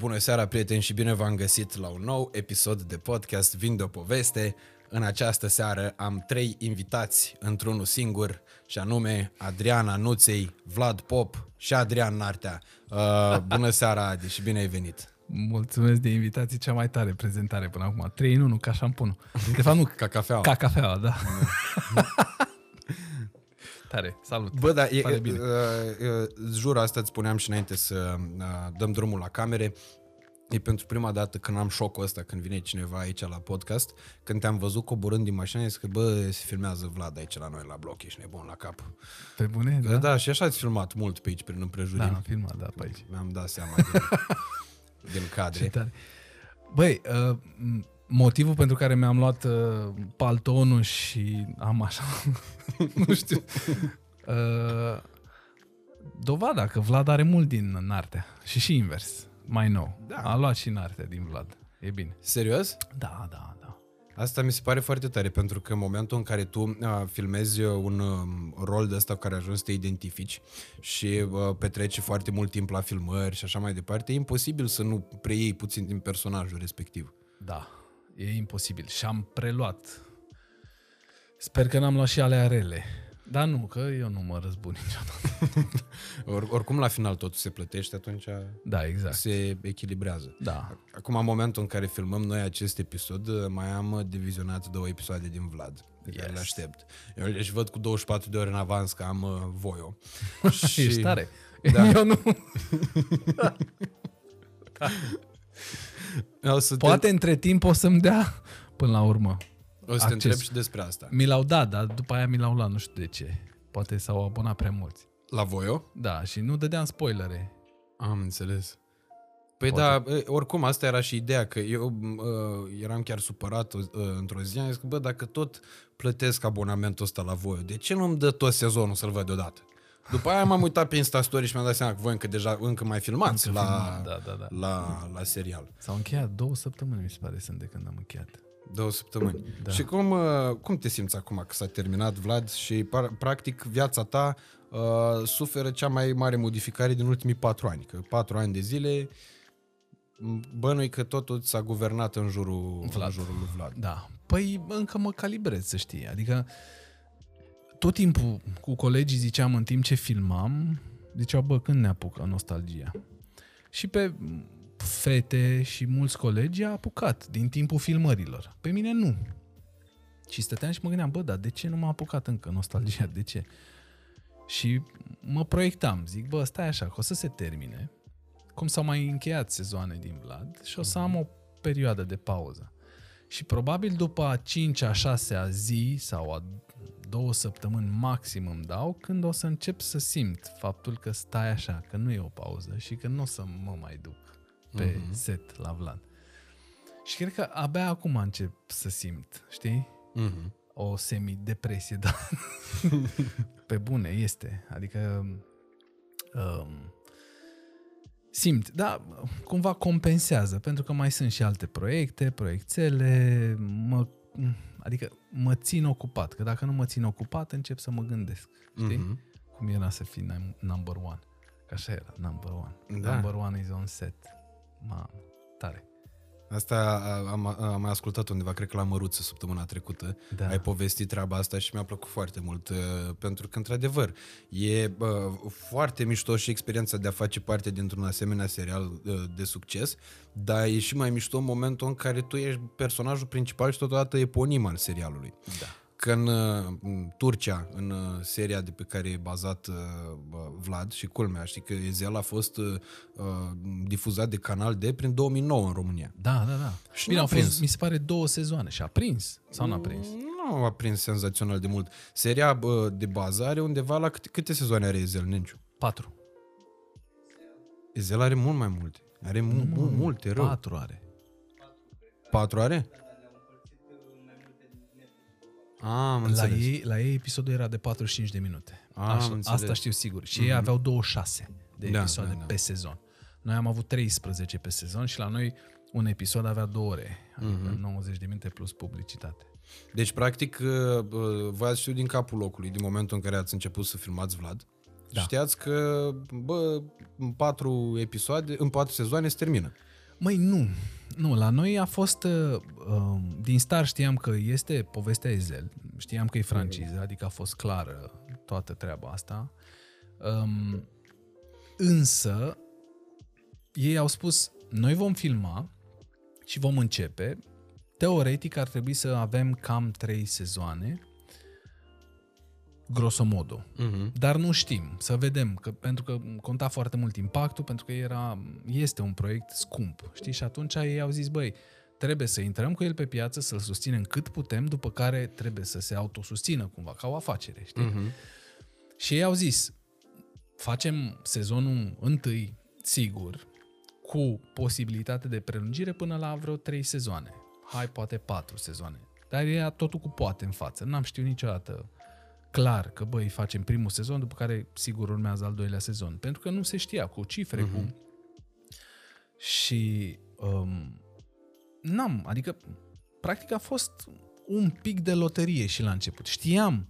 Bună seara, prieteni, și bine v-am găsit la un nou episod de podcast Vin de o poveste. În această seară am trei invitați într-unul singur, și anume Adriana Nuței, Vlad Pop și Adrian Nartea. Uh, bună seara, Adi, și bine ai venit! Mulțumesc de invitație, cea mai tare prezentare până acum. 3 în 1, ca șampunul. De fapt, nu. Ca cafeaua. Ca cafeaua, da. Tare, salut. Bă, da, e, Pare uh, bine. uh, jur, asta îți spuneam și înainte să uh, dăm drumul la camere. E pentru prima dată când am șocul ăsta, când vine cineva aici la podcast, când te-am văzut coborând din mașină, zic că, bă, se filmează Vlad aici la noi la bloc, ești nebun la cap. Pe bune, Da, da? da și așa ați filmat mult pe aici, prin Da, împrejurimi. am filmat, da, pe aici. Mi-am dat seama din, din Ce cadre. tare. Băi, uh, m- motivul pentru care mi-am luat uh, paltonul și am așa, nu știu, uh, dovada că Vlad are mult din Nartea și și invers, mai nou. Da. A luat și Nartea din Vlad. E bine. Serios? Da, da, da. Asta mi se pare foarte tare, pentru că în momentul în care tu uh, filmezi un uh, rol de ăsta cu care ajungi să te identifici și uh, petreci foarte mult timp la filmări și așa mai departe, e imposibil să nu preiei puțin din personajul respectiv. Da, e imposibil. Și am preluat. Sper că n-am luat și alea rele. Dar nu, că eu nu mă răzbun niciodată. Or, oricum, la final totul se plătește, atunci Da, exact. se echilibrează. Da. Acum, în momentul în care filmăm noi acest episod, uh, mai am uh, divizionat două episoade din Vlad, pe care Yes. le aștept. Eu le văd cu 24 de ore în avans că am uh, voio. Și... Ești tare. Da. Eu nu. O să te, Poate între timp o să-mi dea până la urmă. o să te acces. întreb și despre asta. Mi l-au dat, dar după aia mi l-au luat, nu știu de ce. Poate s-au abonat prea mulți. La voio? Da, și nu dădeam spoilere. Am înțeles. Păi Poate. da, e, oricum asta era și ideea, că eu uh, eram chiar supărat uh, într-o zi, am zis că bă, dacă tot plătesc abonamentul ăsta la voi, de ce nu-mi dă tot sezonul să-l văd deodată? După aia m-am uitat pe Insta Story și mi-am dat seama că voi încă deja încă mai filmați Încă la, filmam, da, da, da. La, la serial. S-au încheiat două săptămâni, mi se pare, sunt de când am încheiat. Două săptămâni. Da. Și cum, uh, cum te simți acum că s-a terminat, Vlad, și par, practic viața ta uh, suferă cea mai mare modificare din ultimii patru ani? Că patru ani de zile m, bănui că totul s-a guvernat în jurul, Vlad. în jurul lui Vlad. Da. Păi încă mă calibrez, să știi. Adică tot timpul cu colegii ziceam în timp ce filmam, ziceau, bă, când ne apucă nostalgia? Și pe fete și mulți colegi a apucat din timpul filmărilor. Pe mine nu. Și stăteam și mă gândeam, bă, dar de ce nu m-a apucat încă nostalgia? De ce? Și mă proiectam, zic, bă, stai așa, că o să se termine, cum s-au mai încheiat sezoane din Vlad și o să am o perioadă de pauză. Și probabil după a 5-a, 6-a zi sau a două săptămâni maxim îmi dau, când o să încep să simt faptul că stai așa, că nu e o pauză și că nu o să mă mai duc pe Mhm. set la Vlad. Și cred că abia acum încep să simt, știi? Mm-hmm. O semi-depresie, da. pe bune, este. Adică um, simt, da, cumva compensează, pentru că mai sunt și alte proiecte, proiectele, mă, adică mă țin ocupat, că dacă nu mă țin ocupat, încep să mă gândesc, știi? Mhm. Cum era să fii num- number one. Că așa era, number one. Da. Number one is on set. Mamă, tare. Asta a- am, am mai ascultat undeva, cred că la Măruță săptămâna trecută. Da. Ai povestit treaba asta și mi-a plăcut foarte mult, uh, pentru că, într-adevăr, e uh, foarte mișto și experiența de a face parte dintr-un asemenea serial uh, de succes, dar e și mai mișto în momentul în care tu ești personajul principal și totodată eponim al serialului. Da. Că în uh, în Turcia, în uh, seria de pe care e bazat uh, bă, Vlad și culmea, știi că Ezel a fost uh, uh, difuzat de Canal D prin 2009 în România. Da, da, da. Și Bine, n-a au fost, prins. mi se pare, două sezoane și a prins. Sau n-a prins? Nu a prins senzațional de mult. Seria bă, de bază are undeva la câte, câte sezoane are Ezel, Nenciu? Patru. Ezel are mult mai multe. Are mu- mu- multe, rău. Patru are. Patru are? A, am La înțeles. ei, la ei episodul era de 45 de minute. Ah, am Așa, înțeles. asta știu sigur. Și ei aveau 26 de Da, episoade da, da. pe sezon. Noi am avut 13 pe sezon și la noi un episod avea două ore. Adică 90 de minute plus publicitate. Deci, practic, uh, uh, voi ați știut din capul locului, din momentul în care ați început să filmați Vlad, Da. Știați că, bă, în patru episoade, în patru sezoane se termină. Măi, nu. Nu, la noi a fost, uh, um, din start știam că este povestea Ezel, știam că e franciză, adică a fost clară toată treaba asta. Um, însă, ei au spus, noi vom filma și vom începe. Teoretic ar trebui să avem cam trei sezoane, grosomodo. Uh-huh. Dar nu știm, să vedem, că, pentru că conta foarte mult impactul, pentru că era, este un proiect scump, știi? Și atunci ei au zis, băi, trebuie să intrăm cu el pe piață, să-l susținem cât putem, după care trebuie să se autosustină cumva, ca o afacere, știi? Uh-huh. Și ei au zis, facem sezonul întâi, sigur, cu posibilitate de prelungire până la vreo trei sezoane. Hai, poate patru sezoane. Dar era totul cu poate în față. N-am știut niciodată clar că, băi, facem primul sezon, după care sigur urmează al doilea sezon. Pentru că nu se știa cu cifre, uh-huh. cu... Și um, n-am, adică practic a fost un pic de loterie și la început. Știam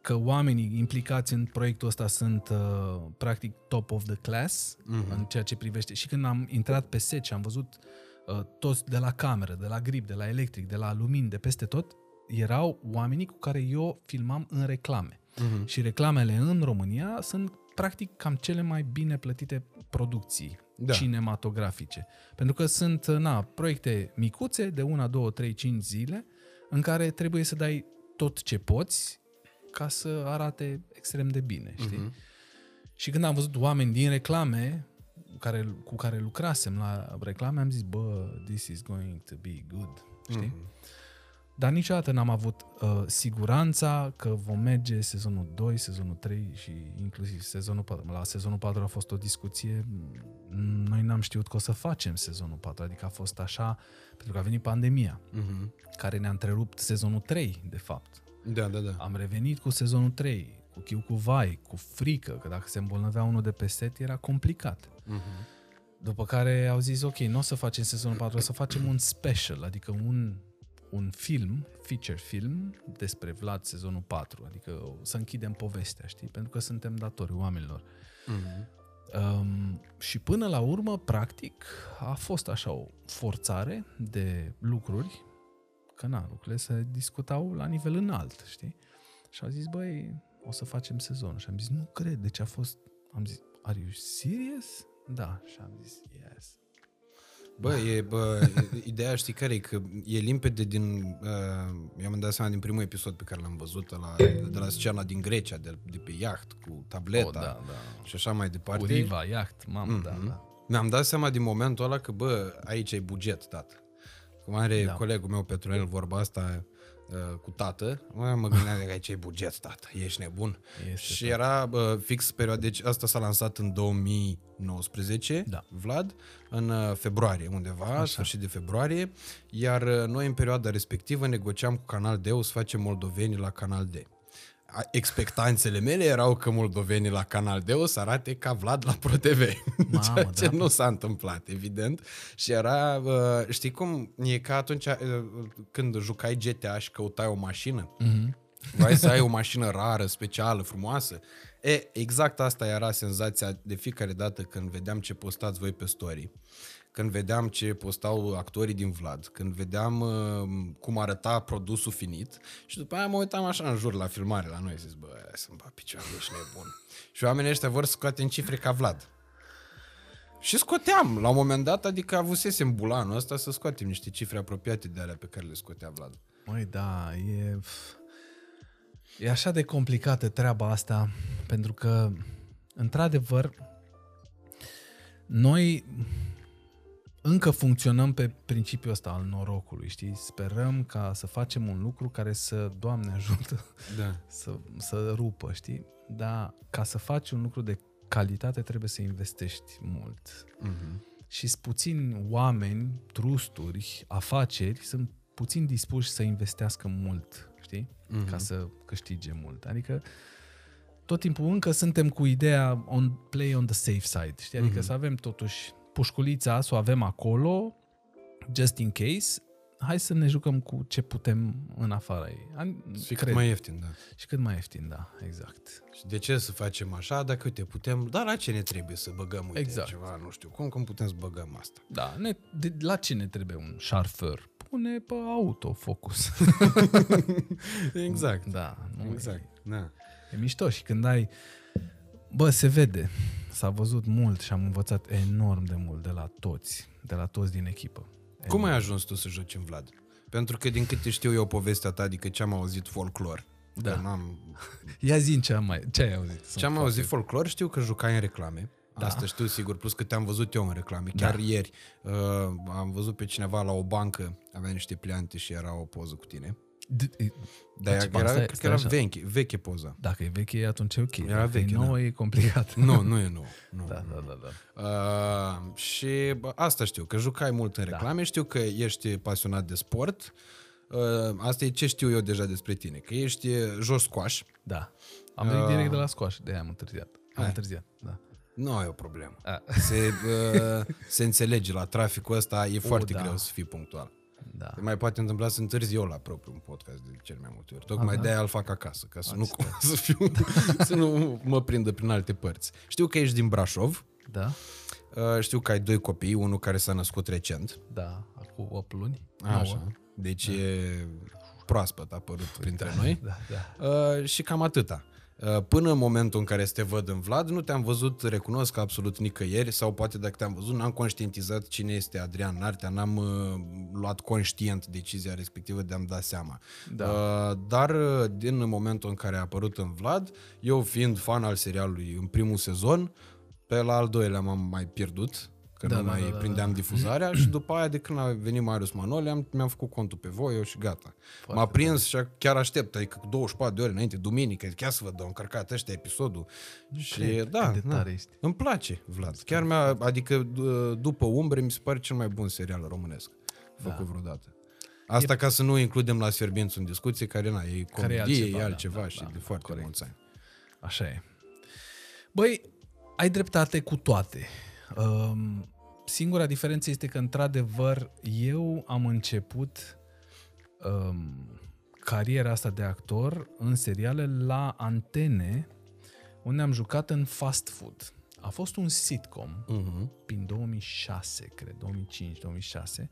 că oamenii implicați în proiectul ăsta sunt uh, practic top of the class uh-huh. în ceea ce privește. Și când am intrat pe set și am văzut uh, toți de la cameră, de la grip, de la electric, de la lumini, de peste tot, erau oamenii cu care eu filmam în reclame. Uh-huh. Și reclamele în România sunt practic cam cele mai bine plătite producții da. cinematografice. Pentru că sunt na, proiecte micuțe de una, două, trei, cinci zile în care trebuie să dai tot ce poți ca să arate extrem de bine, știi? Uh-huh. Și când am văzut oameni din reclame care, cu care lucrasem la reclame, am zis, bă, this is going to be good, știi? Uh-huh. Dar niciodată n-am avut uh, siguranța că vom merge sezonul 2, sezonul 3 și inclusiv sezonul 4. La sezonul 4 a fost o discuție, noi n-am știut că o să facem sezonul 4, adică a fost așa, pentru că a venit pandemia, uh-huh. care ne-a întrerupt sezonul 3, de fapt. Da, da, da. Am revenit cu sezonul 3, cu chiu cu vai, cu frică, că dacă se îmbolnăvea unul de pe set era complicat. Uh-huh. După care au zis, ok, nu o să facem sezonul 4, o să facem un special, adică un un film, feature film, despre Vlad sezonul 4, adică să închidem povestea, știi? Pentru că suntem datori oamenilor. Mm-hmm. Um, și până la urmă, practic, a fost așa o forțare de lucruri, că na, lucrurile se discutau la nivel înalt, știi? Și au zis, băi, o să facem sezon. Și am zis, nu cred, deci a fost, am zis, are you serious? Da, și am zis, yes. Bă, e, bă, ideea știi care e? Că e limpede din... Uh, eu am dat seama din primul episod pe care l-am văzut, la, de la scena din Grecia, de, de pe iaht, cu tableta oh, da, da. și așa mai departe. Cu riva, iaht, mamă, mm-hmm. da, mhm. da. Mi-am dat seama din momentul ăla că, bă, aici e buget, tată. Cum are da. colegul meu Petronel vorba asta, Uh, cu tată, mă, mă gândeam că aici e buget, tată, ești nebun. Este și tată. era uh, fix perioada, deci asta s-a lansat în 2019, da. Vlad, în uh, februarie undeva, Așa. sfârșit de februarie, iar uh, noi în perioada respectivă negociam cu Canal D să facem moldovenii la Canal D expectanțele mele erau că moldovenii la Canal D o să arate ca Vlad la ProTV, Mamă, ceea ce da. nu s-a întâmplat, evident. Și era, uh, știi cum, e ca atunci uh, când jucai GTA și căutai o mașină, mm-hmm. vrei să ai o mașină rară, specială, frumoasă. E, exact asta era senzația de fiecare dată când vedeam ce postați voi pe story când vedeam ce postau actorii din Vlad, când vedeam uh, cum arăta produsul finit și după aia mă uitam așa în jur la filmare la noi, zis, bă, sunt ba picioare, ești nebun. și oamenii ăștia vor să scoate în cifre ca Vlad. Și scoteam, la un moment dat, adică avusesem bulanul ăsta să scoatem niște cifre apropiate de alea pe care le scotea Vlad. Măi, da, e... E așa de complicată treaba asta, pentru că, într-adevăr, noi încă funcționăm pe principiul ăsta al norocului, știi? Sperăm ca să facem un lucru care să, Doamne ajută, da. să, să rupă, știi? Dar ca să faci un lucru de calitate trebuie să investești mult. Uh-huh. Și puțini oameni, trusturi, afaceri sunt puțin dispuși să investească mult, știi? Uh-huh. Ca să câștige mult. Adică tot timpul încă suntem cu ideea on play on the safe side, știi? Adică uh-huh. să avem totuși pușculița să o avem acolo, just in case, hai să ne jucăm cu ce putem în afara ei. An- Și cât cred. mai ieftin, da. Și cât mai ieftin, da, exact. Și de ce să facem așa, dacă uite, putem, dar la ce ne trebuie să băgăm, uite, Exact. ceva, nu știu, cum, cum putem să băgăm asta? Da, ne, de, la ce ne trebuie un șarfăr? Pune pe autofocus. Exact, da, nu exact, da. E mișto și când ai... Bă, se vede. S-a văzut mult și am învățat enorm de mult de la toți, de la toți din echipă. Cum ai ajuns tu să joci în Vlad? Pentru că din câte știu eu povestea ta, adică ce am auzit folclor, Da. că n-am... Ia zi ce, am mai, ce ai auzit. Sunt Ce am foarte- auzit folclor, știu că jucai în reclame. Da. Asta știu sigur, plus că te-am văzut eu în reclame. Chiar Da. ieri uh, am văzut pe cineva la o bancă, avea niște pliante și era o poză cu tine. D- e- Dar Ce era, bancă? Stai- cred că stai era așa. veche, veche poza. Dacă e veche, atunci e ok. Era Dacă veche, e nouă, da. e complicat. Nu, nu e nou. Nu. Da, da, da. da. Uh, și bă, asta știu, că jucai mult în reclame, știu că ești pasionat de sport. Uh, asta e ce știu eu deja despre tine, că ești uh, jos squash. da. Am venit direct de la scoaș, de aia am întârziat. Am Hai. întârziat, da. Nu e o problemă. A. Se, uh, se înțelege la traficul ăsta, e foarte da. greu să fii punctual. Da. Se mai poate întâmpla să întârzi eu la propriul podcast de cel mai multe ori. Tocmai de-aia îl fac acasă, ca să nu, să, fiu, să nu mă prindă prin alte părți. Știu că ești din Brașov, Da? uh, știu că ai doi copii, unul care s-a născut recent, Da. Acum 8 luni. așa, deci e proaspăt apărut printre noi. Da, da. Uh, și cam atâta. Uh, Până în momentul în care să te văd în Vlad, nu te-am văzut, recunosc, absolut nicăieri, sau poate dacă te-am văzut, n-am conștientizat cine este Adrian Nartea, n-am uh, luat conștient decizia respectivă de a-mi da seama. Da. Uh, dar uh, din momentul în care a apărut în Vlad, eu fiind fan al serialului în primul sezon, pe la al doilea m-am mai pierdut, că Da, nu da, mai da, da, prindeam difuzarea și după aia de când a venit Marius Manole am, mi-am făcut contul pe voi eu și gata. M-a prins și chiar aștept, adică cu 24 de ore înainte, duminică, chiar să văd, au încărcat ăștia episodul. și cred, da, cât de da, tare ești. îmi place, Vlad. Chiar mi-a, adică d- după umbre mi se pare cel mai bun serial românesc făcut vreodată. Asta ca să nu includem la Sfierbințu în discuție, care na, e Care e comedie, altceva, e da, altceva da, și da, de da, foarte corect. mulți ani. Așa e. Băi, ai dreptate cu toate. Um, singura diferență este că, într-adevăr, eu am început um, cariera asta de actor în seriale la antene, unde am jucat în fast food. A fost un sitcom Uh-huh. prin 2006, cred, 2005-2006,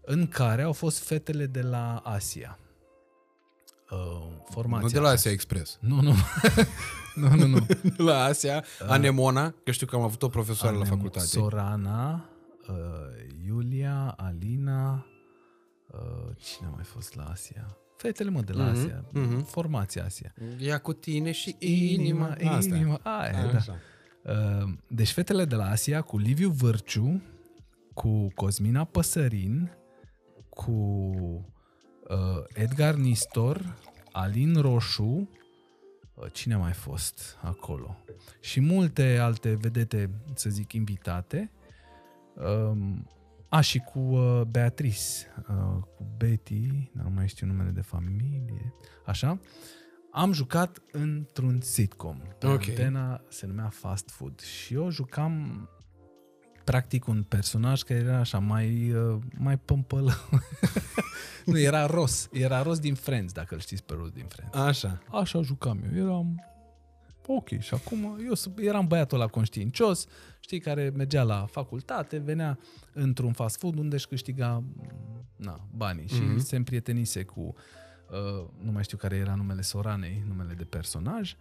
în care au fost fetele de la Asia. Uh, formația. Nu de la Asia Express. Nu, nu. nu, nu, nu. la Asia, Anemona, că știu că am avut o profesoară la Anem- facultate. Sorana, uh, Iulia, Alina, uh, cine a mai fost la Asia? Fetele, mă, de la Asia. mhm. Formația Asia. Ia cu tine și inima. Asta. inima, aia, da. Așa. Uh, deci fetele de la Asia cu Liviu Vârciu, cu Cosmina Păsărin, cu uh, Edgar Nistor, Alin Roșu, uh, cine a mai fost acolo? Și multe alte vedete, să zic, invitate. Um, a, și cu uh, Beatrice, uh, cu Betty, dar nu mai știu numele de familie, așa. Am jucat într-un sitcom. Pe Ok. Antena se numea Fast Food și eu jucam practic un personaj care era așa mai, uh, mai pămpălă. nu, era Ross. Era Ross din Friends, dacă îl știți pe Ross din Friends. Așa. Așa jucam eu. Eram ok. Și acum eu s- eram băiatul la conștiincios, știi, care mergea la facultate, venea într-un fast food unde își câștiga na, banii și Mhm. se împrietenise cu, uh, nu mai știu care era numele Soranei, numele de personaj.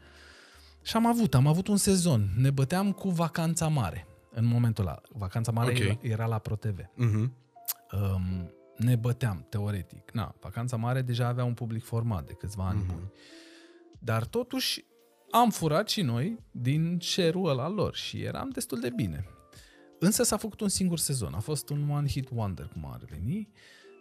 Și am avut, am avut un sezon. Ne băteam cu Vacanța Mare. În momentul ăla. Vacanța Mare Ok. era, era la ProTV Uh-huh. um, ne băteam, teoretic. Na, Vacanța Mare deja avea un public format de câțiva ani buni. Dar totuși am furat și noi din share-ul ăla lor și eram destul de bine. Însă s-a făcut un singur sezon, a fost un one hit wonder, cum ar veni,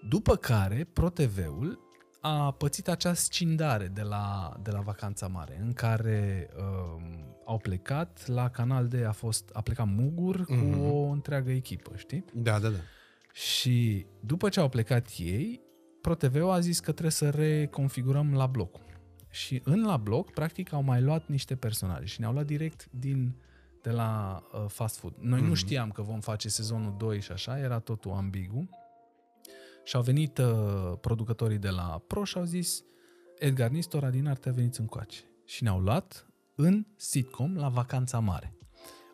după care ProTV-ul a pățit acea scindare de la, de la Vacanța Mare, în care um, au plecat la canal de a fost a plecat Mugur cu Mhm. o întreagă echipă, știi? Da, da, da. Și după ce au plecat ei, ProTV a zis că trebuie să reconfigurăm la bloc. Și în la bloc, practic, au mai luat niște personaje și ne-au luat direct din de la uh, fast food. Noi Mhm. nu știam că vom face sezonul 2 și așa, era totul ambigu. Și au venit uh, producătorii de la Pro și au zis Edgar Nistora din Arte a venit încoace. Și ne-au luat în sitcom la Vacanța Mare.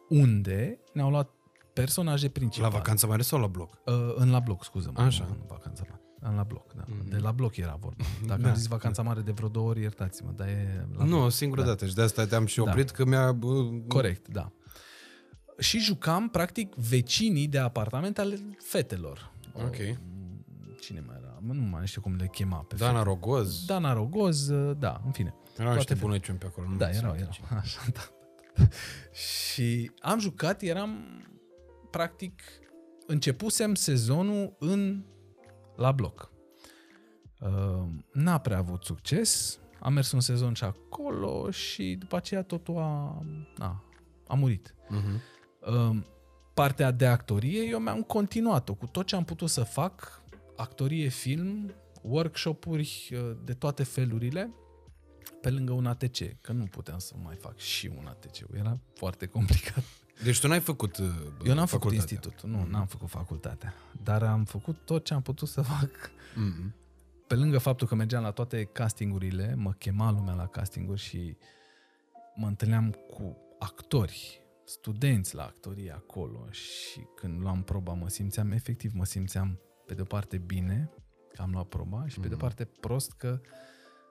Unde ne-au luat personaje La principale. vacanța mare sau la bloc? Uh, în la bloc, scuză-mă. Așa. Nu, în vacanța mare. În la bloc, da. Mm-hmm. De la bloc era vorba. Dacă Da. am zis vacanța mare de vreo două ori, iertați-mă, dar e la Nu, o singură dată și de asta te-am și Da. oprit că mi-a... bă, Corect, da. Și jucam, practic, vecinii de apartament ale fetelor. Ok. Cine mai era? Mă, Nu mai știu cum le chema pe Dana Rogoz. Dana Rogoz, da, în fine. Erau niște toate- bunăciuni pe acolo. nu Da, mai erau, sunt erau. cine. Așa, da. Și am jucat, eram, practic, începusem sezonul în la bloc. Uh, n-a prea avut succes, am mers un sezon și acolo și după aceea totul a, a, a murit. Mhm. Uh, partea de actorie, eu mi-am continuat-o cu tot ce am putut să fac, actorie, film, workshop-uri uh, de toate felurile, pe lângă un ATC, că nu puteam să mai fac și un ATC, era foarte complicat. Deci tu n-ai făcut uh, Eu n-am făcut facultatea. institutul, nu, n-am făcut facultatea, dar am făcut tot ce am putut să fac. Mhm. Pe lângă faptul că mergeam la toate castingurile, mă chema lumea la castinguri și mă întâlneam cu actori, studenți la actorie acolo și când luam proba mă simțeam, efectiv mă simțeam pe de o parte bine că am luat proba și pe de o parte prost că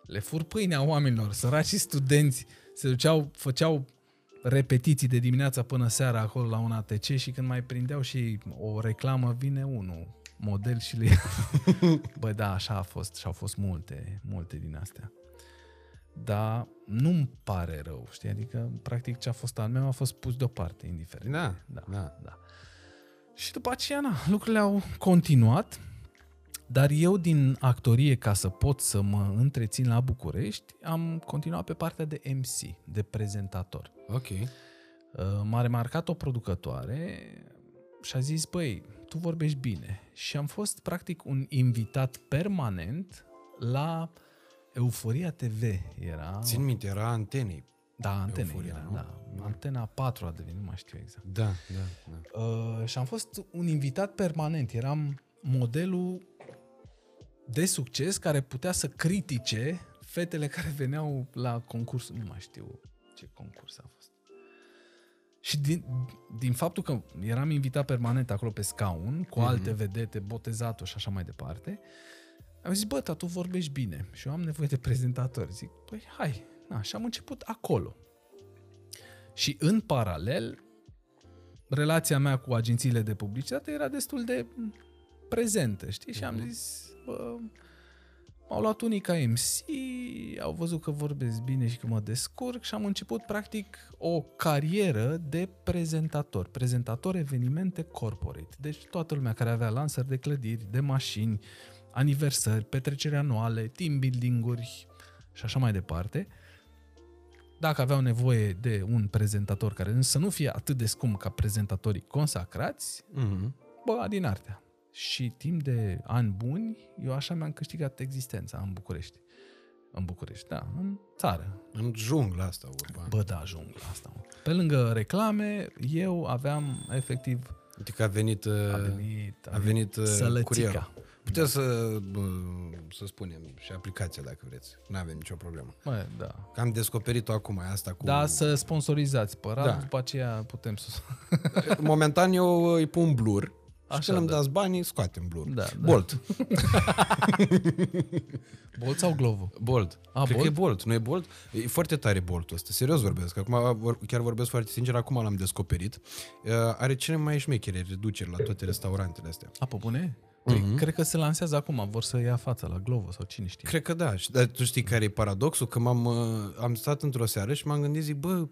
le fur pâinea oamenilor, săracii studenți se duceau, făceau repetiții de dimineața până seara acolo la un ATC și când mai prindeau și o reclamă, vine unul, model și le Bă, da, așa a fost și au fost multe, multe din astea. Dar nu-mi pare rău, știi? Adică, practic, ce a fost al meu a fost pus deoparte, indiferent. Da, Da, da. da. Și după aceea, na, lucrurile au continuat, dar eu din actorie, ca să pot să mă întrețin la București, am continuat pe partea de MC, de prezentator. Ok. Uh, M-a remarcat o producătoare și a zis, băi, tu vorbești bine. Și am fost practic un invitat permanent la Euforia TV. Era... Țin minte, era antenei. Da, antena Euforia, era, nu? da. Antena 4 a devenit, nu mai știu exact. Da, da, da. Uh, și am fost un invitat permanent. Eram modelul de succes care putea să critique fetele care veneau la concurs. Nu mai știu ce concurs a fost. Și din, din faptul că eram invitat permanent acolo pe scaun, cu alte vedete, botezatul și așa mai departe, am zis, bă, dar tu vorbești bine și eu am nevoie de prezentatori. Zic, păi hai. Na, și am început acolo. Și în paralel, relația mea cu agențiile de publicitate era destul de prezentă, știi? Și am zis, bă, m-au luat unii ca MC, au văzut că vorbesc bine și că mă descurc și am început practic o carieră de prezentator, prezentator evenimente corporate. Deci toată lumea care avea lansări de clădiri, de mașini, aniversări, petreceri anuale, team building-uri și așa mai departe. Dacă aveau nevoie de un prezentator care să nu fie atât de scump ca prezentatorii consacrați, Mhm. bă, din artea. Și timp de ani buni, eu așa mi-am câștigat existența în București. În București, da, în țară. În jungla asta urban. Bă, da, ajung la asta. Mă. Pe lângă reclame, eu aveam efectiv Uite că a venit, uh, a venit, a venit uh, sălățica. curierul. Puteți să, bă, să spunem și aplicația dacă vreți. Nu avem nicio problemă. Bă, da. Că am descoperit-o acum, asta cu... Da, să sponsorizați părat, Da. da. după aceea putem să... Momentan eu îi pun blur. Și Așa, când îmi da. dați banii, scoatem blur. Da, da. Bolt. Bolt sau Glovo? Bolt. A, Cred Bolt? că e Bolt, nu e Bolt? E foarte tare Boltul ăsta, serios vorbesc. Acum vor- chiar vorbesc foarte sincer, acum l-am descoperit. Uh, Are cele mai șmechere reduceri la toate restaurantele astea. A, pe bune? Păi, Cred că se lansează acum, vor să ia fața la Glovo sau cine știe. Cred că da. Și- Dar tu știi care e paradoxul? Că m-am, uh, am stat într-o seară și m-am gândit, zic, bă,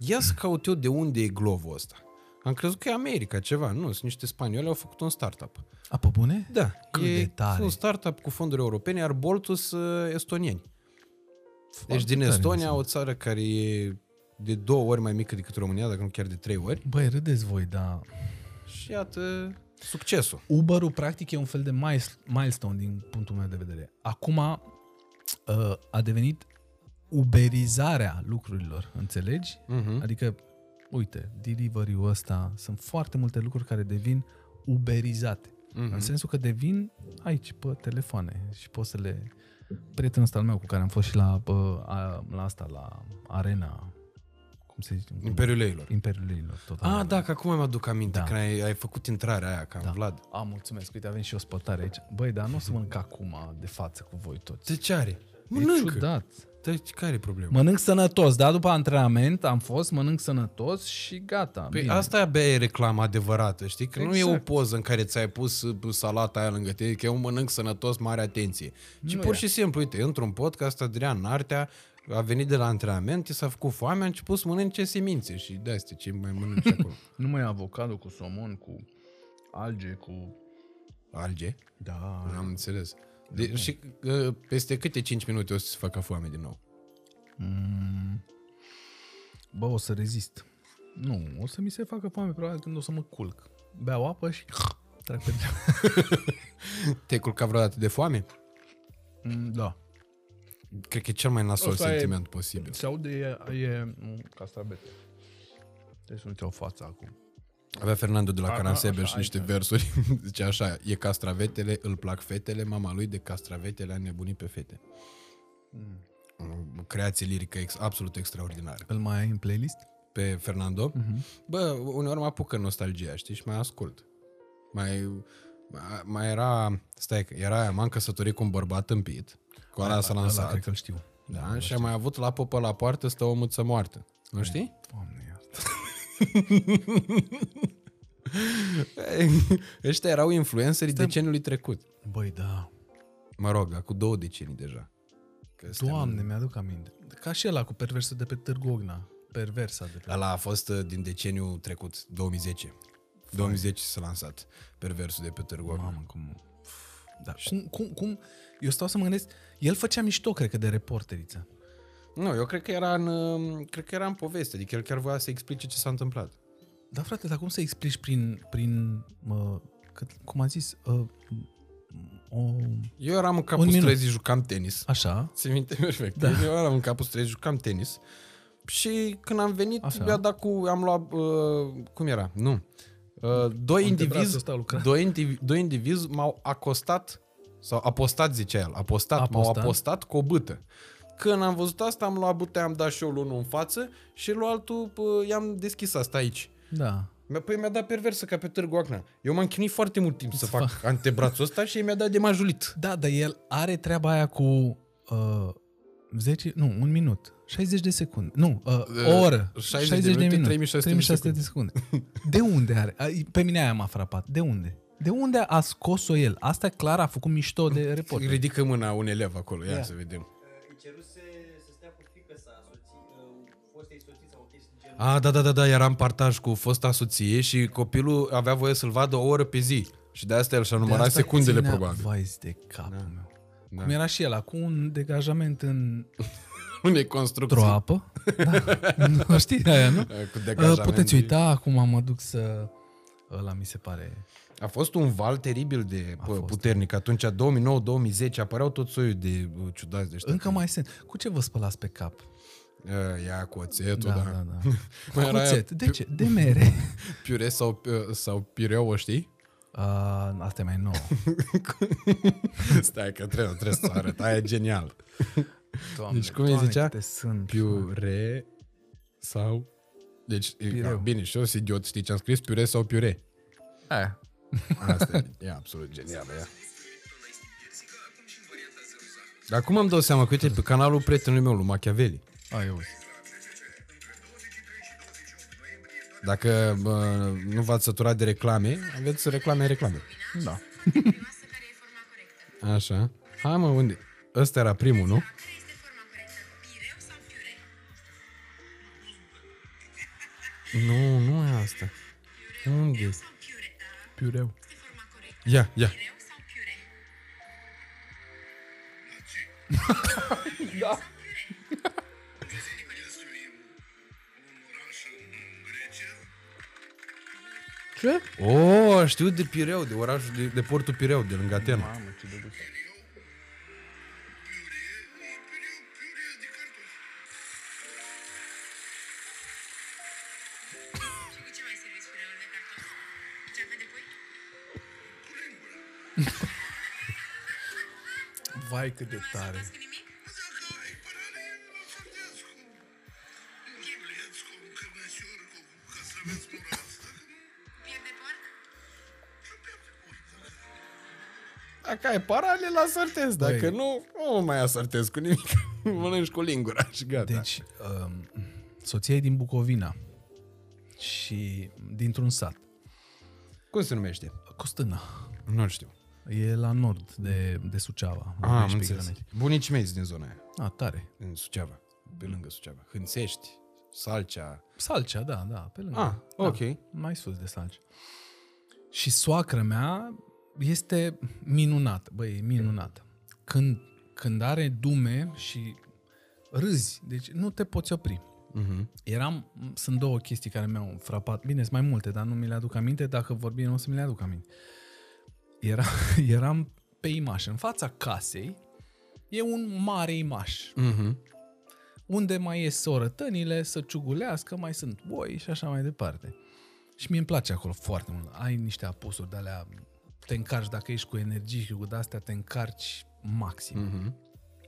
ia să caut eu de unde e Glovo ăsta. Am crezut că e America ceva. Nu, sunt niște spanioli, au făcut un startup. A, pe bune? Da, Cât e de tare. un startup cu fonduri europene, iar Boltul sunt estonieni. Deci Foarte din tare, Estonia, înseamnă. o țară care e de două ori mai mică decât România, dacă nu chiar de trei ori. Băi, râdeți voi, dar Și iată succesul. Uber-ul practic e un fel de miles- milestone din punctul meu de vedere. Acum uh, a devenit uberizarea lucrurilor, înțelegi? Mhm. Adică, uite, delivery-ul ăsta, sunt foarte multe lucruri care devin uberizate. Mm-hmm. În sensul că devin aici, pe telefoane și poți să le... Prietenul ăsta al meu cu care am fost și la, bă, a, la asta, la arena, cum se zice? Imperiul Leilor. Imperiul Leilor, tot. Ah, da, că acum mă aduc aminte, Da. da. când ai, ai făcut intrarea aia, ca da. Vlad. A, mulțumesc. Uite, avem și o spătare aici. Băi, dar nu o să mănânc acum de față cu voi toți. De ce are? E Mănâncă. ciudat. Deci, care e problema? Mănânc sănătos, da? După antrenament am fost, mănânc sănătos și gata. Păi bine. asta abia e reclama adevărată, știi? Că nu e o Exact. poză în care ți-ai pus uh, salata aia lângă tine, că eu mănânc sănătos, mare atenție. Ci Nu pur e. și simplu, uite, într-un podcast, Adrian Nartea a venit de la antrenament, i s-a făcut foame, a început să mănânce semințe și de astea ce mai mănânci acolo. Numai avocado cu somon, cu alge, cu... Alge? Da. Am înțeles. De, și uh, peste câte 5 minute o să-ți facă foame din nou? Mm. Bă, o să rezist. Nu, o să mi se facă foame probabil când o să mă culc. Beau apă și trec pe Te-ai culcat vreodată de foame? Mm, Da. Cred că e cel mai nasol Ăsta e- sentiment posibil. Se aude, e, e mm, castravete. Deci nu ți-au fața acum. Avea Fernando de la A, Caransebeș așa, niște aici. versuri. Zice așa, e castravetele, îl plac fetele, mama lui de castravetele a nebunit pe fete. O creație lirică ex, absolut extraordinară. Îl mai ai în playlist? Pe Fernando, Mhm. bă, uneori mă apucă nostalgia, știi, și mai ascult. Mai, mai- mai era, stai, că era aia, m-am căsătorit cu un bărbat împit, cu ăla s-a Ăla lansat, cred că-l știu. da, și am mai avut la popă la poartă, stă o muță moartă. Nu știi? Doamne, iartă. Ăștia erau influencerii deceniului trecut. Băi, da. Mă rog, dar cu două decenii deja. Că ăstea Doamne, mi-aduc aminte. Ca și ăla cu perversul de pe Târgu Ogna. Perversa de pe... Ăla a fost uh, din deceniul trecut, 2010. 2010 s-a lansat perversul de pe Târgu Ogna. Mamă, cum... Da. Cum, cum, cum... Eu stau să mă gândesc... El făcea mișto, cred că, de reporteriță. Nu, eu cred că era în, uh, cred că era în poveste, adică el chiar voia să explice ce s-a întâmplat. Da, frate, dar cum să explici prin... prin uh, cât, cum a zis? Uh, o, Eu eram în capul Un minut. străzii, jucam tenis. așa? Ți minte perfect. Da. Eu eram în capul străzii, jucam tenis. Și când am venit, Așa. mi-a dat cu... Am luat... Uh, cum era? Nu. Uh, doi Antebrațul indivizi, ăsta lucra. doi, indivi, doi indivizi m-au acostat, sau apostat, zicea el, apostat, apostat. m-au Apostat. apostat cu o bâtă. Când am văzut asta, am luat bâtea, am dat și eu unul în față și lui altul pă, i-am deschis asta aici. Da. Mi-a- Păi mi-a dat perversă ca pe Târgu Acna. Eu m-am chinuit foarte mult timp să fac antebrațul ăsta și mi-a dat de majulit. Da, dar el are treaba aia cu uh, 10, nu, un minut, 60 de secunde. Nu, uh, o oră. 60 de minute, 3600 de de secunde. De unde are? A, Pe mine aia m-a frapat. De unde? De unde a scos-o el? Asta clar a făcut mișto de reporter. Ridică mâna un elev acolo, ia Ia. să vedem. îi ceruse să stea cu fică sa, soții, uh, fostei soții sau o chestie de genul. A, da, da, da, da, era în partaj cu fosta soție și copilul avea voie să-l vadă o oră pe zi. Și de asta el și-a De numărat asta secundele, ținea probabil. Vai de capul meu. Da. Cum era și el, cu un degajament în Unei construcții. o apă. Da. Nu știi aia, nu? Cu Uh, degajament. Puteți uita, acum mă duc să... Ăla mi se pare... A fost un val teribil de pă, fost. puternic. Atunci, 2009-2010, apăreau tot soiul de uh, ciudați de ăștia. Încă mai sunt. Cu ce vă spălați pe cap? Uh, Ia cu oțetul, Da, da. da, da. Mai era aia Cuțet. De ce? De mere. Piure sau, uh, sau pireu, o știi? Uh, asta e mai nouă. Stai că trebuie, trebuie să arăt. Aia e genial. Doamne, Deci cum îi Doamne, zicea? câte sunt. Piure sau... Deci, Pireu. a, bine, și eu sunt idiot, știi ce am scris? Piure sau piure? Aia. Asta e, e absolut genială ea. Dar cum îmi dau seama că, uite, pe canalul prietenului meu, lui Machiavelli, Aia, uite. dacă bă, nu v-ați săturat de reclame, aveți reclame, reclame. Da. Așa. Hai mă, unde? Ăsta era primul, nu? Nu, nu e asta. Unde? Piureu. Ia, ia. Ce? Oh, știu de Pireu, de orașul, de, de portul Pireu, de lângă Atena. Mamă, ce de Vai cât de tare. Dacă ai părere, mă sortez cu ghibleț, cu cârnăcior, cu castraveți murați. Dacă nu, Piep de porc? să pierde porc. Dacă ai parale, la sortez. Dacă Băi. nu, nu mai asortez cu nimic. Mănânci cu lingura și gata. Deci, um, soția e din Bucovina și dintr-un sat. Cum se numește? Costâna. Nu știu. E la nord de, de Suceava. Ah, am 12 înțeles. kilometri. Bunicii mei sunt din zona aia. Ah, tare. În Suceava. Pe lângă Suceava. Hânțești, Salcea. Salcea, da, da, pe lângă. Ah, da, ok. Mai sus de Salcea. Și soacră mea este minunată, băi, e minunată. Când, când are dume și râzi, deci nu te poți opri. Mhm. Eram, sunt două chestii care mi-au frapat, bine, sunt mai multe, dar nu mi le aduc aminte, dacă vorbim nu o să mi le aduc aminte. Era, eram pe imaș, în fața casei e un mare imaș, Mhm. unde mai ies sorătănile să ciugulească, mai sunt boi și așa mai departe. Și mie îmi place acolo foarte mult. Ai niște apusuri de alea, te încarci dacă ești cu energie și cu de-astea, te încarci maxim. Mhm.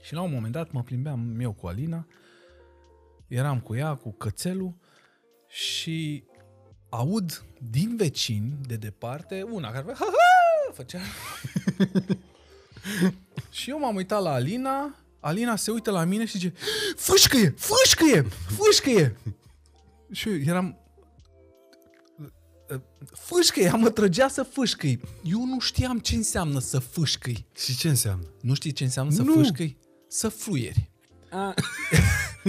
Și la un moment dat mă plimbeam eu cu Alina, eram cu ea, cu cățelul și aud din vecini, de departe, una care ha, ha, făcea... și eu m-am uitat la Alina, Alina se uită la mine și zice Fâșcăie, fâșcăie, fâșcăie! și eu eram... Fâșcăie, mă trăgea să fâșcăi. Eu nu știam ce înseamnă să fâșcăi. Și ce înseamnă? Nu știi ce înseamnă să Nu. fâșcăi? Să fluieri. A,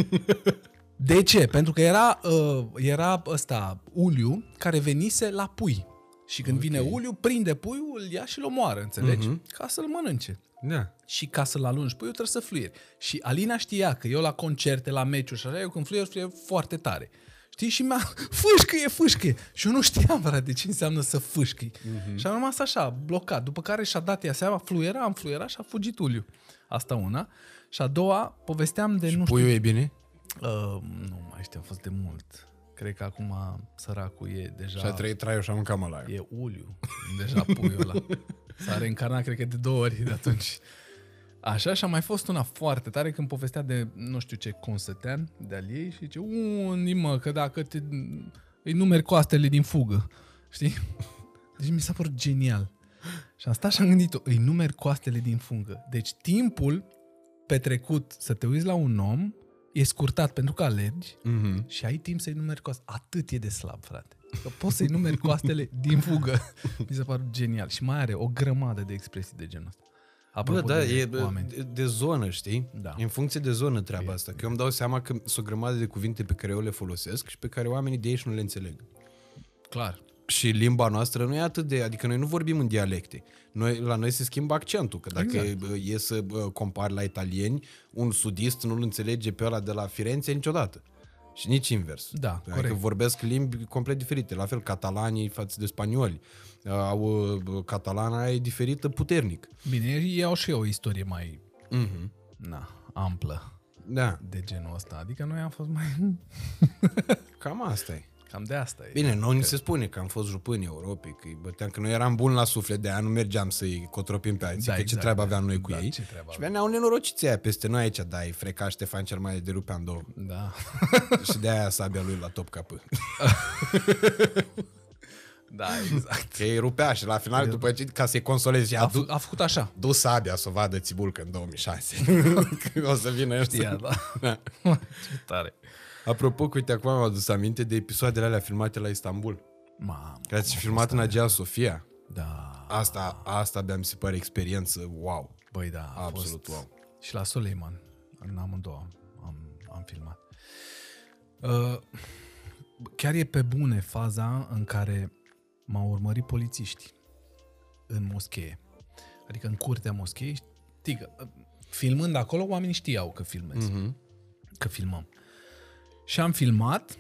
De ce? Pentru că era, uh, era ăsta, uliu, care venise la pui. Și când okay. vine uliu, prinde puiul, îl ia și îl omoară, înțelegi? Mhm. Uh-huh. Ca să-l mănânce. da. Și ca să-l alungi puiul, trebuie să fluieri. Și Alina știa că eu la concerte, la meciuri și așa, eu când fluier, fluier foarte tare. Știi? Și mi-a fâșcăie, fâșcăie. Și eu nu știam, frate, ce înseamnă să fâșcăi. Uh-huh. Și am rămas așa, blocat. După care și-a dat ea seama, fluiera, am fluierat și a fugit uliu. Asta una. Și a doua, povesteam de, nu știu, Puiul e bine? Uh, nu mai știu, a fost de mult. Cred că acum săracul e deja... Și a trăit traiul și a mâncat mălaiul. E uliu. Deja puiul ăla. S-a reîncarnat, cred că de două ori de atunci. Așa și a mai fost una foarte tare când povestea de nu știu ce consătean de al ei și zice, unde mă, că dacă te, îi numeri coastele din fugă. Știi? Deci mi s-a părut genial. Și am stat și am gândit-o, îi numeri coastele din fungă. Deci timpul petrecut să te uiți la un om e scurtat pentru că alergi Mhm. și ai timp să-i numeri coastele. Atât e de slab, frate. Că poți să-i numeri coastele din fugă. Mi se pare genial. Și mai are o grămadă de expresii de genul ăsta. Apropo Bă, da, de e oameni. de, de zonă, știi? Da. E în funcție de zonă treaba asta. Că eu îmi dau seama că sunt o grămadă de cuvinte pe care eu le folosesc și pe care oamenii de aici nu le înțeleg. Clar. Și limba noastră nu e atât de... Adică noi nu vorbim în dialecte. Noi, la noi se schimbă accentul. Că dacă Exact. exact. e să bă, compari la italieni, un sudist nu-l înțelege pe ăla de la Firenze niciodată. Și nici invers. Da, adică corect. vorbesc limbi complet diferite. La fel, catalanii față de spanioli. Au, uh, catalana e diferită puternic. Bine, ei au și eu o istorie mai Mhm. na, amplă Da, de genul ăsta. Adică noi am fost mai... cam asta e. Cam de asta e. Bine, noi ni se spune că am fost jupânii Europei, că îi băteam, că noi eram buni la suflet, de aia nu mergeam să-i cotropim pe alții, Da, că ce exact, treabă da. aveam noi cu Da, ei. ce treabă și aveam. veneau nenorociții aia peste noi aici, da, îi freca Ștefan cel mai de rupeam două. Da. și de aia sabia lui la top capă. da, exact. Că îi rupea și la final, după ce, ca să-i consolezi, A, a f- du, a făcut așa. du sabia să o vadă țibulcă în 2006. Când o să vină Știa, ăștia. da. Da. Ce tare. Apropo, că uite, acum am adus aminte de episoadele alea filmate la Istanbul. Mamă. Care ați filmat în Agea Sofia. Da. Asta, asta abia mi se pare experiență wow. Băi, da, a Absolut fost... wow. Și la Soleiman, în amândouă am, am, am filmat. Uh, chiar e pe bune faza în care m-au urmărit polițiști în moschee. Adică în curtea moscheei. Știi că, uh, filmând acolo, oamenii știau că filmez. Mhm. Că filmăm. Și am filmat.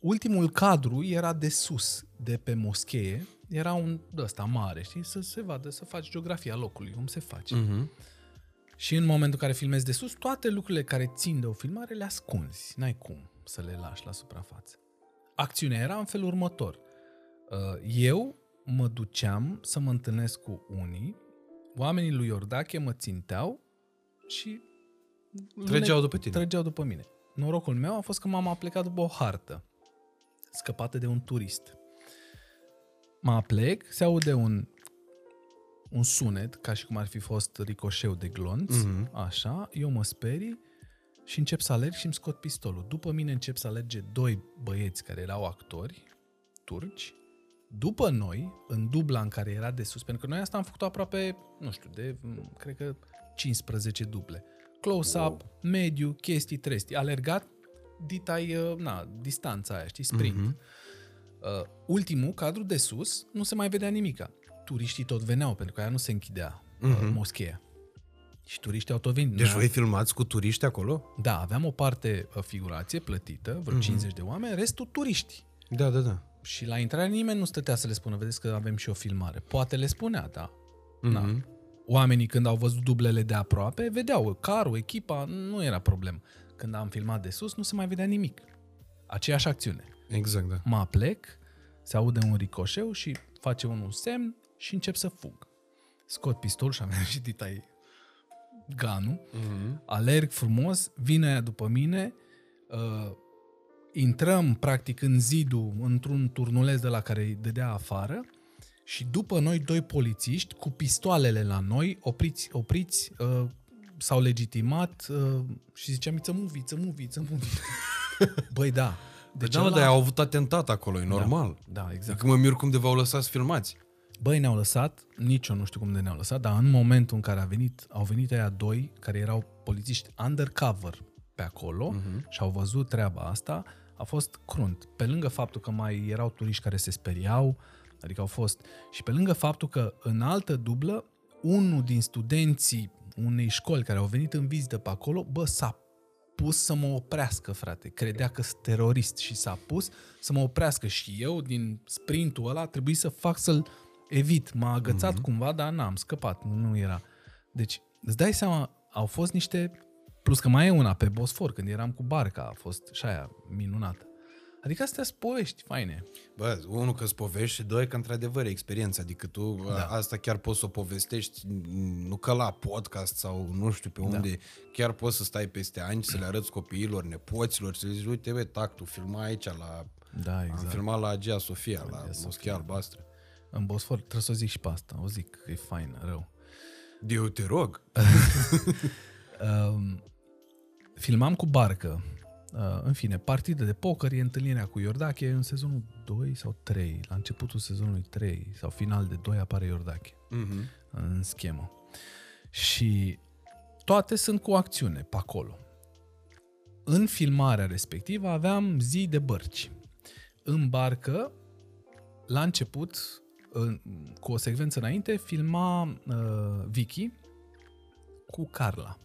Ultimul cadru era de sus, de pe moschee. Era un ăsta mare, știi? Să se vadă, să faci geografia locului, cum se face. Mhm. Și în momentul în care filmezi de sus, toate lucrurile care țin de o filmare le ascunzi. N-ai cum să le lași la suprafață. Acțiunea era în felul următor. Uh, Eu mă duceam să mă întâlnesc cu unii, oamenii lui Iordache mă ținteau și Trăgeau după tine. Trăgeau după mine. Norocul meu a fost că m-am plecat după o hartă scăpată de un turist. Mă plec, se aude un, un sunet, ca și cum ar fi fost ricoșeu de glonț, Mhm. mm-hmm. așa, eu mă sperii și încep să alerg și îmi scot pistolul. După mine încep să alerge doi băieți care erau actori, turci, după noi, în dubla în care era de sus, pentru că noi asta am făcut aproape, nu știu, de, m, cred că 15 duble. Close-up, wow. mediu, chestii, trestii. Alergat, ditai, uh, na, distanța aia, știi, sprint. Mhm. Mm-hmm. Uh, ultimul, cadru de sus, nu se mai vedea nimica. Turiștii tot veneau, pentru că aia nu se închidea mm-hmm. uh, moscheea. Și turiștii au tot venit. Deci Noi- voi filmați cu turiști acolo? Da, aveam o parte uh, figurație plătită, vreo mm-hmm. 50 de oameni, restul turiști. Da, da, da. Și la intrare nimeni nu stătea să le spună, vedeți că avem și o filmare. Poate le spunea, da. Mhm. da. Oamenii când au văzut dublele de aproape, vedeau carul, echipa, nu era problemă. Când am filmat de sus, nu se mai vedea nimic. Aceeași acțiune. Exact, da. Mă plec, se aude un ricoșeu și face unul semn și încep să fug. Scot pistolul și am și ditai ganul, Mhm. alerg frumos, vine aia după mine, uh, intrăm practic în zidul, într-un turnuleț de la care îi dădea afară și după noi doi polițiști cu pistoalele la noi, opriți, opriți uh, s-au legitimat uh, și ziceam, it's a movie, it's a movie, it's a movie. Băi, da. Deci da, mă, dar au avut atentat acolo, e normal. Da, exact. Că mă mir cum de v-au lăsat să filmați. Băi, ne-au lăsat, nici eu nu știu cum de ne-au lăsat, dar în momentul în care a venit, au venit aia doi care erau polițiști undercover pe acolo uh-huh. și au văzut treaba asta, a fost crunt. Pe lângă faptul că mai erau turiști care se speriau, adică au fost, și pe lângă faptul că în altă dublă, unul din studenții unei școli care au venit în vizită pe acolo, bă, s-a pus să mă oprească, frate. Credea că sunt terorist și s-a pus să mă oprească și eu, din sprintul ăla, trebuie să fac să-l evit. M-a agățat mm-hmm. cumva, dar n-am scăpat, nu, nu era. Deci, îți dai seama, au fost niște... Plus că mai e una pe Bosfor, când eram cu barca, a fost și aia minunată. Adică astea sunt povești faine. Bă, unul că-ți povești și doi că într-adevăr e experiență. Adică tu da. asta chiar poți să o povestești, nu că la podcast sau nu știu pe unde, da. chiar poți să stai peste ani, să le arăți copiilor, nepoților, să le zici, uite, bă, tactul, filma aici la... Da, Am exact. filmat la Agea Sofia, la Moschea Albastră. În Bosfor trebuie să o zic și pe asta. O zic că e fain, rău. Eu te rog. Um, filmam cu barcă. Uh, în fine, partidă de poker, e întâlnirea cu Iordache în sezonul 2 sau 3. La începutul sezonului 3 sau final de 2 apare Iordache Mhm. în schemă. Și toate sunt cu acțiune pe acolo. În filmarea respectivă aveam zi de bărci. În barcă, la început, în, cu o secvență înainte, filma uh, Vicky cu Carla.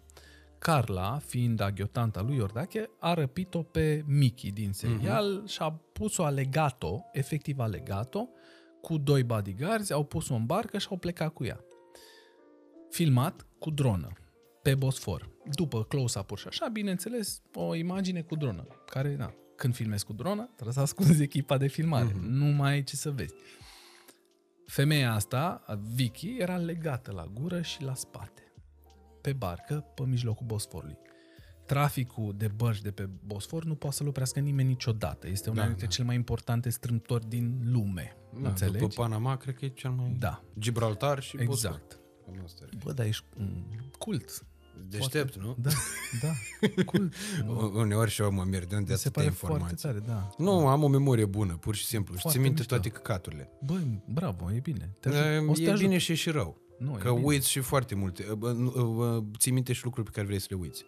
Carla, fiind aghiotanta lui Iordache, a răpit-o pe Mickey din serial uh-huh. și a pus-o, a legat-o, efectiv a legat-o, cu doi bodyguards, au pus-o în barcă și au plecat cu ea. Filmat cu dronă, pe Bosfor. După close-up-uri și așa, bineînțeles, o imagine cu dronă, care, na, când filmezi cu dronă, trebuie să ascunzi echipa de filmare. Uh-huh. Nu mai ai ce să vezi. Femeia asta, Vicky, era legată la gură și la spate pe barcă pe mijlocul Bosforului. Traficul de bărci de pe Bosfor nu poate să-l oprească nimeni niciodată. Este una Da, dintre da. cele mai importante strâmtori din lume. Da, înțelegi? după Panama, cred că e cel mai... Da, Gibraltar și Bosfor. exact. Cam asta ar fi. Bă, dar ești mm, cult. Deștept, nu? Da, da, cult. Uneori și eu mă mir de unde Mi se atâtea pare foarte informații. tare, da. Nu, am o memorie bună, pur și simplu. Și Foarte ți minte mișto. toate căcaturile. Bă, bravo, e bine. Te E, ajut. O să te e ajut. bine și e și rău. Nu, e Că bine. uiți și foarte multe. Bă, nu, bă, Ții minte și lucruri pe care vrei să le uiți.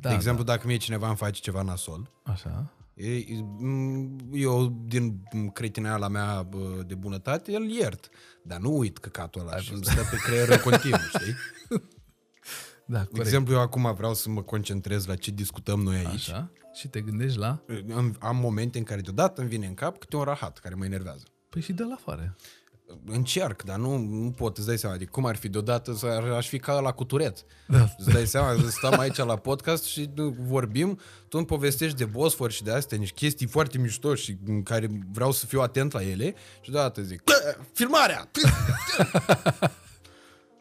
Da, de exemplu, dacă mie cineva îmi face ceva nasol, da. Așa. e- m, eu, din cretineala mea bă, de bunătate, îl iert. Dar nu uit căcatul ăla și îmi stă pe creier în continuu, știi? Da, De corect. exemplu, eu acum vreau să mă concentrez la ce discutăm noi aici. Așa. Și te gândești la... Am, am momente în care deodată îmi vine în cap câte un rahat care mă enervează. Păi și dă la afară. Încerc, dar nu, nu pot, îți dai seama. Adică cum ar fi deodată să aș fi ca la cu turet. Da. Îți dai seama, stăm aici la podcast și nu, vorbim, tu îmi povestești de Bosfor și de astea, niște chestii foarte mișto și în care vreau să fiu atent la ele și deodată zic, "Bă, filmarea!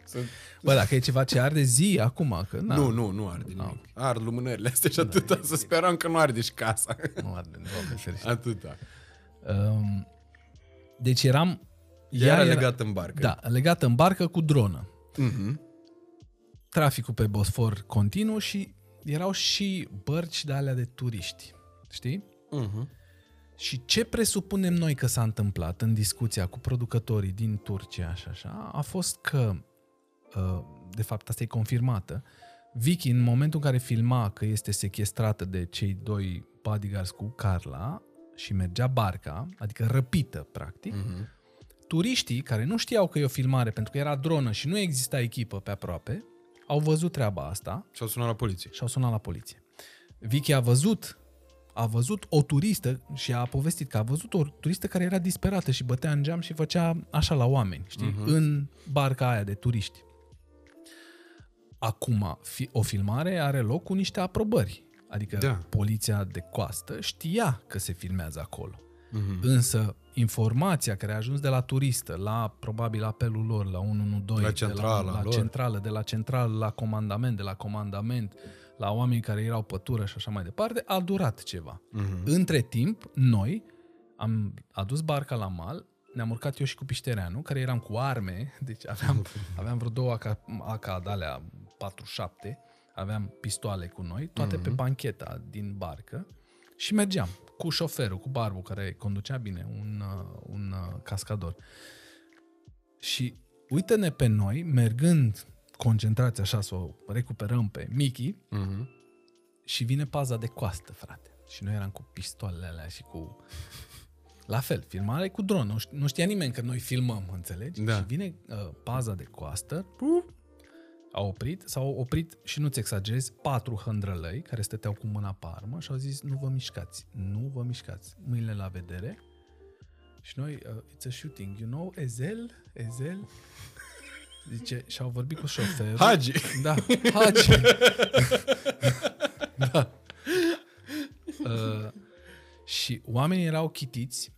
Să- Bă, dacă e ceva ce arde, zi acum, că na, Nu, nu, nu arde nimic. Ard lumânările astea și atâta, să sperăm că nu arde și casa. nu arde, doamne ferește. Atâta. Um, deci eram... Ea era legat în barcă. Da, legat în barcă cu dronă. Mhm. Traficul pe Bosfor continuu și erau și bărci de alea de turiști. Știi? Mhm. Și ce presupunem noi că s-a întâmplat în discuția cu producătorii din Turcia și așa, a fost că, uh, de fapt asta e confirmată, Vicky în momentul în care filma că este sequestrată de cei doi bodyguards cu Carla și mergea barca, adică răpită practic, Mhm. Turiștii care nu știau că e o filmare pentru că era dronă și nu exista echipă pe aproape, au văzut treaba asta Și-au sunat la poliție. și au sunat la poliție. Vicky a văzut a văzut o turistă și a povestit că a văzut o turistă care era disperată și bătea în geam și făcea așa la oameni, știi, uh-huh. în barca aia de turiști. Acum, fi, o filmare are loc cu niște aprobări. Adică Da. poliția de coastă știa că se filmează acolo. Mhm. Însă informația care a ajuns de la turistă la probabil apelul lor la 112, La centrala de la, la lor. centrală, de la centrală la comandament, de la comandament la oameni care erau pe tură și așa mai departe, a durat ceva. Mhm. Între timp, noi am adus barca la mal, ne-am urcat eu și cu Piștereanu, care eram cu arme, deci aveam, aveam vreo două AK, AK de alea 47, aveam pistoale cu noi, toate pe bancheta din barcă și mergeam cu șoferul, cu barbu care conducea bine, un, uh, un uh, cascador. Și uită-ne pe noi, mergând concentrați așa să o recuperăm pe Mickey Mhm. și vine paza de coastă, frate. Și noi eram cu pistoalele alea și cu... La fel, filmare cu dron. Nu, ș- nu știa nimeni că noi filmăm, înțelegi? Da. Și vine uh, paza de coastă, a oprit, s-au oprit, și nu-ți exagerezi, patru hândrălăi care stăteau cu mâna pe armă și au zis, nu vă mișcați, nu vă mișcați, mâinile la vedere. Și noi, uh, it's a shooting, you know, Ezel, Ezel. Zice, și au vorbit cu șoferul. Hagi! Da, Hagi. da. Uh, și oamenii erau chitiți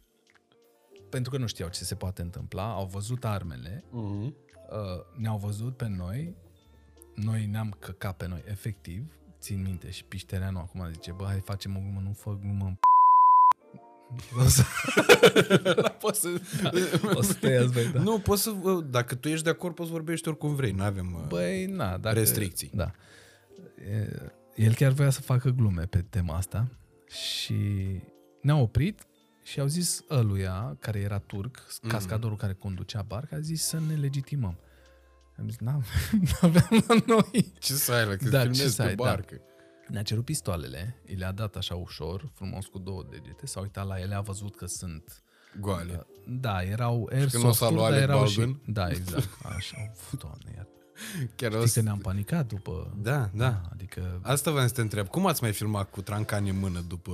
pentru că nu știau ce se poate întâmpla, au văzut armele, Mhm. uh, ne-au văzut pe noi, noi ne-am căcat pe noi, efectiv, țin minte și Piștereanu acum zice, bă, hai facem o glumă, nu fă glumă în p- o să, Poți să... o să te iați, băi, da. Nu, poți să... Dacă tu ești de acord, poți să vorbești oricum vrei. Nu avem... Băi, na, dacă, Restricții. Da. E, El chiar voia să facă glume pe tema asta și ne-a oprit și au zis ăluia, care era turc, Mm. cascadorul care conducea barca, a zis să ne legitimăm. Am zis, n-am, n-aveam la noi. Ce să ai, la că Da, da, ce filmezi să pe ai, da. barcă. Ne-a cerut pistoalele, i le-a dat așa ușor, frumos cu două degete, s-a uitat la ele, a văzut că sunt Goale. da, erau când o să airsoft-uri, lua dar Alec erau și... Baldwin? Da, exact. Așa, uf, doamne, iată. Chiar o Știi că să... ne-am panicat după... Da, da. Adică Asta vreau să te întreb. Cum ați mai filmat cu trancani în mână după...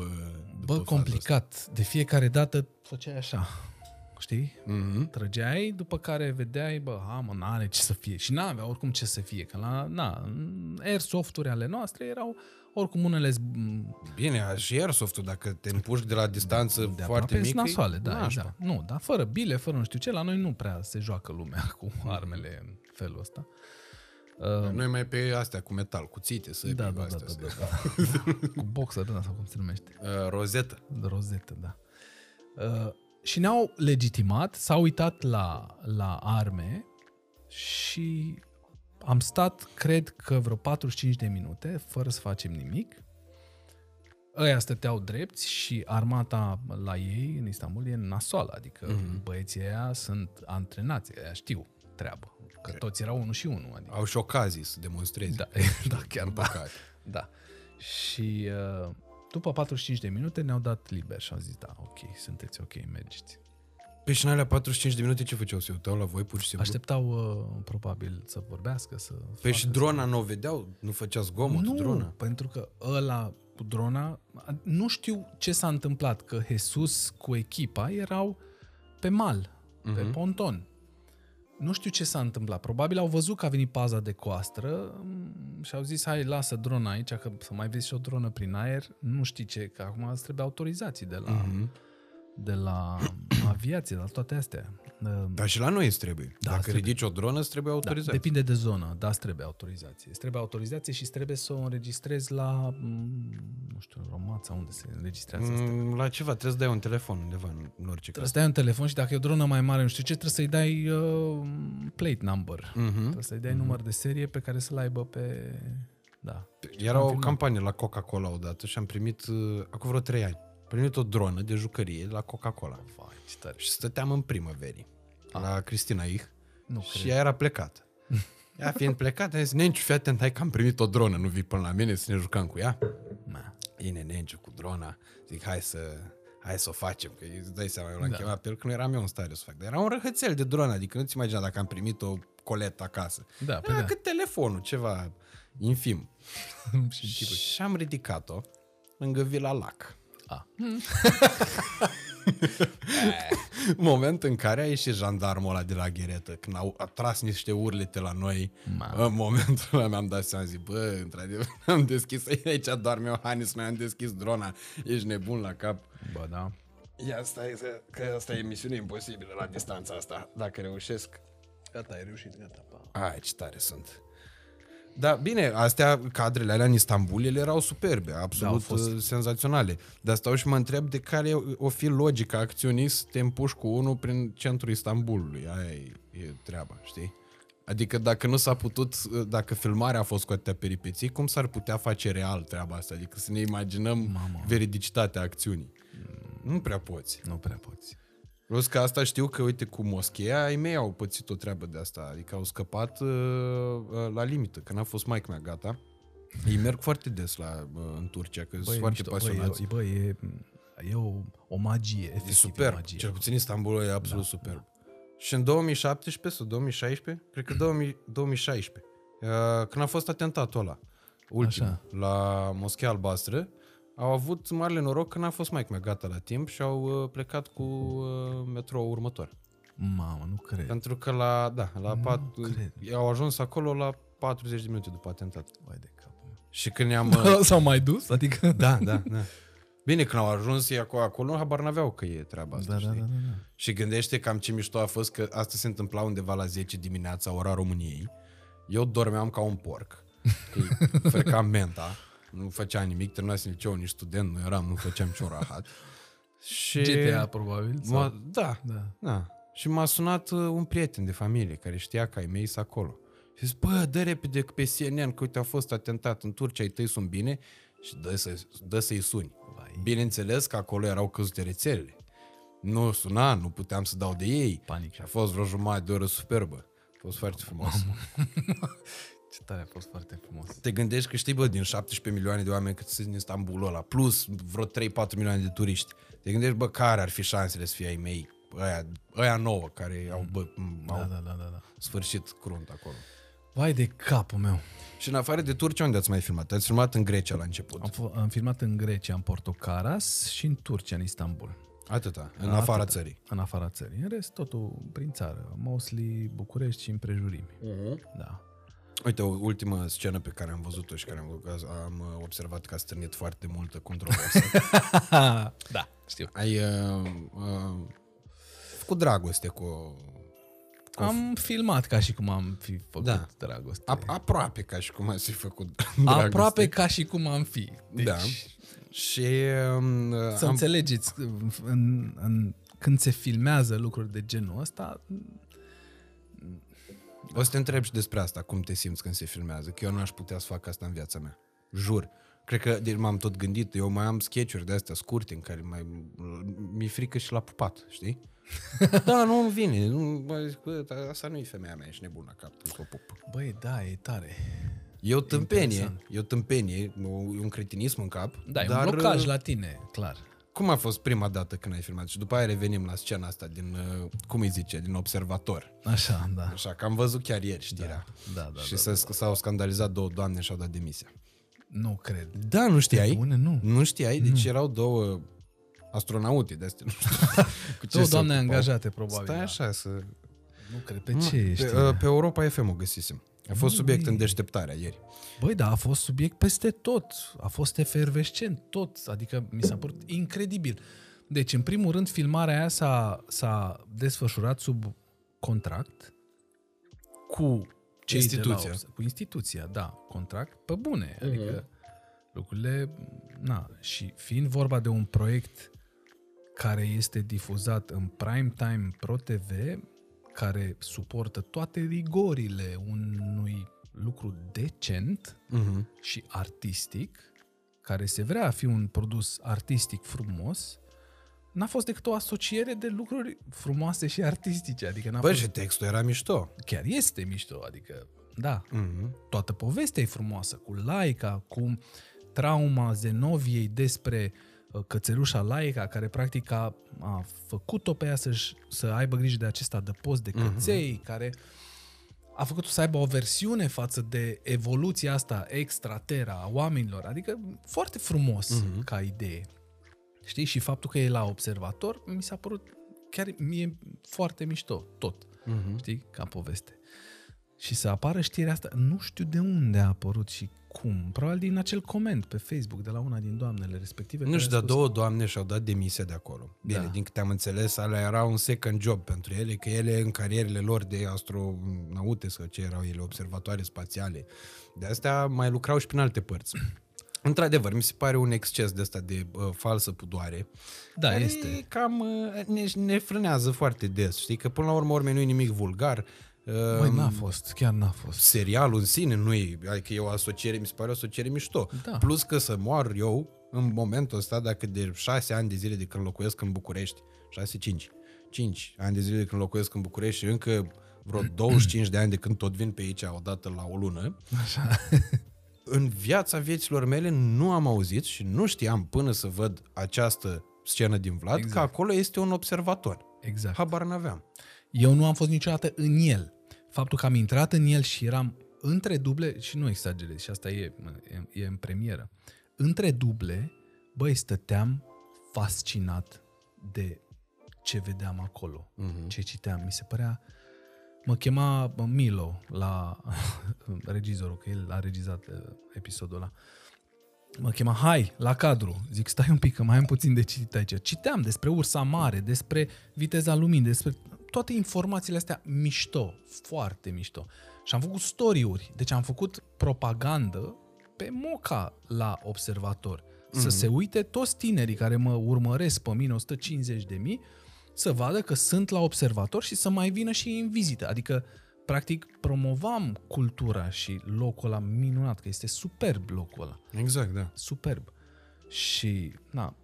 după Bă, faza complicat. De fiecare dată făceai așa. Știi? asta? Mhm. Trăgeai, după care vedeai, bă, ha, mă, n-are ce să fie. Și n-avea oricum ce să fie. Că la, na, airsoft-uri ale noastre erau oricum unele z- Bine, și airsoft-ul, dacă te împușci de la distanță de foarte aproape mică, nasoale, e da, nașpa. exact. Nu, dar fără bile, fără nu știu ce, la noi nu prea se joacă lumea cu armele în felul ăsta. Uh, Noi mai pe astea cu metal, cuțite, să da, da, da, astea, da, să- da, da. cu boxer, da, sau cum se numește. Uh, rozetă. De rozetă, da. Uh, și ne-au legitimat, s-au uitat la, la arme și am stat, cred că vreo 45 de minute, fără să facem nimic. Ăia stăteau drepți și armata la ei în Istanbul e nasoală, adică mm-hmm. băieții ăia sunt antrenați, ăia știu treabă. Că toți erau unul și unul. Adică. Au și ocazii să demonstreze. Da, da, chiar da. Păcat. Da. Și uh, după 45 de minute ne-au dat liber și au zis, da, ok, sunteți ok, mergeți. Păi și în alea 45 de minute ce făceau? Se uitau la voi pur și simplu? Așteptau uh, probabil să vorbească, să Păi facă, și drona nu o vedeau? Nu făcea zgomot nu, drona? pentru că ăla cu drona, nu știu ce s-a întâmplat, că Jesus cu echipa erau pe mal. pe ponton. Nu știu ce s-a întâmplat. Probabil au văzut că a venit paza de coastră mm, și au zis, hai, lasă drona aici, că să mai vezi și o dronă prin aer. Nu știi ce, că acum îți trebuie autorizații de la, de la aviație, de la toate astea. Uh, Dar și la noi îți trebuie. Da, Dacă îți trebuie. ridici o dronă, îți trebuie Da, autorizație. depinde de zonă, da, îți trebuie autorizație. Îți trebuie autorizație și îți trebuie să o înregistrezi la, mm, nu știu, Romața, unde se înregistrează asta. Mm, La ceva, trebuie să dai un telefon undeva în, în orice Trebuie caz. să dai un telefon și dacă e o dronă mai mare, nu știu ce, trebuie să-i dai uh, plate number. Mhm. Trebuie să-i dai număr de serie pe care să-l aibă pe... Da. Era Am o filmat. campanie la Coca-Cola odată și am primit, uh, acum vreo trei ani, am primit o dronă de jucărie la Coca-Cola. Vai, ce tare. Și stăteam în primăverii, la Cristina Ich, Nu și cred. ea era plecată. Ea fiind plecată, a zis, Nenciu, fii atent, hai că am primit o dronă, nu vii până la mine să ne jucăm cu ea? Na. Bine, Nenciu, cu drona, zic, hai să, hai să o facem, că îți dai seama, eu l-am da. chemat pe el, că nu eram eu în stare să fac. Dar era un răhățel de dronă, adică nu-ți imagina dacă am primit o coletă acasă. Da, pe Era da. cât telefonul, ceva infim. și închipui. Și am ridicat-o lângă Vila Lac. A. Moment în care a ieșit jandarmul ăla de la gheretă, când au a tras niște urlete la noi, Ma. în momentul ăla mi-am dat seama, zic, bă, într-adevăr, am deschis, aici doarme Iohannis, noi am deschis drona, ești nebun la cap. Bă, da. Ia stai, să- că asta e misiune imposibilă la distanța asta, dacă reușesc. Gata, ai reușit, gata. Pa. Ai, ce tare sunt. Da, bine, astea, cadrele alea în Istanbul, ele erau superbe, Da, au absolut fost. da, senzaționale. Dar stau și mă întreb de care o fi logica acțiunii să te împuși cu unul prin centrul Istanbulului. Aia e, e treaba, știi? Adică dacă nu s-a putut, dacă filmarea a fost cu atâtea peripeții, cum s-ar putea face real treaba asta? Adică să ne imaginăm Mamă. veridicitatea acțiunii. Nu prea poți. Nu prea poți. Plus că asta știu că, uite, cu moscheea, ai mei au pățit o treabă de asta. Adică au scăpat uh, uh, la limită, că n-a fost maică mea gata. Ei merg foarte des la, uh, în Turcia, că sunt e foarte mișto. pasionați. Bă, e, bă, e, e o, o magie, efectiv. E superb. magie. Cel puțin Istanbulul e absolut da, superb. Și în 2017 sau 2016, cred că 2000, 2016, uh, când a fost atentatul ăla, ultimul, Așa. la Moschea Albastră, au avut marele noroc că n-a fost mai mea gata la timp și au uh, plecat cu uh, metrou următor. Mamă, nu cred. Pentru că la, da, la pat, cred. au ajuns acolo la 40 de minute după atentat. Vai de capul meu. Și când ne-am... uh, S-au mai dus? Adică... da, da, da. Bine, când au ajuns ei acolo, acolo habar n-aveau că e treaba asta, Da, da, știi? da, da, da. Și gândește cam ce mișto a fost că asta se întâmpla undeva la 10 dimineața, ora României. Eu dormeam ca un porc. Că frecam menta, nu făcea nimic, terminasem liceul, nici student, nu eram, nu făceam niciun rahat. Și... GTA, probabil. Sau... M-a, da, Da. da. Și m-a sunat uh, un prieten de familie care știa că ai mei sunt acolo. Și zis, bă, dă repede pe CNN că uite a fost atentat în Turcia, ai tăi sunt bine și dă, să, dă să-i suni. Vai. Bineînțeles că acolo erau căzute rețelele. Nu suna, nu puteam să dau de ei. Panică. Și a fost vreo jumătate de oră superbă. A fost foarte frumos. Ce tare a fost foarte frumos. Te gândești că știi, bă, din 17 milioane de oameni cât sunt în Istanbulul ăla, plus vreo 3-4 milioane de turiști. Te gândești, bă, care ar fi șansele să fie ai mei, ăia, ăia nouă, care au, bă, m- au Da, da, da, da, da. sfârșit crunt acolo. Vai de capul meu. Și în afară de Turcia, unde ați mai filmat? Ați filmat în Grecia la început. Am, f- am filmat în Grecia, în Portocaras și în Turcia, în Istanbul. Atâta, în Atâta. afara țării. În afara țării. În rest, totul prin țară. Mostly București și împrejurimi. Mhm. Da. Uite, o ultimă scenă pe care am văzut-o și care am, am uh, observat că a stârnit foarte multă controversă. da, știu. Ai uh, uh, făcut dragoste cu... Am filmat ca și cum am fi făcut Da. dragoste. A, aproape ca și cum ați fi făcut dragoste. Aproape ca și cum am fi. Deci, Da. Și um, Să am, înțelegeți, în, în, când se filmează lucruri de genul ăsta, o să te întreb și despre asta, cum te simți când se filmează, că eu n-aș putea să fac asta în viața mea. Jur. Cred că de, m-am tot gândit, eu mai am sketch-uri de astea scurte în care mai, mi-e frică și la pupat, știi? da, nu îmi vine. Nu, bă, zic, bă, dar asta nu e femeia mea, ești nebun la cap, să o pup. băi, da, e tare. E o tâmpenie, Interesant. e o tâmpenie, e un cretinism în cap. Da, e dar, un blocaj uh, la tine, clar. Cum a fost prima dată când ai filmat? Și după aia revenim la scena asta din, uh, cum îi zice, din observator. Așa, da. Așa, că am văzut chiar ieri știrea. Da, da, și da, s- s-au scandalizat două doamne și au dat demisia. Nu cred. Da, nu știai? Bune, nu. Nu știai? Deci erau două Astronaute de astea, nu știu. cu Două se doamne ocupau. angajate, probabil. Stai da. așa să... Nu cred. Pe ce ești? Pe, uh, pe Europa FM o găsisem. A fost subiect în deșteptarea ieri. Băi, da, a fost subiect peste tot. A fost efervescent tot. Adică mi s-a părut incredibil. Deci, în primul rând, filmarea aia s-a, s-a desfășurat sub contract cu cei Instituția. De la, cu instituția, da, contract pe bune. Adică lucrurile, na, și fiind vorba de un proiect care este difuzat în prime time Pro TV, care suportă toate rigorile unui lucru decent Uh-huh. și artistic, care se vrea a fi un produs artistic frumos, n-a fost decât o asociere de lucruri frumoase și artistice. Adică n-a Bă, fost... și textul era mișto. Chiar este mișto, adică, da, Uh-huh. toată povestea e frumoasă, cu Laica, cu trauma Zenoviei despre uh, cățelușa Laica, care practic a, a făcut-o pe ea să să aibă grijă de acest adăpost de căței, uh-huh. care a făcut-o să aibă o versiune față de evoluția asta extraterra a oamenilor. Adică foarte frumos uh-huh. ca idee. Știi? Și faptul că e la observator, mi s-a părut chiar mie foarte mișto, tot. Uh-huh. Știi? Ca poveste. Și să apară știrea asta, nu știu de unde a apărut și cum. Probabil din acel coment pe Facebook de la una din doamnele respective. Nu care știu, a dar spus- două doamne și-au dat demisia de acolo. Bine, Da. din câte am înțeles, alea era un second job pentru ele, că ele în carierele lor de astronaute sau ce erau ele, observatoare spațiale, de astea mai lucrau și prin alte părți. Într-adevăr, mi se pare un exces de ăsta de uh, falsă pudoare. Da, care este. cam uh, ne, ne frânează foarte des, știi? Că până la urmă, urme nu e nimic vulgar. Uh, Băi, n-a fost, chiar n-a fost. serialul în sine nu e, adică e o asociere, mi se pare o asociere mișto. Da. Plus că să moar eu în momentul ăsta, dacă de șase ani de zile de când locuiesc în București, șase, cinci, cinci ani de zile de când locuiesc în București și încă vreo 25 de ani de când tot vin pe aici odată la o lună, Așa. în viața vieților mele nu am auzit și nu știam până să văd această scenă din Vlad, Exact. că acolo este un observator. Exact. Habar n-aveam. Eu nu am fost niciodată în el. Faptul că am intrat în el și eram între duble, și nu exagerez, și asta e, e, e în premieră, între duble, băi, stăteam fascinat de ce vedeam acolo, Mhm. ce citeam. Mi se părea... Mă chema bă, Milo la regizorul, că el a regizat uh, episodul ăla. Mă chema, hai, la cadru. Zic, stai un pic, că mai am puțin de citit aici. Citeam despre ursa mare, despre viteza luminii, despre toate informațiile astea mișto, foarte mișto. Și am făcut story-uri, deci am făcut propagandă pe moca la observator. Să se uite toți tinerii care mă urmăresc pe mine, 150 de mii, să vadă că sunt la observator și să mai vină și în vizită. Adică, practic, promovam cultura și locul ăla minunat, că este superb locul ăla Exact, da. superb. Și, na,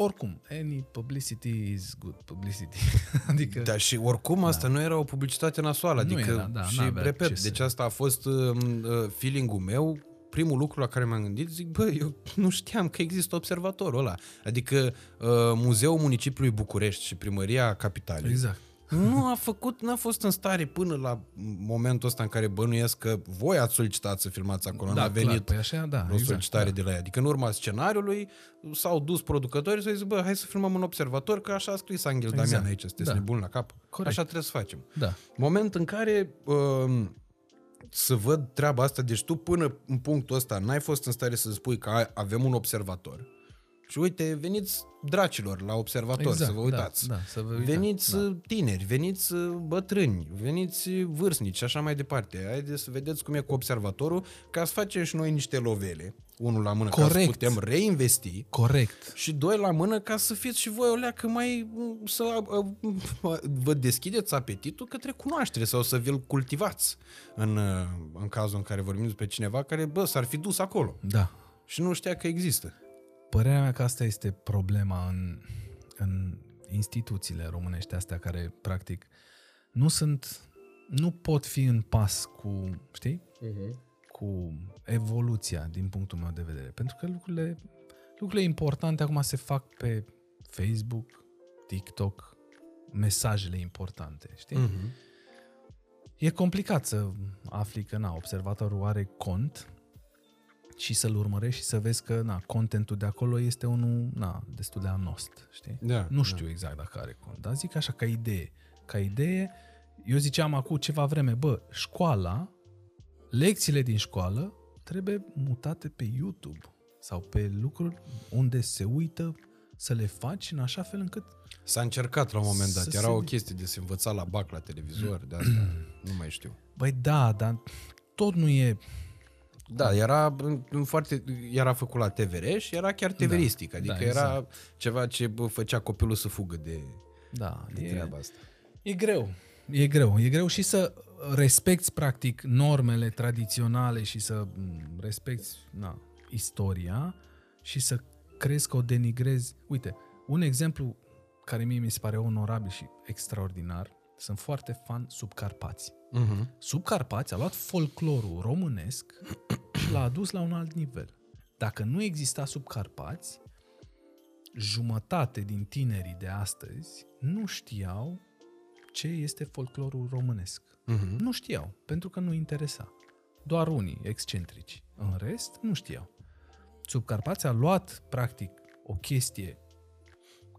oricum, any publicity is good publicity. adică, Da, și oricum asta nu era o publicitate nasoală, Nu adică era, da, și n-avea ce repet, să- deci asta a fost uh, uh, feeling-ul meu, primul lucru la care m-am gândit, zic, bă, eu nu știam că există observatorul ăla. Adică uh, Muzeul Municipiului București și Primăria Capitalei exact. Nu a făcut, n-a fost în stare până la momentul ăsta în care bănuiesc că voi ați solicitat să filmați acolo, Da, n-a venit clar, păi așa, da, o exact, solicitare da. de la ea. Adică în urma scenariului s-au dus producătorii să zic, bă, hai să filmăm un observator, că așa a scris Angel Exact. Damian aici, sunteți Da. nebuni la cap. Corect. Așa trebuie să facem. Da. Moment în care uh, să văd treaba asta, deci tu până în punctul ăsta n-ai fost în stare să spui că ai- avem un observator. Și uite, veniți dracilor la observator Exact, să vă uitați. da, da, să vă uitați, veniți da. uh, tineri, veniți uh, bătrâni, veniți uh, vârstnici și așa mai departe. Haideți să vedeți cum e cu observatorul, ca să facem și noi niște lovele. Unul la mână, ca să Corect. putem reinvesti Corect. și doi la mână ca să fiți și voi o leacă mai să uh, vă deschideți apetitul către cunoaștere sau să vi-l cultivați în, uh, în cazul în care vorbim despre cineva care, bă, s-ar fi dus acolo Da. și nu știa că există. Părerea mea că asta este problema în, în instituțiile românești astea care, practic, nu sunt, nu pot fi în pas cu, știi? Cu evoluția din punctul meu de vedere. Pentru că lucrurile, lucrurile importante acum se fac pe Facebook, TikTok, mesajele importante, știi? Mhm. E complicat să afli că, na, observatorul are cont și să-l urmărești și să vezi că na, contentul de acolo este unul na, destul de anost, știi? Da, nu știu exact dacă are cont, dar zic așa ca idee. Ca idee, eu ziceam acum ceva vreme, bă, școala, lecțiile din școală trebuie mutate pe YouTube sau pe lucruri unde se uită să le faci în așa fel încât S-a încercat la un moment dat. Să Era se- o chestie de se învăța la bac, la televizor, de asta. nu mai știu. Băi, da, dar tot nu e... Da, era în- în foarte, era făcut la TVR și era chiar TVRistic, adică da, era ceva ce bă, făcea copilul să fugă de, Da, de e, treaba asta. e greu. E greu. E greu și să respecti, practic, normele tradiționale și să m, respecti na, istoria și să crezi că o denigrezi. Uite, un exemplu care mie mi se pare onorabil și extraordinar, sunt foarte fan subcarpați. Uh-huh. Subcarpați a luat folclorul românesc și l-a adus la un alt nivel. Dacă nu exista subcarpați, jumătate din tinerii de astăzi nu știau ce este folclorul românesc. Uh-huh. Nu știau, pentru că nu interesa. Doar unii excentrici. În rest, nu știau. Subcarpați a luat, practic, o chestie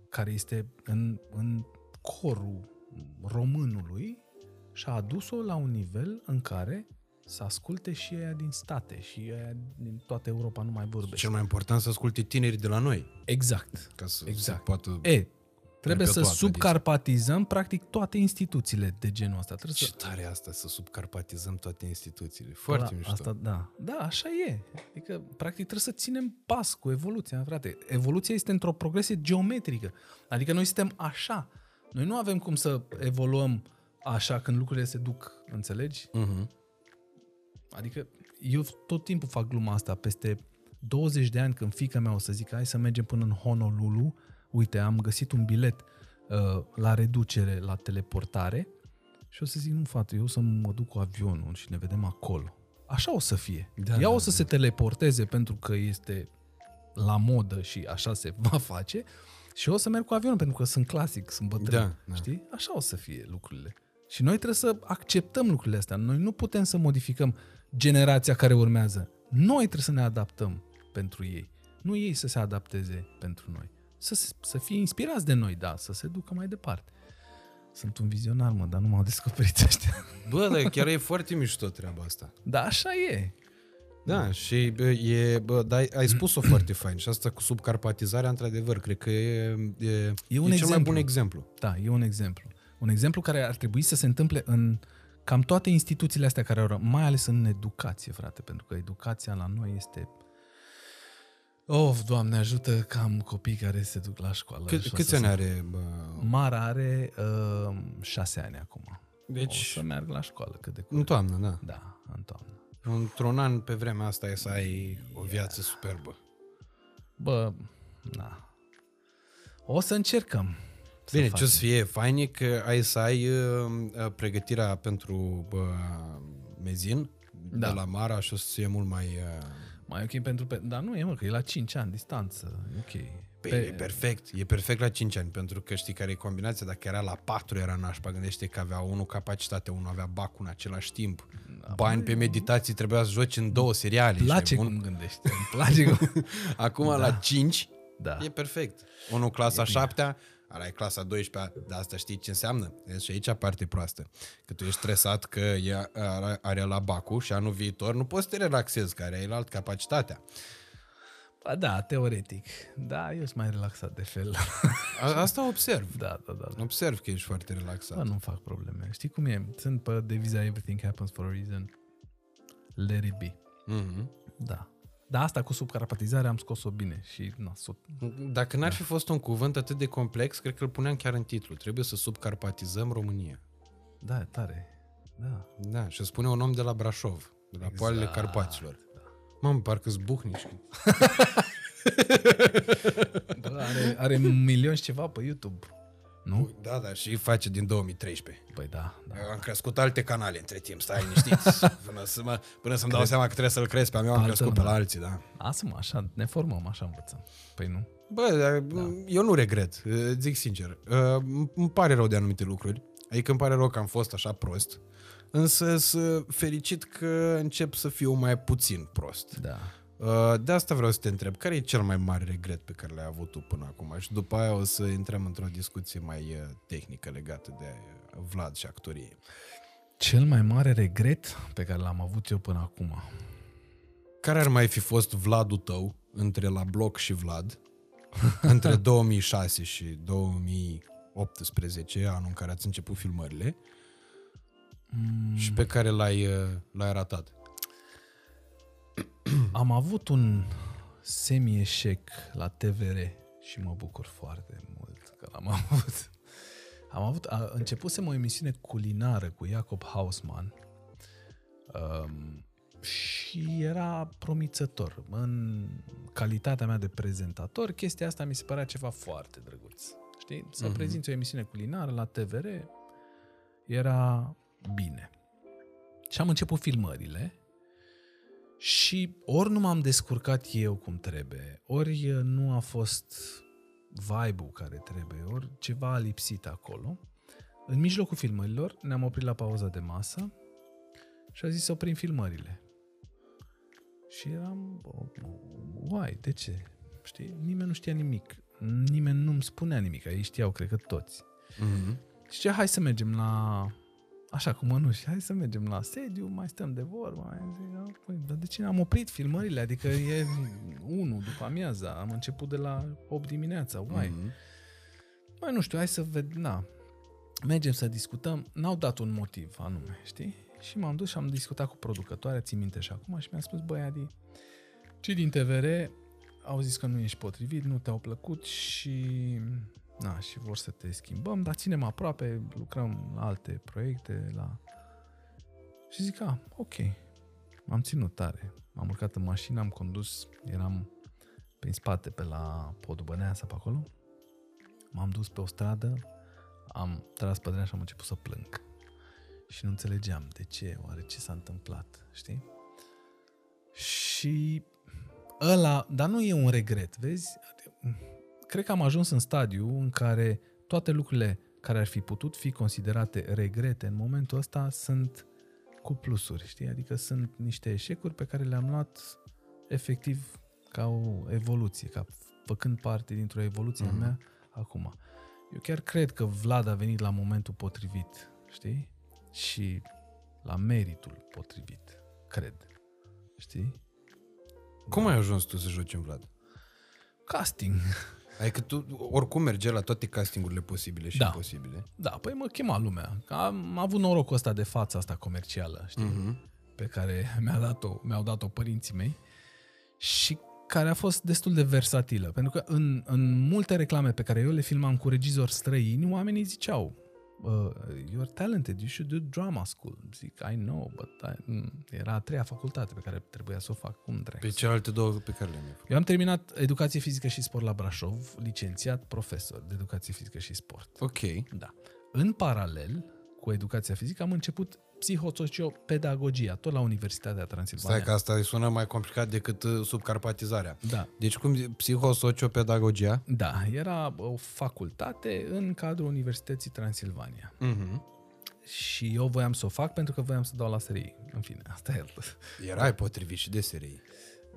care este în, în corul românului și a adus-o la un nivel în care să asculte și aia din state și aia din toată Europa nu mai vorbește. Cel mai important să asculte tinerii de la noi, Exact. ca să Exact. se poată... E, trebuie să Perpetua subcarpatizăm practic toate instituțiile de genul ăsta. Trebuie Ce să tare e asta, să subcarpatizăm toate instituțiile. Foarte da, mișto. Asta, da. da, așa e. Adică, practic, trebuie să ținem pas cu evoluția, frate. Evoluția este într-o progresie geometrică. Adică noi suntem așa. Noi nu avem cum să evoluăm așa când lucrurile se duc, înțelegi? Uh-huh. Adică eu tot timpul fac gluma asta. Peste 20 de ani, când fica mea o să zică hai să mergem până în Honolulu, uite, am găsit un bilet uh, la reducere, la teleportare și o să zic, nu, fată, eu o să mă duc cu avionul și ne vedem acolo. Așa o să fie. Da, Ea da, o să se teleporteze pentru că este la modă și așa se va face și eu o să merg cu avionul pentru că sunt clasic, sunt bătrân. Da, da. Știi? Așa o să fie lucrurile. Și noi trebuie să acceptăm lucrurile astea. Noi nu putem să modificăm generația care urmează. Noi trebuie să ne adaptăm pentru ei. Nu ei să se adapteze pentru noi. Să, se- să fie inspirați de noi, da, să se ducă mai departe. Sunt un vizionar, mă, dar nu m-au descoperit ăștia. Bă, dar chiar e foarte mișto treaba asta. Da, așa e. Da, și bă, e, bă, da, ai spus-o foarte fain și asta cu subcarpatizarea, într-adevăr, cred că e, e, E un e cel mai exemplu. bun exemplu. Da, e un exemplu. Un exemplu care ar trebui să se întâmple în cam toate instituțiile astea care au, ră- mai ales în educație, frate, pentru că educația la noi este... Of, Doamne, ajută că am copii care se duc la școală. Cât, și o câți să ani se- are? Bă? Mara are uh, șase ani acum. O Deci, să meargă la școală cât de în curând. toamnă, da. Da, în toamnă. Într-un an pe vremea asta e să ai o viață superbă. Bă, na. O să încercăm. Să Bine, ce facem. o să fie fain e că ai să ai uh, uh, pregătirea pentru bă, mezin da. Da. de la Mara și o să fie mult mai... Uh, Mai ok pentru... Pe... Dar nu e, mă, că e la 5 ani distanță. E ok. Pe... E perfect, e perfect la 5 ani, pentru că știi care e combinația, dacă era la 4 era nașpa, gândește că avea unul capacitate, unul avea bacul în același timp, bani pe meditații, trebuia să joci în două seriale. Îmi place ești nebun? cum gândești. Îmi place cum... Acum da. la 5 Da. e perfect. Unul clasa 7 Ala e clasa 12 dar asta știi ce înseamnă? E și aici partea proastă. Că tu ești stresat că ea are, are la bacul și anul viitor nu poți să te relaxezi, care ai la alt capacitatea. Ba da, teoretic. Da, eu sunt mai relaxat de fel. A, asta observ. da, da, da. da. Observ că ești foarte relaxat. Dar nu fac probleme. Știi cum e? Sunt pe deviza Everything happens for a reason. Let it be. Mm-hmm. Da. Dar asta cu subcarpatizarea am scos-o bine și na, sub... Dacă n-ar fi fost un cuvânt atât de complex, cred că îl puneam chiar în titlu. Trebuie să subcarpatizăm România. Da, e tare. Da. Da, și spune un om de la Brașov, de la exact. poalele Carpaților. Mamă, parcă zbuhnici. Bă, are, are un milion și ceva pe YouTube. Nu? Da, da, și face din 2013. Păi da, da. Eu am crescut alte canale între timp, stai liniștiți. Până, să mă, până să-mi dau seama că trebuie să-l cresc pe a meu, am Altă crescut pe lume. la alții, da. Lasă-mă, așa, ne formăm, așa învățăm. Păi nu? Bă, dar eu nu regret, zic sincer. Uh, Îmi pare rău de anumite lucruri. Adică îmi pare rău că am fost așa prost. Însă sunt fericit că încep să fiu mai puțin prost. Da. Uh, De asta vreau să te întreb, care e cel mai mare regret pe care l-ai avut tu până acum? Și după aia o să intrăm într-o discuție mai uh, tehnică legată de uh, Vlad și actorie. Cel mai mare regret pe care l-am avut eu până acum. Care ar mai fi fost Vladul tău între la bloc și Vlad între 2006 și 2018, anul în care ați început filmările Mm, și pe care l-ai, uh, l-ai ratat? Am avut un semi-eșec la TVR și mă bucur foarte mult că l-am avut. Am avut, a, începusem o emisiune culinară cu Jacob Hausmann um, și era promițător. În calitatea mea de prezentator, chestia asta mi se părea ceva foarte drăguț. Știi? Să uh-huh. prezinți o emisiune culinară la TVR era bine. Și am început filmările și ori nu m-am descurcat eu cum trebuie, ori uh, nu a fost vibe-ul care trebuie, ori ceva a lipsit acolo. În mijlocul filmărilor ne-am oprit la pauza de masă și a zis să oprim filmările. Și eram, uai, de ce? Știi? Nimeni nu știa nimic. Nimeni nu-mi spunea nimic. Ei știau, cred că toți. Mm-hmm. Și ce, hai să mergem la... Așa cum mănuși, hai să mergem la sediu, mai stăm de vorbă, mai zic, "Da, păi, dar de ce am oprit filmările? Adică e 1 după amiaza, am început de la 8 dimineața, uai. Mm-hmm. Mai nu știu, hai să vedem, na, mergem să discutăm, n-au dat un motiv anume, știi? Și m-am dus și am discutat cu producătoarea, țin minte și acum, și mi-a spus, băi, Adi, cei din TVR au zis că nu ești potrivit, nu te-au plăcut și na, și vor să te schimbăm, dar ținem aproape, lucrăm la alte proiecte, la... Și zic, a, ok, m-am ținut tare. M-am urcat în mașină, am condus, eram prin spate pe la podul Băneasa pe acolo. M-am dus pe o stradă, am tras pe dreapta și am început să plâng. Și nu înțelegeam de ce, oare ce s-a întâmplat, știi? Și ăla, dar nu e un regret, vezi? Cred că am ajuns în stadiu în care toate lucrurile care ar fi putut fi considerate regrete în momentul ăsta sunt cu plusuri, știi? Adică sunt niște eșecuri pe care le-am luat efectiv ca o evoluție, ca făcând parte dintr-o evoluție mm-hmm. a mea acum. Eu chiar cred că Vlad a venit la momentul potrivit, știi? Și la meritul potrivit, cred. Știi? Cum ai ajuns tu să joci în Vlad? Casting. Adică tu oricum mergeai la toate castingurile posibile și Da. imposibile. Da, păi mă chema lumea. Am avut norocul ăsta de fața asta comercială, știi? Mhm. pe care mi-a dat-o, mi-au dat-o părinții mei și care a fost destul de versatilă. Pentru că în, în multe reclame pe care eu le filmam cu regizori străini, oamenii ziceau uh, you're talented, you should do drama school. Zic, I know, but I, mm, era a treia facultate pe care trebuia să o fac. Cum dracu? Pe cealaltă două pe care le-am făcut. Eu am terminat educație fizică și sport la Brașov, licențiat profesor de educație fizică și sport. Ok. Da. În paralel cu educația fizică am început psihosociopedagogia, tot la Universitatea Transilvania. Stai că asta îi sună mai complicat decât uh, subcarpatizarea. Da. Deci cum zi- psihosociopedagogia? Da, era o facultate în cadrul Universității Transilvania. Mhm. Și eu voiam să o fac pentru că voiam să dau la serii. În fine, asta e. Erai potrivit și de serii.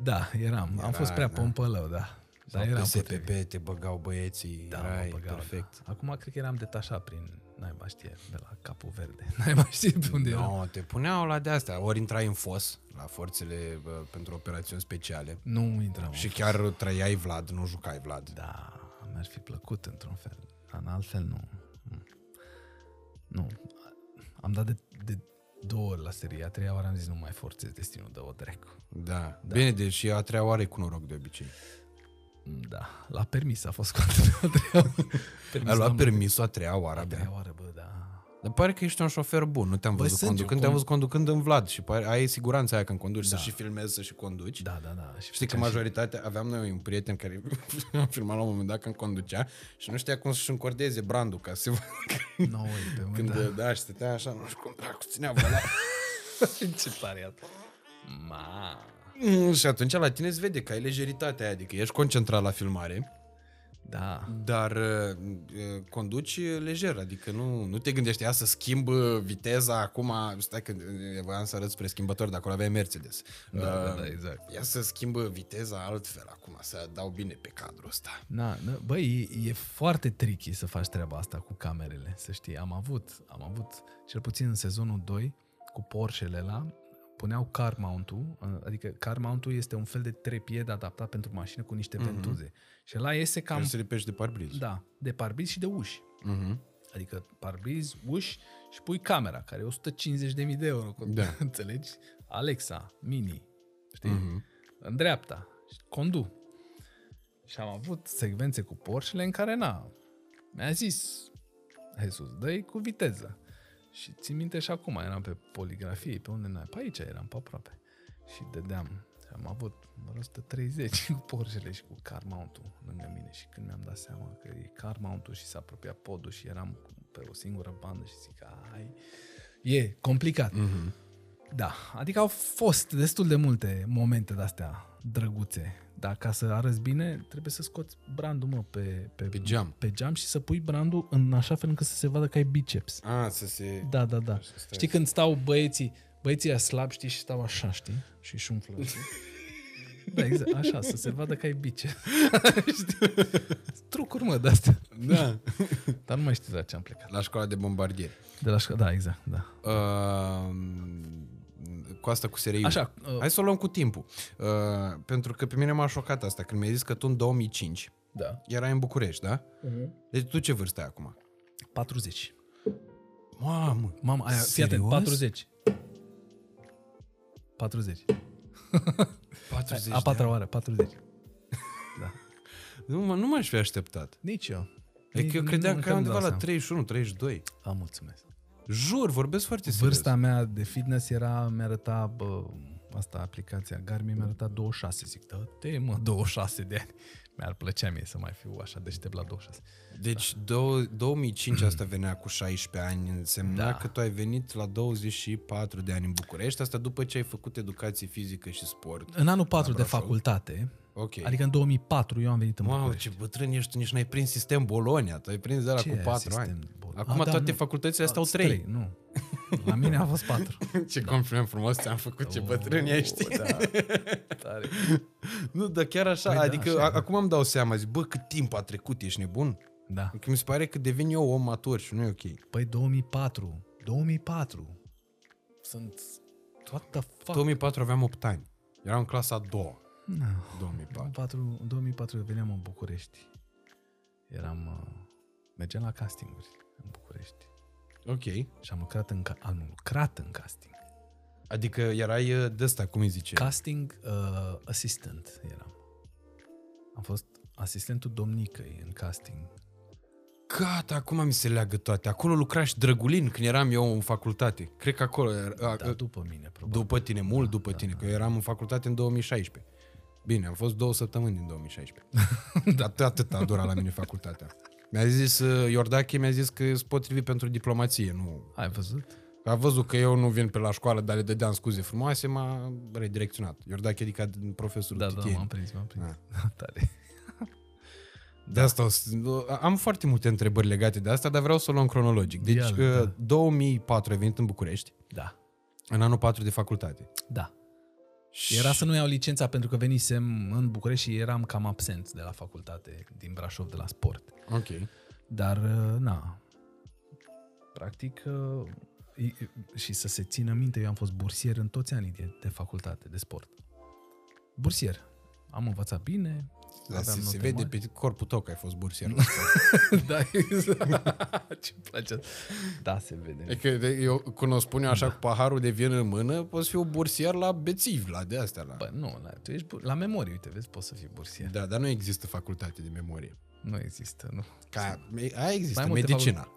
Da, eram. Am Era, fost prea da. pompălău, da. Sau Dar pe eram SPP potrivit. te băgau băieții, Da, erai mă băgau, perfect. Da. Acum cred că eram detașat prin, naiba știe, de la capul verde. Naiba știe pe unde Nu, eram. no, te puneau la de-astea. Ori intrai în fos, la forțele bă, pentru operațiuni speciale. Nu intram. Și chiar trăiai Vlad, nu jucai Vlad. Da, mi-ar fi plăcut într-un fel, dar în altfel nu. Nu. Am dat de, de două ori la serie, a treia oară am zis nu mai forțez destinul, dă o dracu. Da. da. Bine, deci și a treia oară e cu noroc de obicei. Da, la permis a fost cu a treia permis Ai luat n-am permisul a treia oară A abia. treia oară, bă, da. Dar pare că ești un șofer bun, nu te-am Bă, văzut sunt, conducând, eu te-am con- văzut conducând în Vlad și pare, ai siguranța aia când conduci, Da. să și filmezi, să și conduci. Da, da, da. Și Știi că făceam și- majoritatea, aveam noi un prieten care am filmat la un moment dat când conducea și nu știa cum să-și încordeze brandul ca să se vadă Nu, uite, mă, când, da. da. da, și stătea așa, nu știu cum dracu, ținea vola. Ce tare e asta. Ma. Mm, și atunci la tine îți vede că ai lejeritatea aia, adică ești concentrat la filmare, Da. Dar uh, uh, conduci lejer, adică nu, nu te gândești ia să schimb uh, viteza acum, stai că uh, voiam să arăt spre schimbător, de acolo aveai Mercedes. Da, da, da, exact. Ia să schimb viteza altfel acum, să dau bine pe cadrul ăsta. Na, na, băi, e, e foarte tricky să faci treaba asta cu camerele, să știi. Am avut, am avut, cel puțin în sezonul 2, cu Porsche-le la, puneau car mount-ul, adică car mount-ul este un fel de trepied adaptat pentru mașină cu niște ventuze. Și la iese cam, Cam... să lipești de parbriz. da, de parbriz și de uși. Mhm. Adică parbriz, uși și pui camera, care e 150.000 de euro. Da. Înțelegi? Alexa, Mini, știi? Mhm. În dreapta. Și Condu. Și am avut secvențe cu Porsche în care, na, mi-a zis Jesus, dă cu viteză. Și țin minte și acum, eram pe poligrafie, pe unde n-ai, pe aici eram, pe aproape. Și dădeam, și am avut vreo 130 cu Porsche și cu car mount-ul lângă mine și când mi-am dat seama că e car mount-ul și s-a apropiat podul și eram pe o singură bandă și zic, ai, e complicat. Mhm. Da, adică au fost destul de multe momente de-astea drăguțe. Dar ca să arăți bine, trebuie să scoți brandul, mă, pe, pe, Pe geam. pe geam și să pui brandul în așa fel încât să se vadă că ai biceps. A, să se... Da, da, da. stai. Știi când stau băieții, băieții ăia slabi, știi, și stau așa, știi? Și își umflă. știi? Da, exact, așa, să se vadă că ai biceps. știi? Trucuri, mă, de-astea. Da. Dar nu mai știu de la ce am plecat. La școala de bombardieri. De la școală, da, exact, da. Uh, cu asta cu SRI. Așa, uh, Hai să o luăm cu timpul. Uh, pentru că pe mine m-a șocat asta când mi-ai zis că tu în 2005 Da. erai în București, da? Deci tu ce vârstă ai acum? 40. Mamă! Mama, aia, fii atent, Serios? 40. 40. 40 A patra oară, 40. Da. Nu, mă, nu m-aș fi așteptat. Nici eu. Adică eu Nici- credeam nu- că încă ai nu-mi undeva dau la seama. 31, 32. A, mulțumesc. Jur, vorbesc foarte serios. Vârsta mea de fitness era, mi-arăta, bă, asta, aplicația Garmin mi-a arătat 26. Zic, da, te mă, 26 de ani. Mi-ar plăcea mie să mai fiu așa deștept la 26. Deci dou- 2005 asta venea cu 16 ani, însemna Da. că tu ai venit la 24 de ani în București, asta după ce ai făcut educație fizică și sport. În anul 4 de Brașov. facultate, Ok. adică în 2004 eu am venit în Wow, București. ce bătrân ești, tu nici n-ai prins sistem Bolonia, tu ai prins de la Ce cu e 4 ani. sistem bun? Acum A, da, toate nu. facultățile astea au Sunt 3. Nu. La mine a fost 4. Ce compliment frumos ți-am făcut, ce bătrân ești. Da, tare. Nu, dar chiar așa, Păi da, adică așa e, a- da. acum îmi dau seama, zic, bă, cât timp a trecut, ești nebun? Da. Că mi se pare că devin eu om matur și nu e ok. Păi 2004. 2004. Sunt... What the fuck? 2004 aveam 8 ani. Eram în clasa a doua. No. 2004. 2004, în 2004 eu veneam în București. Eram... Uh, mergeam la castinguri în București. Ok. Și am lucrat în, ca- am lucrat în casting. Adică erai uh, de ăsta, cum îi zice? Casting uh, assistant eram. Am fost asistentul domnicăi în casting. Gata, acum mi se leagă toate. Acolo lucra și Drăgulin când eram eu în facultate. Cred că acolo era, Da, după mine, probabil. după tine, mult după tine, că eu eram în facultate în 2016. Bine, am fost două săptămâni din 2016. da. Atât, atât a durat la mine facultatea. Mi-a zis, uh, Iordache mi-a zis că sunt potrivit pentru diplomație. Nu. Ai văzut? A văzut că eu nu vin pe la școală, dar le dădeam scuze frumoase, m-a redirecționat. Iordache, adică profesorul Da, da, Titieni. m-am prins, m-am prins. Da. Da. Tare. De asta o să, am foarte multe întrebări legate de asta, dar vreau să o luăm cronologic. Deci, Ia-le, uh, da. 2004 ai venit în București, Da. în anul 4 de facultate. Da. Era să nu iau licența pentru că venisem în București și eram cam absent de la facultate din Brașov, de la sport. Ok. Dar, uh, na, practic, uh, i- i- și să se țină minte, eu am fost bursier în toți anii de, de facultate, de sport. Bursier. Am învățat bine, Da, aveam se, se note vede mari. pe corpul tău că ai fost bursier. da, exact. Ce place. Da, se vede. e că de- eu, când o spun eu așa cu paharul de vin în mână, poți fi o bursier la bețiv, la de astea. La... Bă, nu, la, tu ești bur- la memorie, uite, vezi, poți să fii bursier. Da, dar nu există facultate de memorie. Nu există, nu. Ca, aia există, Mai multe medicina.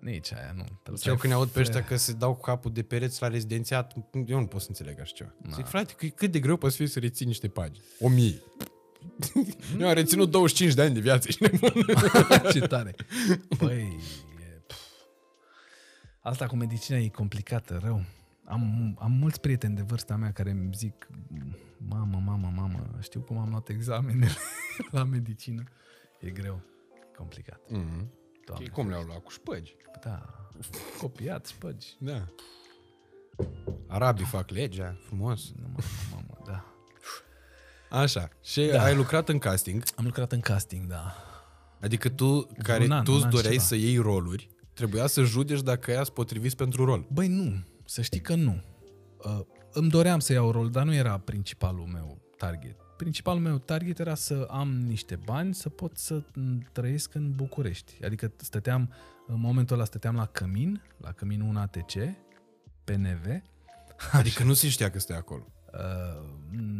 Nici aia, nu. Trebuie Deci să eu ai când aud pe fe- ăștia că se dau cu capul de pereți la rezidențiat, eu nu pot să înțeleg așa ceva. Zic, frate, că cât de greu poți fi să reții niște pagini? O mie. eu am reținut 25 de ani de viață, ești nebun. Ce tare. Păi, e, pf. asta cu medicina e complicată, rău. Am, am mulți prieteni de vârsta mea care îmi zic, mamă, mamă, mamă, știu cum am luat examenele la medicină. E greu. E complicat. Mm-hmm. Doamne. Cum le-au luat? Cu șpăgi. Da. Copiat, spăgi. Da. Arabii fac legea, frumos. Nu mă, mamă, da. Așa. Și Da. ai lucrat în casting, Am lucrat în casting, da. adică tu, care un an, tu un îți an doreai ceva. să iei roluri, trebuia să judeci dacă ea sunt potriviți pentru rol. Băi, nu. Să știi că nu. Uh, îmi doream să iau rol, dar nu era principalul meu target. Principalul meu target era să am niște bani, să pot să m, trăiesc în București. Adică stăteam, în momentul ăla stăteam la Cămin, la Cămin 1 ATC, PNV. Adică nu se știa că stai acolo. Uh,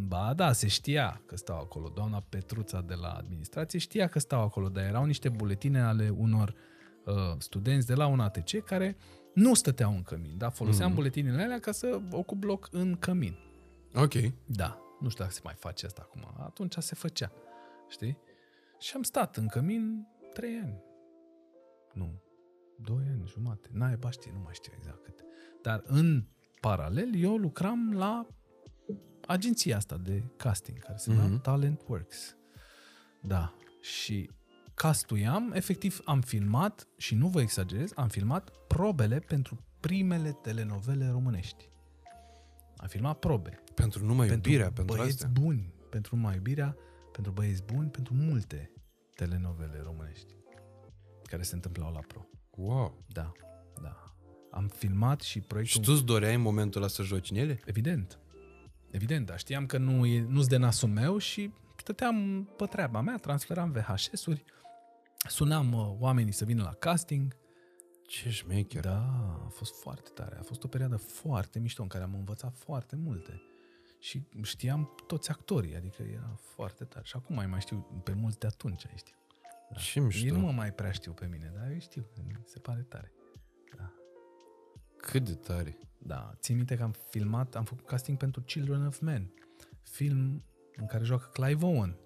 ba da, se știa că stau acolo. Doamna Petruța de la administrație știa că stau acolo, dar erau niște buletine ale unor uh, studenți de la un ATC care nu stăteau în cămin, dar foloseam mm. buletinele alea ca să ocup loc în cămin. Ok. Da, nu știu dacă se mai face asta acum. Atunci se făcea, știi? Și am stat în cămin trei ani. Nu, doi ani, jumate. N-ai știi, nu mai știu exact cât. Dar în paralel, eu lucram la agenția asta de casting, care se numea Mhm. Talent Works. Da, și castuiam, efectiv am filmat, și nu vă exagerez, am filmat probele pentru primele telenovele românești. Am filmat probe Pentru numai iubirea, pentru băieți astea. buni, pentru mai iubirea, pentru băieți buni, pentru multe telenovele românești care se întâmplau la pro. Wow. Da, da. Am filmat și Și proiectul... tu îți doreai în momentul ăla să joci în ele? Evident. Evident, dar știam că nu e, nu-s de nasul meu și stăteam pe treaba mea, transferam VHS-uri, sunam uh, oamenii să vină la casting. Ce șmecher. Da, a fost foarte tare. A fost o perioadă foarte mișto în care am învățat foarte multe. Și știam toți actorii, adică era foarte tare. Și acum mai mai știu pe mulți de atunci, ai știu. Da. Ce mișto. Ei nu mă mai prea știu pe mine, dar eu știu, mi se pare tare. Da. Cât de tare. Da, țin minte că am filmat, am făcut casting pentru Children of Men, film în care joacă Clive Owen,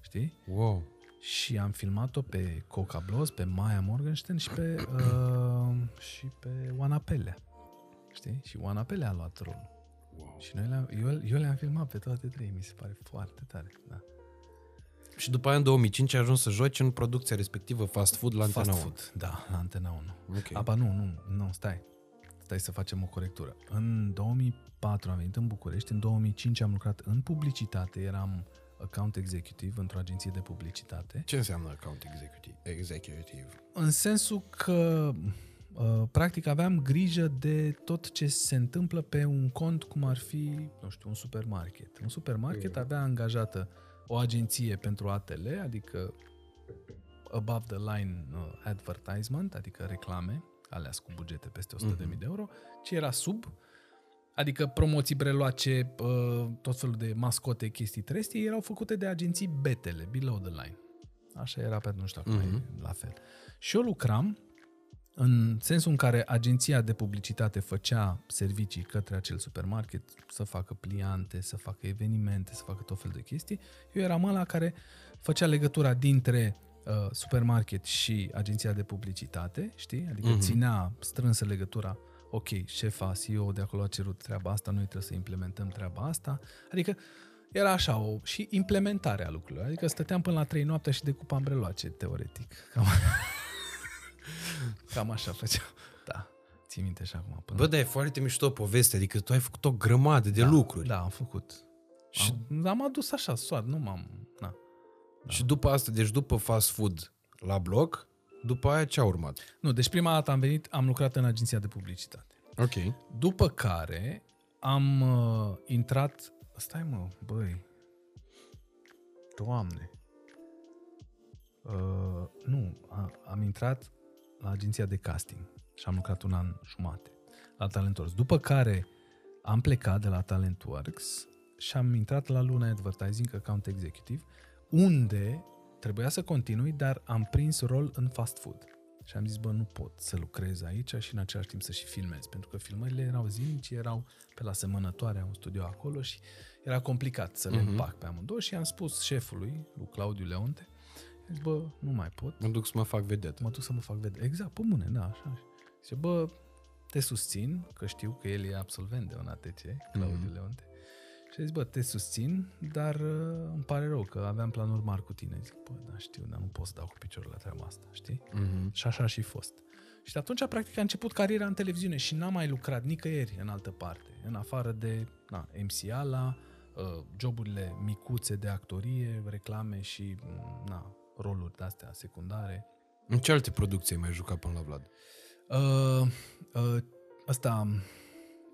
știi? Wow. Și am filmat-o pe Coca Blos, pe Maya Morgenstern și pe, uh, și pe Oana Pelea. Știi? Și Oana Pelea a luat rolul. wow. Și noi le-am, eu, eu le-am filmat pe toate trei, mi se pare foarte tare. Da. Și după aia în 2005 ai ajuns să joci în producția respectivă fast food la Antena Fast 1. food, da, la Antena 1. Ok. Aba nu, nu, nu, stai. Stai să facem o corectură. În 2004 am venit în București, în 2005 am lucrat în publicitate, eram account executive într-o agenție de publicitate. Ce înseamnă account executive? executive? În sensul că uh, practic aveam grijă de tot ce se întâmplă pe un cont cum ar fi, nu știu, un supermarket. Un supermarket avea angajată o agenție pentru ATL, adică above the line uh, advertisement, adică reclame, alea cu bugete peste 100.000 de euro, ce era sub, adică promoții breloace, uh, tot felul de mascote, chestii trestii, erau făcute de agenții betele, below the line. Așa era pe nu știu acum Mhm. e la fel. Și eu lucram în sensul în care agenția de publicitate făcea servicii către acel supermarket, să facă pliante, să facă evenimente, să facă tot fel de chestii, eu eram ăla care făcea legătura dintre uh, supermarket și agenția de publicitate, știi? Adică Mhm. ținea strânsă legătura ok, șefa, CEO de acolo a cerut treaba asta, noi trebuie să implementăm treaba asta. Adică era așa, o, și implementarea lucrurilor. Adică stăteam până la 3 noaptea și decupam breloace, teoretic. Cam, cam așa făceam. Da, ții minte și acum. Până Bă, dar e foarte mișto poveste, adică tu ai făcut o grămadă de lucruri. Da, am făcut. Și- Și... Am, am adus așa, soar, nu m-am... Na. Și după asta, deci după fast food la bloc, după aia ce a urmat? Nu, deci prima dată am venit, am lucrat în agenția de publicitate. Ok. După care am uh, intrat... Stai mă, băi. Doamne. Uh, nu, a, am intrat la agenția de casting și am lucrat un an jumate la Talentworks. După care am plecat de la Talentworks și am intrat la Luna Advertising Account Executive, unde trebuia să continui, dar am prins rol în fast food. Și am zis, bă, nu pot să lucrez aici și în același timp să și filmez, pentru că filmările erau zilnice, erau pe la semănătoare, un studio acolo și era complicat să le împac pe amândouă și am spus șefului, lui Claudiu Leonte, am zis, bă, nu mai pot, Mă duc să mă fac vedetă. mă duc să mă fac vedere. Exact, pe bune, da, așa. Zice, bă, te susțin, că știu că el e absolvent de un ATC, Claudiu mm-hmm. Leonte. Și Și a zis, bă, te susțin, dar uh, îmi pare rău că aveam planuri mari cu tine. Zic, bă, da, știu, dar nu pot să dau cu piciorul la treaba asta, știi? Mhm. Și așa a și fost. Și de atunci, practic, a început cariera în televiziune și n-am mai lucrat nicăieri în altă parte, în afară de na, MCA-la, uh, joburile micuțe de actorie, reclame și mm, na, roluri de-astea secundare. În ce alte producții ai mai jucat până la Vlad? Uh, uh, asta,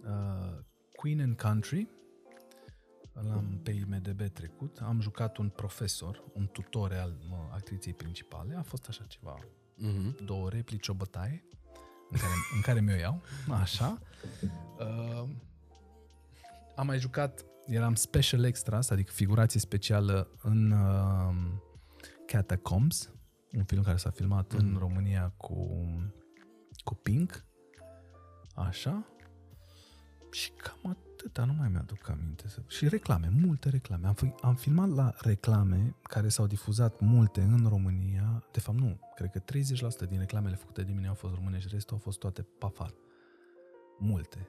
uh, Queen and Country, l-am pe IMDB trecut, am jucat un profesor, un tutore al mă, actriței principale, a fost așa ceva, Mhm. două replici, o bătaie, în care, în care mi-o iau, așa. Uh, am mai jucat, eram special extras, adică figurație specială în uh, Catacombs, un film care s-a filmat mm. în România cu, cu Pink, așa. Și cam atâta, nu mai mi-aduc aminte. să- Și reclame, multe reclame. Am, fi, am filmat la reclame care s-au difuzat multe în România. De fapt, nu. Cred că 30% din reclamele făcute de mine au fost românești, restul au fost toate pe afară. Multe.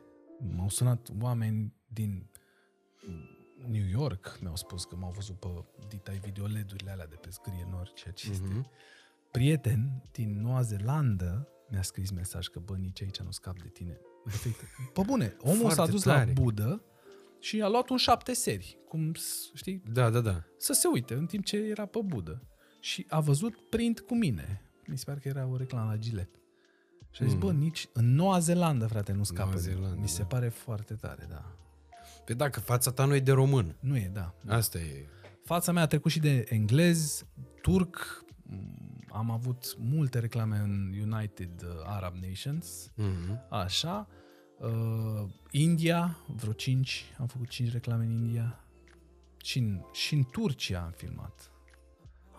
M-au sunat oameni din New York, mi-au spus că m-au văzut pe ditai videoledurile alea de pe scrie nori, ceea ce este. Mhm. Prieten din Noua Zeelandă mi-a scris mesaj că, bă, nici aici nu scap de tine. Efect. Pe bune, omul Foarte s-a dus tare. la Budă și a luat un șapte seri, cum, s- știi, Da, da, da. să se uite în timp ce era pe Budă. Și a văzut print cu mine. Mi se pare că era o reclamă la Gillette. Și a zis, Mm. bă, nici în Noua Zeelandă, frate, nu scapă. Noua de- Zeelandă, Mi se da. pare foarte tare, da. Pe dacă fața ta nu e de român. Nu e, da. Asta e. Fața mea a trecut și de englez, turc, m, am avut multe reclame în United uh, Arab Nations, Mhm. așa. Uh, India, vreo 5, am făcut 5 reclame în India. Și în, și în Turcia am filmat.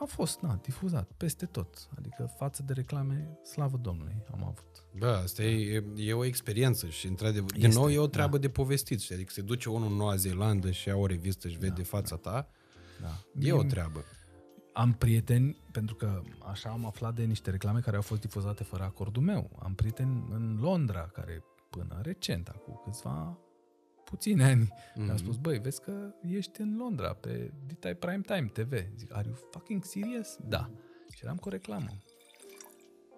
A fost, na, difuzat peste tot. Adică față de reclame, slavă Domnului, am avut. Bă, asta e, e o experiență și, într-adevăr, din Este, nou e o da. treabă de povestit. știi? Adică se duce unul în Noua Zeelandă și ia o revistă și vede fața ta, Da. e o treabă. Am prieteni, pentru că așa am aflat de niște reclame care au fost difuzate fără acordul meu. Am prieteni în Londra care până recent, acum câțiva puțini ani, mm-hmm. mi-au spus, băi, vezi că ești în Londra pe Ditai Prime Time TV. Zic, are you fucking serious? Da. Și eram cu o reclamă.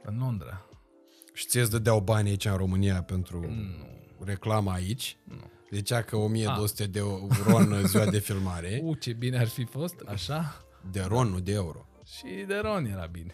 În Londra. Și ție îți dădeau bani aici în România pentru reclama aici. Zicea că 1200 de ron ziua de filmare. U, ce bine ar fi fost, așa. De ron, nu de euro. Și de Ron era bine.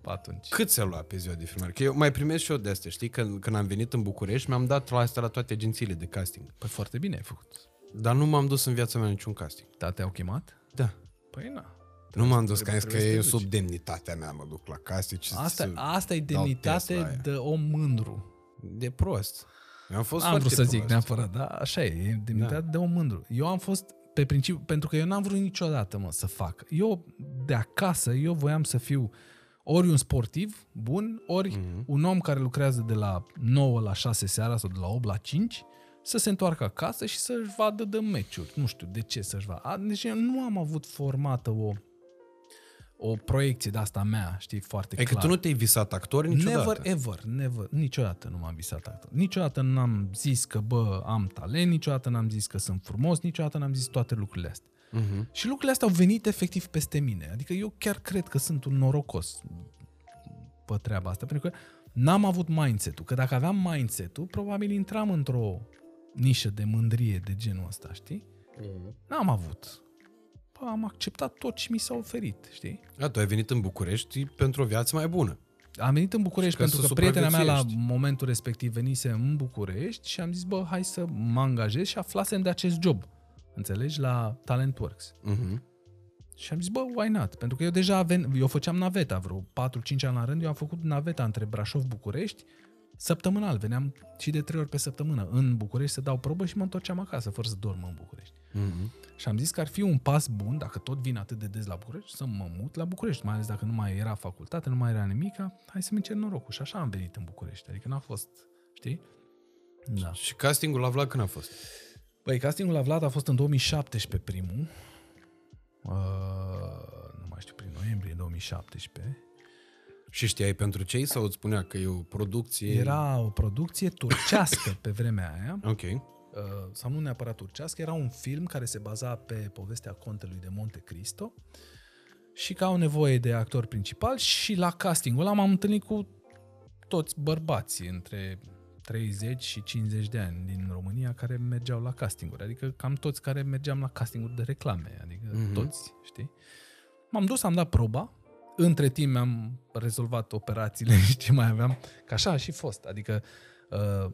Pe atunci. Cât se lua pe ziua de filmare? Că eu mai primesc și eu de astea, știi? Când, când am venit în București, mi-am dat la asta la toate agențiile de casting. Păi foarte bine ai făcut. Dar nu m-am dus în viața mea niciun casting. Da, te-au chemat? Da. Păi na. Nu m-am dus, că am zis că trebuie să e te duci. sub demnitatea mea, mă duc la casting și Asta, să asta e dau test la demnitate aia. de om mândru. De prost. Eu am fost Am foarte vrut să zic prost. neapărat, da, așa e, e demnitate Da. de om mândru. Eu am fost pe principiu, pentru că eu n-am vrut niciodată, mă, să fac. Eu, de acasă, eu voiam să fiu ori un sportiv bun, ori Mhm. mm-hmm. un om care lucrează de la 9 la 6 seara sau de la 8 la 5 să se întoarcă acasă și să-și vadă de meciuri. Nu știu de ce să-și vadă. A, Deci eu nu am avut formată o, o proiecție de asta mea, știi, foarte Adică clar. tu nu te-ai visat actor niciodată. Never ever, never, niciodată nu m-am visat actor. Niciodată n-am zis că, bă, am talent, niciodată n-am zis că sunt frumos, niciodată n-am zis toate lucrurile astea. Mhm. Și lucrurile astea au venit efectiv peste mine. Adică eu chiar cred că sunt un norocos pe treaba asta, pentru că n-am avut mindset-ul. Că dacă aveam mindset-ul, probabil intram într-o nișă de mândrie de genul ăsta, știi? N-am avut. Bă, am acceptat tot ce mi s-a oferit, știi? Da, tu ai venit în București pentru o viață mai bună. Am venit în București Și ca pentru să că prietena mea la supraviețuiești. momentul respectiv venise în București și am zis, bă, hai să mă angajez și aflasem de acest job. Înțelegi? La Talentworks. Mhm. Și am zis, bă, why not? Pentru că eu deja ven, eu făceam naveta vreo 4-5 ani la rând, eu am făcut naveta între Brașov-București, săptămânal, veneam și de trei ori pe săptămână în București să dau probă și mă întorceam acasă, fără să dorm în București. Mhm. Și am zis că ar fi un pas bun, dacă tot vin atât de des la București, să mă mut la București, mai ales dacă nu mai era facultate, nu mai era nimica, hai să-mi încerc norocul. Și așa am venit în București, adică n-a fost, știi? Da. Și castingul la Vlad când a fost? Băi, castingul la Vlad a fost în 2017 primul. Uh, nu mai știu, prin noiembrie 2017. Și știai pentru ce sau îți spunea că e o producție? Era o producție turcească pe vremea aia. Ok. Uh, uh, sau nu neapărat turcească, era un film care se baza pe povestea contelui de Monte Cristo și că au nevoie de actor principal și la castingul ăla m-am întâlnit cu toți bărbații între 30 și 50 de ani din România care mergeau la castinguri, adică cam toți care mergeam la castinguri de reclame, adică Mhm. mm-hmm. toți, știi? M-am dus, am dat proba, între timp mi-am rezolvat operațiile și ce mai aveam, că așa a și fost, adică uh,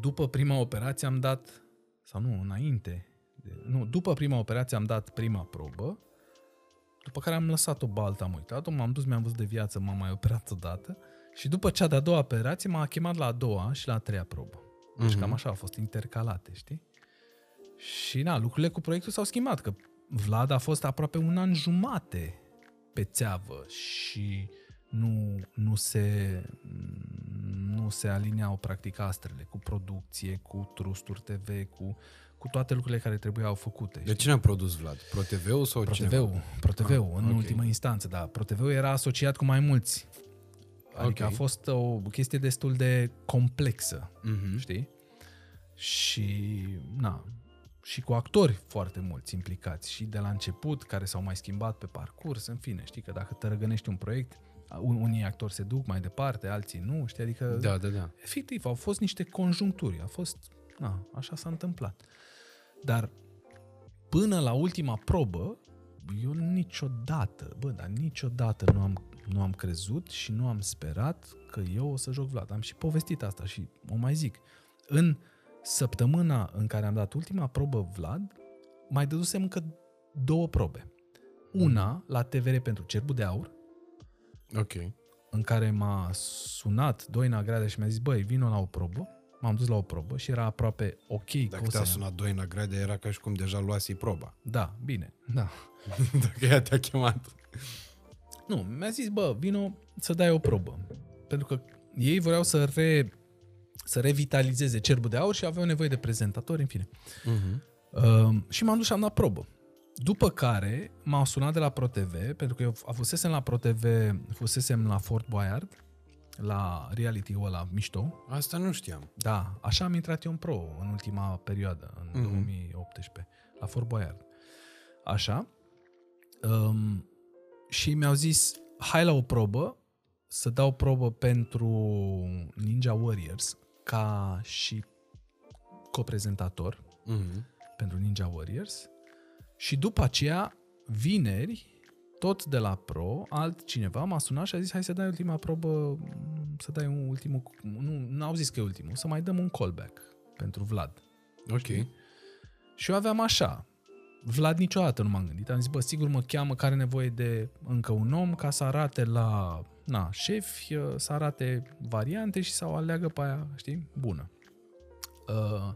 după prima operație am dat, sau nu, înainte, de, nu, după prima operație am dat prima probă, după care am lăsat-o baltă, am uitat-o, m-am dus, mi-am văzut de viață, m-am mai operat odată și după cea de-a doua operație m-a chemat la a doua și la a treia probă. Deci Mhm. cam așa au fost intercalate, știi? Și na, lucrurile cu proiectul s-au schimbat, că Vlad a fost aproape un an jumate pe țeavă și nu, nu se nu se alineau practic astrele cu producție, cu trusturi TV, cu, cu toate lucrurile care trebuiau făcute. De cine a produs Vlad? ProTV-ul sau cineva? ProTV-ul, ProTV-ul Ah, în ok. ultima instanță, da. ProTV-ul era asociat cu mai mulți. Adică Ok. a fost o chestie destul de complexă, Mhm. știi? Și, na, și cu actori foarte mulți implicați și de la început, care s-au mai schimbat pe parcurs, în fine, știi că dacă tărăgănești un proiect, un- unii actori se duc mai departe, alții nu, știi, adică Da, da, da. efectiv, au fost niște conjuncturi, a fost, na, așa s-a întâmplat. Dar până la ultima probă, eu niciodată, bă, dar niciodată nu am, nu am crezut și nu am sperat că eu o să joc Vlad. Am și povestit asta și o mai zic. În săptămâna în care am dat ultima probă Vlad, mai dădusem încă două probe. Una la TVR pentru Cerbul de Aur, Ok. în care m-a sunat Doina Gradea și mi-a zis, băi, vino la o probă. M-am dus la o probă și era aproape ok. că Dacă o să te-a iau. sunat Doina Gradea, era ca și cum deja luasi proba. Da, bine, da. Dacă ea te-a chemat. Nu, mi-a zis, bă, vino să dai o probă. Pentru că ei vreau să, re, să revitalizeze cerbul de aur și aveau nevoie de prezentatori, în fine. Mhm. Uh, și m-am dus și am dat probă. După care m-au sunat de la ProTV, pentru că eu fusesem la ProTV, fusesem la Fort Boyard, la reality-ul ăla mișto. Asta nu știam. Da, așa am intrat eu în pro în ultima perioadă, în Mhm. 2018, la Fort Boyard. Așa. Um, și mi-au zis, hai la o probă, să dau probă pentru Ninja Warriors ca și coprezentator Mhm. pentru Ninja Warriors și după aceea, vineri, tot de la Pro, altcineva m-a sunat și a zis hai să dai ultima probă, să dai un ultimul, nu, nu au zis că e ultimul, să mai dăm un callback pentru Vlad. Ok. Și eu aveam așa, Vlad niciodată nu m-am gândit, am zis, bă, sigur mă cheamă care are nevoie de încă un om ca să arate la, na, șefi, să arate variante și să o aleagă pe aia, știi, bună. Uh,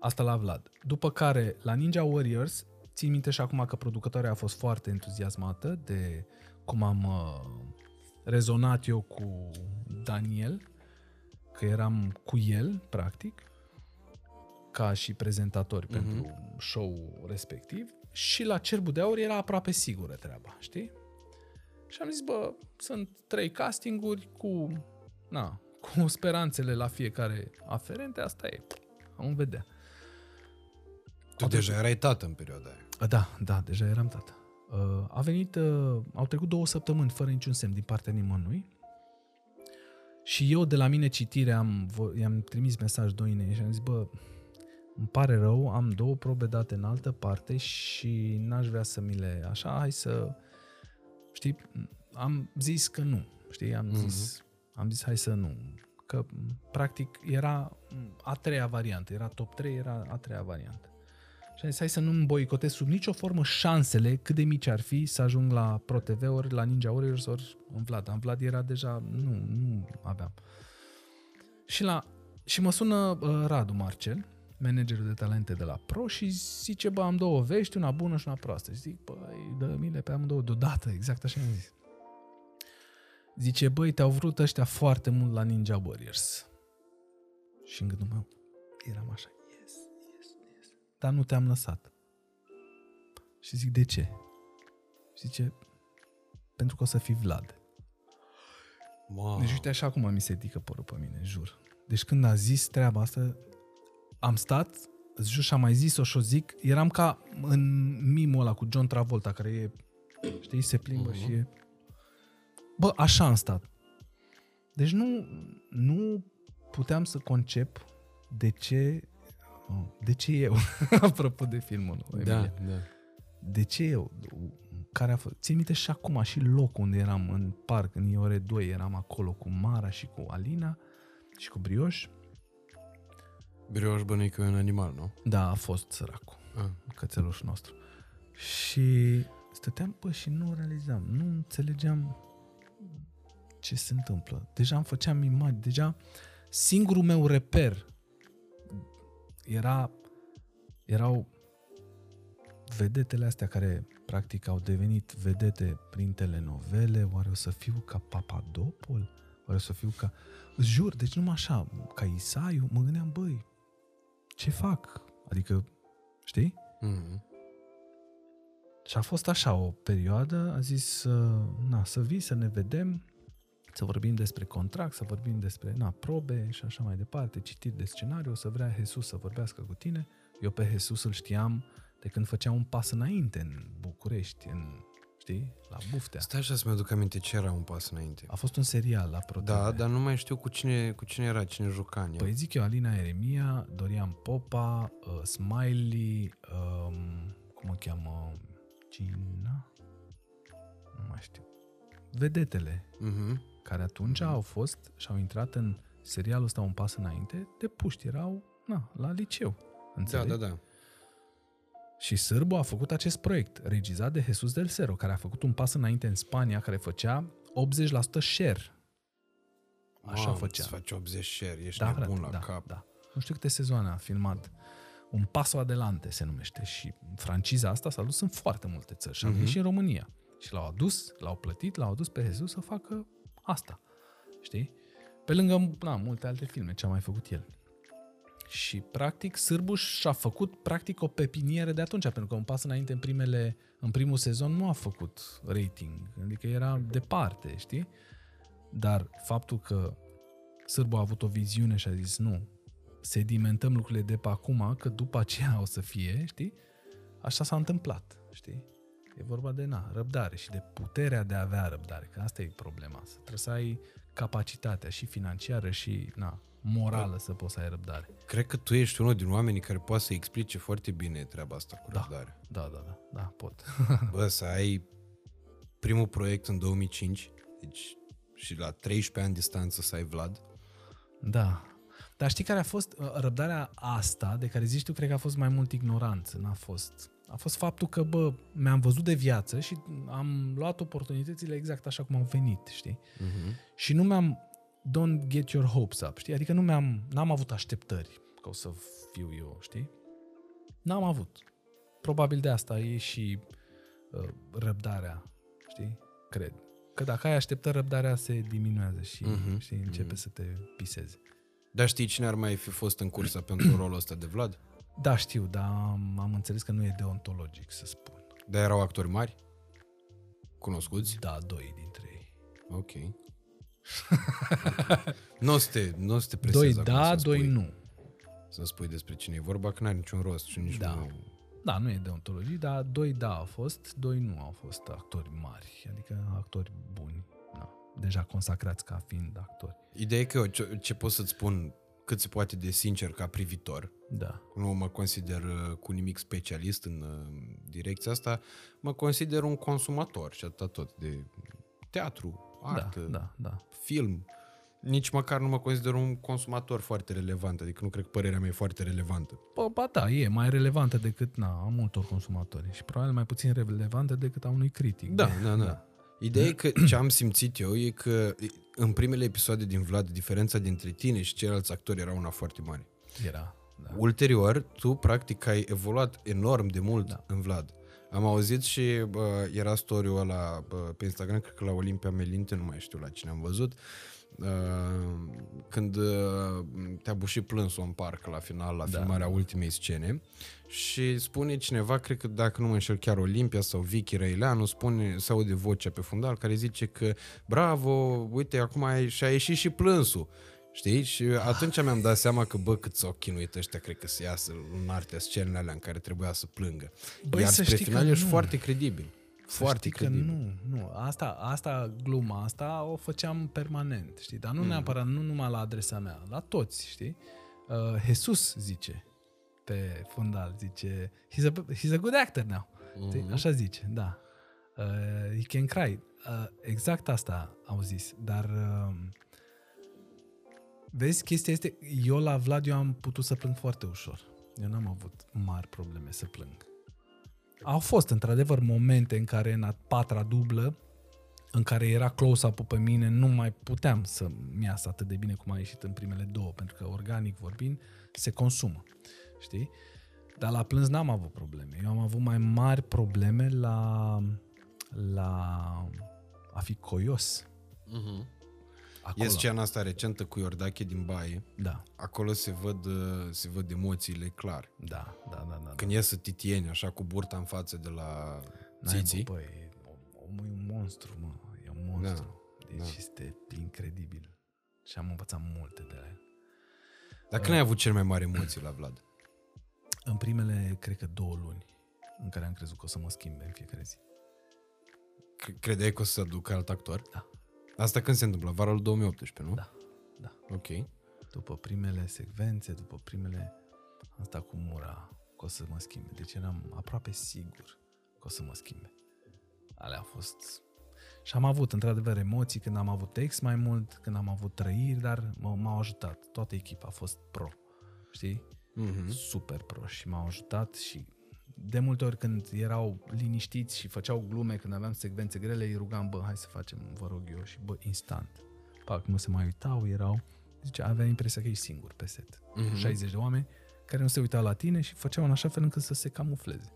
asta la Vlad. După care, la Ninja Warriors, țin minte și acum că producătoarea a fost foarte entuziasmată de cum am uh, rezonat eu cu Daniel, că eram cu el, practic, ca și prezentatori mm-hmm. pentru show respectiv. Și la Cerbul de Aur era aproape sigură treaba, știi? Și am zis, bă, sunt trei castinguri cu, na, cu speranțele la fiecare aferente, asta e. Am vedea. Tu deja erai tată în perioada aia. Da, da, deja eram tată. Uh, A venit, uh, au trecut două săptămâni fără niciun semn din partea nimănui și eu de la mine citire am, vo- i-am trimis mesaj doinei și am zis, bă, îmi pare rău, am două probe date în altă parte și n-aș vrea să mi le așa, hai să, știi, am zis că nu, știi, am zis, am zis hai să nu, că practic era a treia variantă, era top 3, era a treia variantă. Și am zis, hai să nu-mi boicotez sub nicio formă șansele, cât de mici ar fi, să ajung la ProTV ori la Ninja Warriors ori în Vlad. În Vlad era deja, nu, nu aveam. Și, la, și mă sună uh, Radu Marcel, managerul de talente de la Pro și zice, bă, am două vești, una bună și una proastă. Și zic, băi, dă mile pe amândouă deodată, exact așa am zis. Zice, băi, te-au vrut ăștia foarte mult la Ninja Warriors. Și în gândul meu eram așa, yes, yes, yes. Dar nu te-am lăsat. Și zic, de ce? Și zice, pentru că o să fii Vlad. Wow. Deci uite așa cum mi se ridică părul pe mine, jur. Deci când a zis treaba asta, am stat, îți jur și am mai zis-o și o zic, eram ca în mimul ăla cu John Travolta, care e, știi, se plimbă uh-huh. și e... Bă, așa am stat. Deci nu, nu puteam să concep de ce, de ce eu, apropo de filmul nou, Da, Emilia. da. De ce eu? Care a fost? Țin minte și acum, și locul unde eram în parc, în Iore 2, eram acolo cu Mara și cu Alina și cu Brioș. Brioș bănuic că e un animal, nu? Da, a fost săracul, Ah. cățelușul nostru. Și stăteam, bă, și nu realizam, nu înțelegeam ce se întâmplă. Deja îmi făceam imagini, deja singurul meu reper era, erau vedetele astea care practic au devenit vedete prin telenovele, oare o să fiu ca Papadopol? Oare o să fiu ca... Îți jur, deci numai așa, ca Isaiu, mă gândeam, băi, ce fac? Adică, știi? Mm-hmm. Și a fost așa o perioadă, a zis, uh, na, să vii, să ne vedem, să vorbim despre contract, să vorbim despre na, probe și așa mai departe, citiri de scenariu, o să vrea Jesus să vorbească cu tine. Eu pe Jesus îl știam de când făcea un pas înainte în București, în, știi, la Buftea. Stai așa să-mi aduc aminte ce era un pas înainte. A fost un serial la ProTV. Da, dar nu mai știu cu cine, cu cine era, cine juca în el. Păi zic eu, Alina Eremia, Dorian Popa, uh, Smiley, um, cum o cheamă, Gina? Nu mai știu. Vedetele, Mhm. Care atunci au fost și au intrat în serialul ăsta un pas înainte, de puști, erau na, la liceu. Da, Înțelegi? da, da. Și Sârbu a făcut acest proiect, regizat de Jesus del Cerro, care a făcut un pas înainte în Spania, care făcea 80% share. Așa Mamă, făcea. Îți faci 80 share, ești Da, nebun frate, la da, cap. da. Nu știu câte sezoane a filmat. Un paso adelante se numește și franciza asta s-a dus în foarte multe țări și a venit și în România. Și l-au adus, l-au plătit, l-au adus pe Jesus să facă asta. Știi? Pe lângă na, multe alte filme ce a mai făcut el. Și practic Sârbuș și-a făcut practic o pepinieră de atunci, pentru că un pas înainte în primele, în primul sezon nu a făcut rating, adică era departe, știi? Dar faptul că Sârbu a avut o viziune și a zis nu, sedimentăm lucrurile de pe acum, că după aceea o să fie, știi? Așa s-a întâmplat, știi? E vorba de na, răbdare și de puterea de a avea răbdare, că asta e problema. Să trebuie să ai capacitatea și financiară și na, morală să poți să ai răbdare. Cred că tu ești unul din oamenii care poate să explice foarte bine treaba asta cu Da. răbdare. Da, da, da, da, pot. Bă, să ai primul proiect în 2005, deci și la 13 ani distanță să ai Vlad. Da. Dar știi care a fost uh, răbdarea asta, de care zici tu, cred că a fost mai mult ignoranță, n-a fost. A fost faptul că, bă, mi-am văzut de viață și am luat oportunitățile exact așa cum au venit, știi? Uh-huh. Și nu mi-am, don't get your hopes up, știi? Adică nu mi-am, n-am avut așteptări că o să fiu eu, știi? N-am avut. Probabil de asta e și uh, răbdarea, știi? Cred. Că dacă ai așteptări, răbdarea se diminuează și, Mhm, știi, începe să te piseze. Dar știi cine ar mai fi fost în cursa pentru rolul ăsta de Vlad? Da, știu, dar am, am înțeles că nu e deontologic, să spun. Dar erau actori mari? Cunoscuți? Da, doi dintre ei. Ok. nu o să te, nu o să te Doi presezi acum da, să doi spui, nu. Să spui despre cine e vorba, că n-are niciun rost și nici Da. nu... Da, nu e deontologie, dar doi da au fost, doi nu au fost actori mari, adică actori buni, da, deja consacrați ca fiind actori. Ideea e că eu ce, ce pot să-ți spun cât se poate de sincer ca privitor, Da, nu mă consider uh, cu nimic specialist în uh, direcția asta, mă consider un consumator și atât tot de teatru, artă, da, da, da. film. Nici măcar nu mă consider un consumator foarte relevant, adică nu cred că părerea mea e foarte relevantă. Bă, ba da, e mai relevantă decât na, a multor consumatori și probabil mai puțin relevantă decât a unui critic. Da, da, da. Ideea e că ce am simțit eu e că în primele episoade din Vlad, diferența dintre tine și ceilalți actori era una foarte mare. Era, da. Ulterior, tu practic ai evoluat enorm de mult da. în Vlad. Am auzit și bă, era story-ul ăla bă, pe Instagram, cred că la Olimpia Melinte, nu mai știu la cine am văzut, uh, când uh, te-a bușit plânsul în parc la final, la da. filmarea ultimei scene și spune cineva, cred că dacă nu mă înșel chiar Olimpia sau Vicky Răileanu, spune, se aude vocea pe fundal care zice că bravo, uite, acum ai, și-a ieșit și plânsul. Știi? Și atunci mi-am dat seama că, bă, cât s-au chinuit ăștia, cred că să iasă în artea scenele alea în care trebuia să plângă. Băi, Iar să spre știi că final ești nu. foarte credibil. Să Foarte știi că credibil. nu, nu. Asta, asta, gluma asta o făceam permanent, știi? Dar nu Mm. neapărat, nu numai la adresa mea, la toți, știi? Uh, Jesus zice pe fundal, zice, he's a, he's a good actor now. Mhm. Mm-hmm. Așa zice, da. Uh, he can cry. Uh, exact asta au zis, dar uh, vezi, chestia este, eu la Vlad eu am putut să plâng foarte ușor. Eu n-am avut mari probleme să plâng. Au fost, într-adevăr, momente în care în a patra dublă, în care era close-up pe mine, nu mai puteam să-mi iasă atât de bine cum a ieșit în primele două, pentru că organic vorbind, se consumă. Știi? Dar la plâns n-am avut probleme. Eu am avut mai mari probleme la, la a fi coios. Mhm. Acolo. E scena asta recentă cu Iordache din baie. Da, Acolo se văd, uh, se văd emoțiile clar. da, da, da. da. Când iese titieni, așa, cu burta în față de la N-ai, țiții. Bă, băi, omul e un monstru, mă. E un monstru. Da, deci da. da. este incredibil. Și am învățat multe de la el. Dar când ai avut cel mai mari emoții la Vlad? În primele, cred că două luni, în care am crezut că o să mă schimbe în fiecare zi. Cre- Credeai că o să se aducă alt actor? Da. Asta când se întâmplă? Vara lui 2018, nu? Da, da. Ok. După primele secvențe, după primele... Am stat cu mura că o să mă schimbe. Deci eram aproape sigur că o să mă schimbe. Alea au fost... Și am avut, într-adevăr, emoții când am avut text mai mult, când am avut trăiri, dar m- m-au ajutat. Toată echipa a fost pro. Știi? Mhm. super pro și m-au ajutat și de multe ori când erau liniștiți și făceau glume când aveam secvențe grele, îi rugam, bă, hai să facem, vă rog eu, și bă, instant. Pac, nu se mai uitau, erau, zice, avea impresia că ești singur pe set. Mhm. 60 de oameni care nu se uitau la tine și făceau în așa fel încât să se camufleze.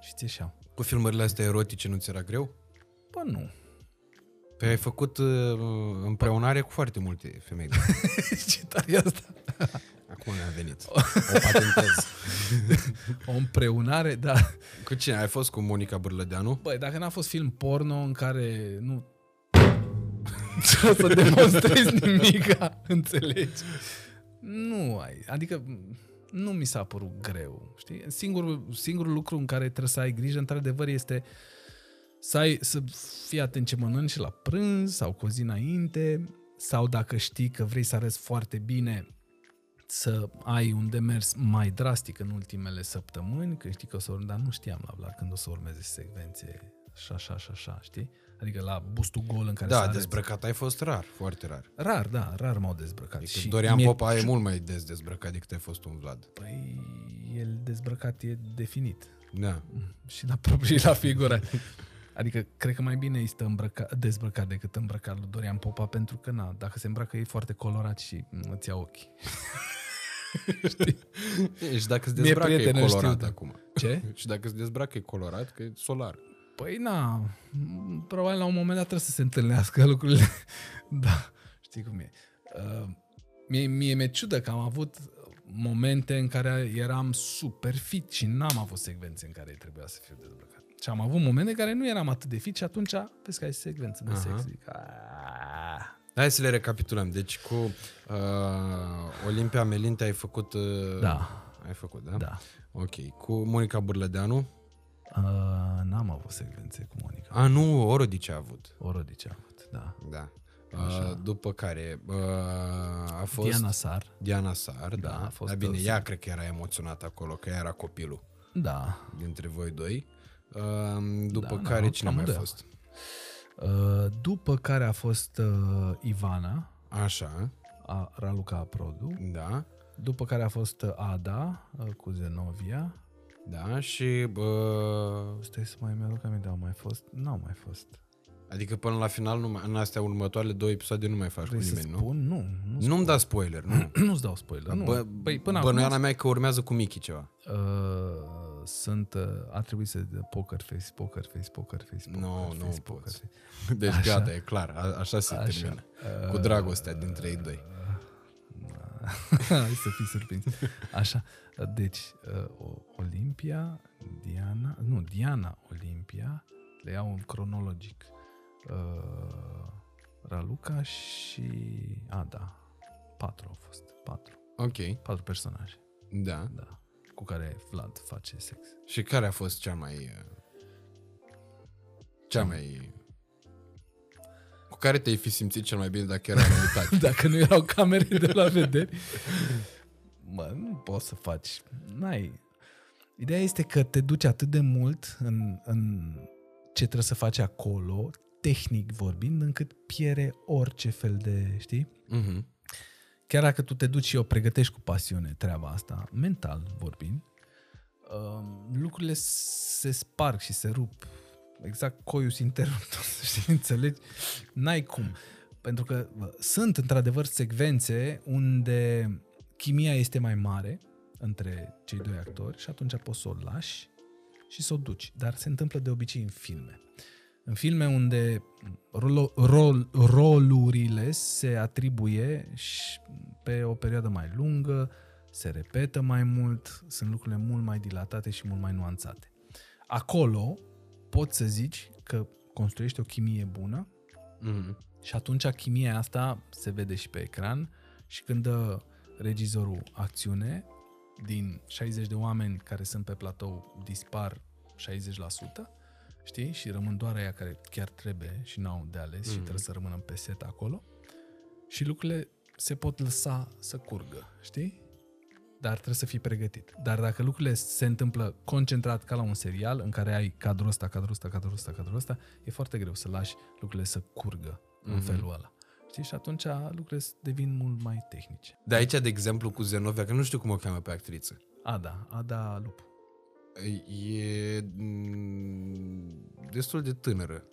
Și ți ieșeau. Cu filmările astea erotice nu ți era greu? Bă, nu. Păi ai făcut uh, împreunare cu foarte multe femei. Ce tare e asta? Acum mi-a venit. O patentez. O împreunare, da. Cu cine? Ai fost cu Monica Bârlădeanu? Băi, dacă n-a fost film porno în care nu o să demonstrezi nimica, înțelegi? Nu ai. Adică nu mi s-a părut greu. Știi? Singurul, singurul lucru în care trebuie să ai grijă, într-adevăr, este să, ai, să fii atent ce mănânci la prânz sau cu o zi înainte sau dacă știi că vrei să arăți foarte bine, să ai un demers mai drastic în ultimele săptămâni, că știi că o să urmeze, dar nu știam la Vlad când o să urmeze secvențe și așa și așa, știi? Adică la bustul gol în care să Da, arăți. dezbrăcat ai fost rar, foarte rar. Rar, da, rar m-au dezbrăcat. Adică și Dorian mie- Popa e mult mai des dezbrăcat decât ai fost un Vlad. Păi, el dezbrăcat e definit. Da. Și la propriu și la figură. Adică, cred că mai bine este îmbrăca, dezbrăcat decât îmbrăcat lui Dorian Popa, pentru că, na, dacă se îmbracă e foarte colorat și mm, îți ia ochii. Și dacă se Mie dezbracă e prietene știu, colorat da. acum. Ce? Și dacă se dezbracă e colorat, că e solar. Păi, na, m, probabil la un moment dat trebuie să se întâlnească lucrurile. da, știi cum e. Uh, mie, mie mi-e ciudă că am avut momente în care eram super fit și n-am avut secvențe în care trebuia să fiu dezbrăcat. Și am avut momente în care nu eram atât de fit și atunci, vezi că ai secvență de Aha. sex. Zic, "Aaa." Hai să le recapitulăm. Deci cu uh, Olimpia Melinte ai făcut... Uh, Da. Ai făcut, da? Da. Ok. Cu Monica Burlădeanu? Uh, n-am avut secvențe cu Monica. A, nu, Orodice a avut. O rodice a avut, da. Da. Uh, după care uh, a fost Diana Sar. Diana Sar, da. Da, a fost Dar bine, o- ea cred că era emoționată acolo, că ea era copilul Da. dintre voi doi. Uh, după Da, da, care cine mai a amândoi. fost? Uh, după care a fost uh, Ivana, Așa, a Raluca Produ. da. După care a fost uh, Ada uh, cu Zenovia. Da, și uh, Stai să mai mi-aduc aminte, au mai fost? N-au mai fost. adică până la final, nu mai, în astea următoarele două episoade nu mai faci Vrei cu să nimeni, nu? spun? Nu. Nu, Nu-mi da spoiler, nu. nu-ți dau spoiler. Nu. Bă, păi, până bănuiala acum mea e că urmează cu Mickey ceva. uh, sunt, uh, a trebuit să de poker face, poker face, poker face, poker Nu, face, nu poker poți. face. Deci Așa. gata, e clar, a, așa se Așa. termină. Cu dragostea dintre ei doi. Hai să fii surprins. Așa, deci uh, O- Olimpia, Diana, nu, Diana Olimpia, le iau în cronologic. Uh, Raluca și Ada. Patru au fost. Patru. Ok, Patru personaje. da. Da. Cu care Vlad face sex. Și care a fost cea mai... uh, Cea mai... Cu care te-ai fi simțit cel mai bine dacă era în realitate? Dacă nu erau camere de la vederi. Mă, nu poți să faci. N-ai. Ideea este că te duci atât de mult în, în ce trebuie să faci acolo, tehnic vorbind, încât piere orice fel de, știi? Mhm. Chiar dacă tu te duci și o pregătești cu pasiune treaba asta, mental vorbind, um, lucrurile se sparg și se rup. Exact coius interruptus, știi, înțelegi? N-ai cum. Pentru că bă, sunt într-adevăr secvențe unde chimia este mai mare între cei doi actori și atunci poți să o lași și să o duci. Dar se întâmplă de obicei în filme. În filme unde rolo, rol, rolurile se atribuie și pe o perioadă mai lungă, se repetă mai mult, sunt lucrurile mult mai dilatate și mult mai nuanțate. Acolo poți să zici că construiești o chimie bună Mhm. și atunci chimia asta se vede și pe ecran și când dă regizorul acțiune, din 60 de oameni care sunt pe platou dispar 60%, știi? Și rămân doar aia care chiar trebuie și n-au de ales mm. și trebuie să rămână pe set acolo. Și lucrurile se pot lăsa să curgă, știi? Dar trebuie să fii pregătit. Dar dacă lucrurile se întâmplă concentrat ca la un serial în care ai cadrul ăsta, cadrul ăsta, cadrul ăsta, cadrul ăsta, e foarte greu să lași lucrurile să curgă mm-hmm. în felul ăla. Știi? Și atunci lucrurile devin mult mai tehnice. De aici, de exemplu, cu Zenovia, că nu știu cum o cheamă pe actriță. Ada, Ada Lup. E mm, destul de tânără.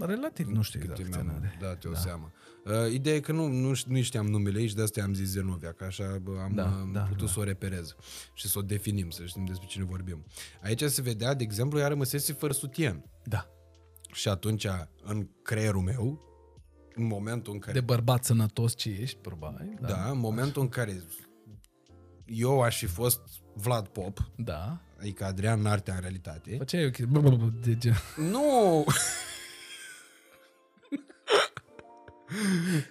Relativ, nu știu Cât exact. mi-am câți ani are. dat eu da. seama. Uh, ideea e că nu, nu, ș- nu știam numele ei și de asta am zis Zenovia, că așa bă, am Da, da, da, putut da. să o reperez și să o definim, să știm despre cine vorbim. Aici se vedea, de exemplu, ea rămăsese fără sutien. Da. Și atunci, în creierul meu, în momentul în care... De bărbat sănătos ce ești, probabil. da, în momentul în care eu aș fi fost Vlad Pop, Da. adică Adrian Nartea în realitate, Făceai o chestie bă, bă, bă, de gen. Nu!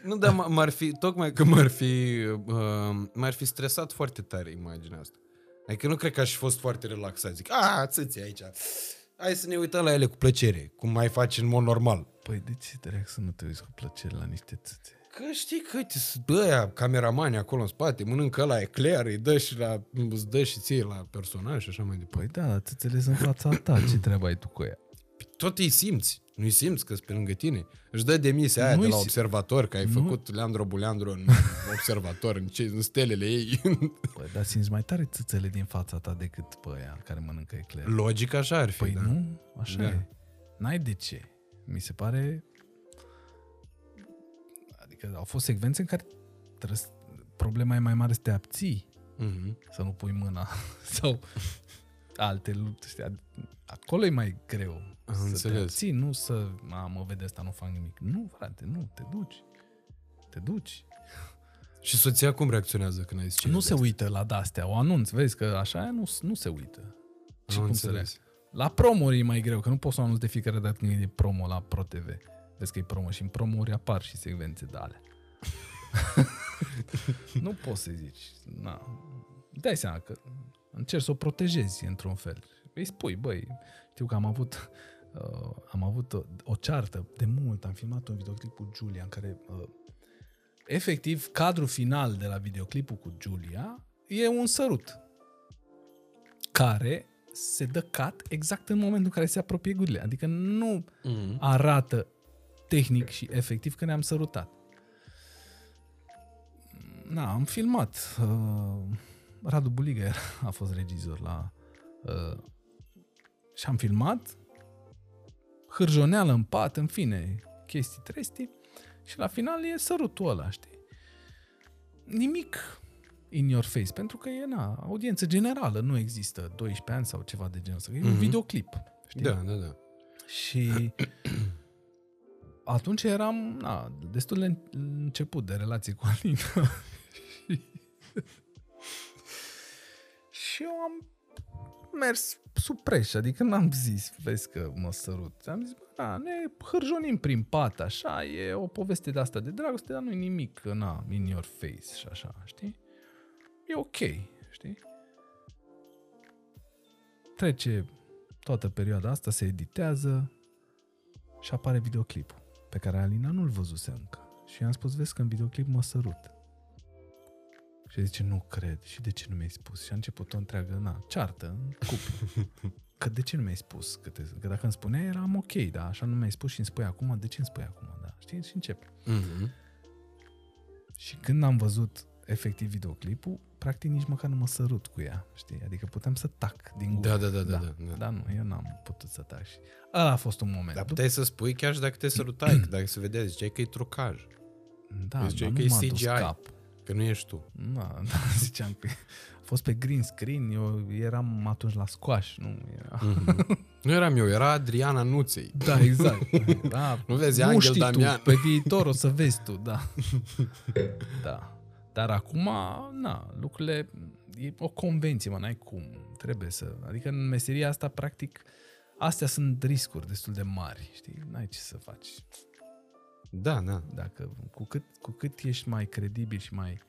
nu, dar m- m-ar fi, tocmai că m-ar fi, uh, m-ar fi stresat foarte tare imaginea asta. Adică nu cred că aș fi fost foarte relaxat. Zic, a, țâți aici. Hai să ne uităm la ele cu plăcere, cum mai faci în mod normal. Păi de ce trebuie să nu te uiți cu plăcere la niște țâțe? Că știi că uite, sunt ăia, cameramani acolo în spate, mănâncă la ecler, îi dă și, la, îți dă și ție la personaj și așa mai departe. Păi da, dar țâțele sunt în fața ta, ce treabă ai tu cu ea? tot îi simți. Nu-i simți că pe lângă tine. Își dă demisia aia Nu-i de la sim- observator, că ai Nu. făcut Leandro Buleandro în observator, în, ce, în stelele ei. Păi, dar simți mai tare țâțele din fața ta decât pe aia care mănâncă ecler. Logic așa ar fi, Păi da. nu, așa Da. e. N-ai de ce. Mi se pare... Adică au fost secvențe în care trebuie să... problema e mai mare să te abții, Mhm. să nu pui mâna sau alte lucruri. știi, Acolo e mai greu. Am să te înțeles. abții, nu să, a, mă vede asta, nu fac nimic. Nu, frate, nu, te duci. Te duci. Și soția cum reacționează când ai zis nu se uită la de-astea, o anunț, vezi că așa e, nu, nu se uită. Și Am cum să înțeles. le... La promuri e mai greu, că nu poți să o anunți de fiecare dată când e promo la ProTV. Vezi că e promo și în promuri apar și secvențe de alea. nu poți să zici. Na. Dai seama că încerci să o protejezi într-un fel. Îi spui, băi, știu că am avut uh, am avut o, o ceartă de mult, am filmat un videoclip cu Giulia în care uh, efectiv cadrul final de la videoclipul cu Giulia e un sărut care se dă cat exact în momentul în care se apropie gurile. Adică nu Mhm. arată tehnic și efectiv că ne-am sărutat. Na, am filmat. Uh, Radu Buliga era, a fost regizor la... Uh, și am filmat hârjoneală în pat, în fine, chestii tresti și la final e sărutul ăla, știi? Nimic in your face, pentru că e, na, audiență generală, nu există 12 ani sau ceva de genul ăsta, e un Mhm. videoclip, știi? Da, da, da. Și atunci eram na, destul de început de relație cu Alina. și, și eu am mers sub preș, adică n-am zis, vezi că mă sărut. Am zis, bă, na, ne hârjonim prin pat, așa, e o poveste de asta de dragoste, dar nu e nimic, na, in your face și așa, știi? E ok, știi? Trece toată perioada asta, se editează și apare videoclipul pe care Alina nu-l văzuse încă. Și i-am spus, vezi că în videoclip mă sărut. Și zice, nu cred. Și de ce nu mi-ai spus? Și a început o întreagă, na, ceartă în cuplu. Că de ce nu mi-ai spus? Că, te, că dacă îmi spuneai, eram ok, da, așa nu mi-ai spus și îmi spui acum, de ce îmi spui acum, da? Știi? Și începe. Mhm. Și când am văzut efectiv videoclipul, practic nici măcar nu mă sărut cu ea, știi? Adică puteam să tac din gură. Da, da, da, da, da, da. Dar nu, eu n-am putut să tac. Și ăla a fost un moment. Dar puteai să spui chiar și dacă te sărutai, că dacă se vedea, ziceai că e trucaj, da, ziceai dar că nu e m-a dus CGI. cap. că nu ești tu. Da, da, ziceam că a fost pe green screen, eu eram atunci la squash, nu era... Mhm. Nu eram eu, era Adriana Nuței. Da, exact. Da, Nu vezi, nu Angel știi Damian. tu, pe viitor o să vezi tu, da. da. Dar acum, na, lucrurile, e o convenție, mă, n-ai cum. Trebuie să, adică în meseria asta, practic, astea sunt riscuri destul de mari, știi? N-ai ce să faci. Da, da. Dacă, cu cât, cu cât ești mai credibil și mai,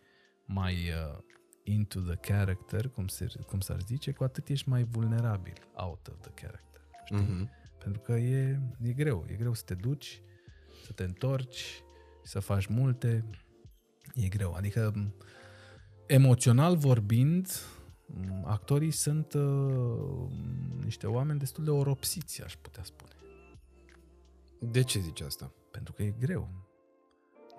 mai uh, into the character, cum, se, cum s-ar zice, cu atât ești mai vulnerabil out of the character. Știi? Mhm. Pentru că e, e greu. E greu să te duci, să te întorci, să faci multe. E greu. Adică, m, emoțional vorbind, m, actorii sunt uh, niște oameni destul de oropsiți, aș putea spune. De ce zici asta? Pentru că e greu.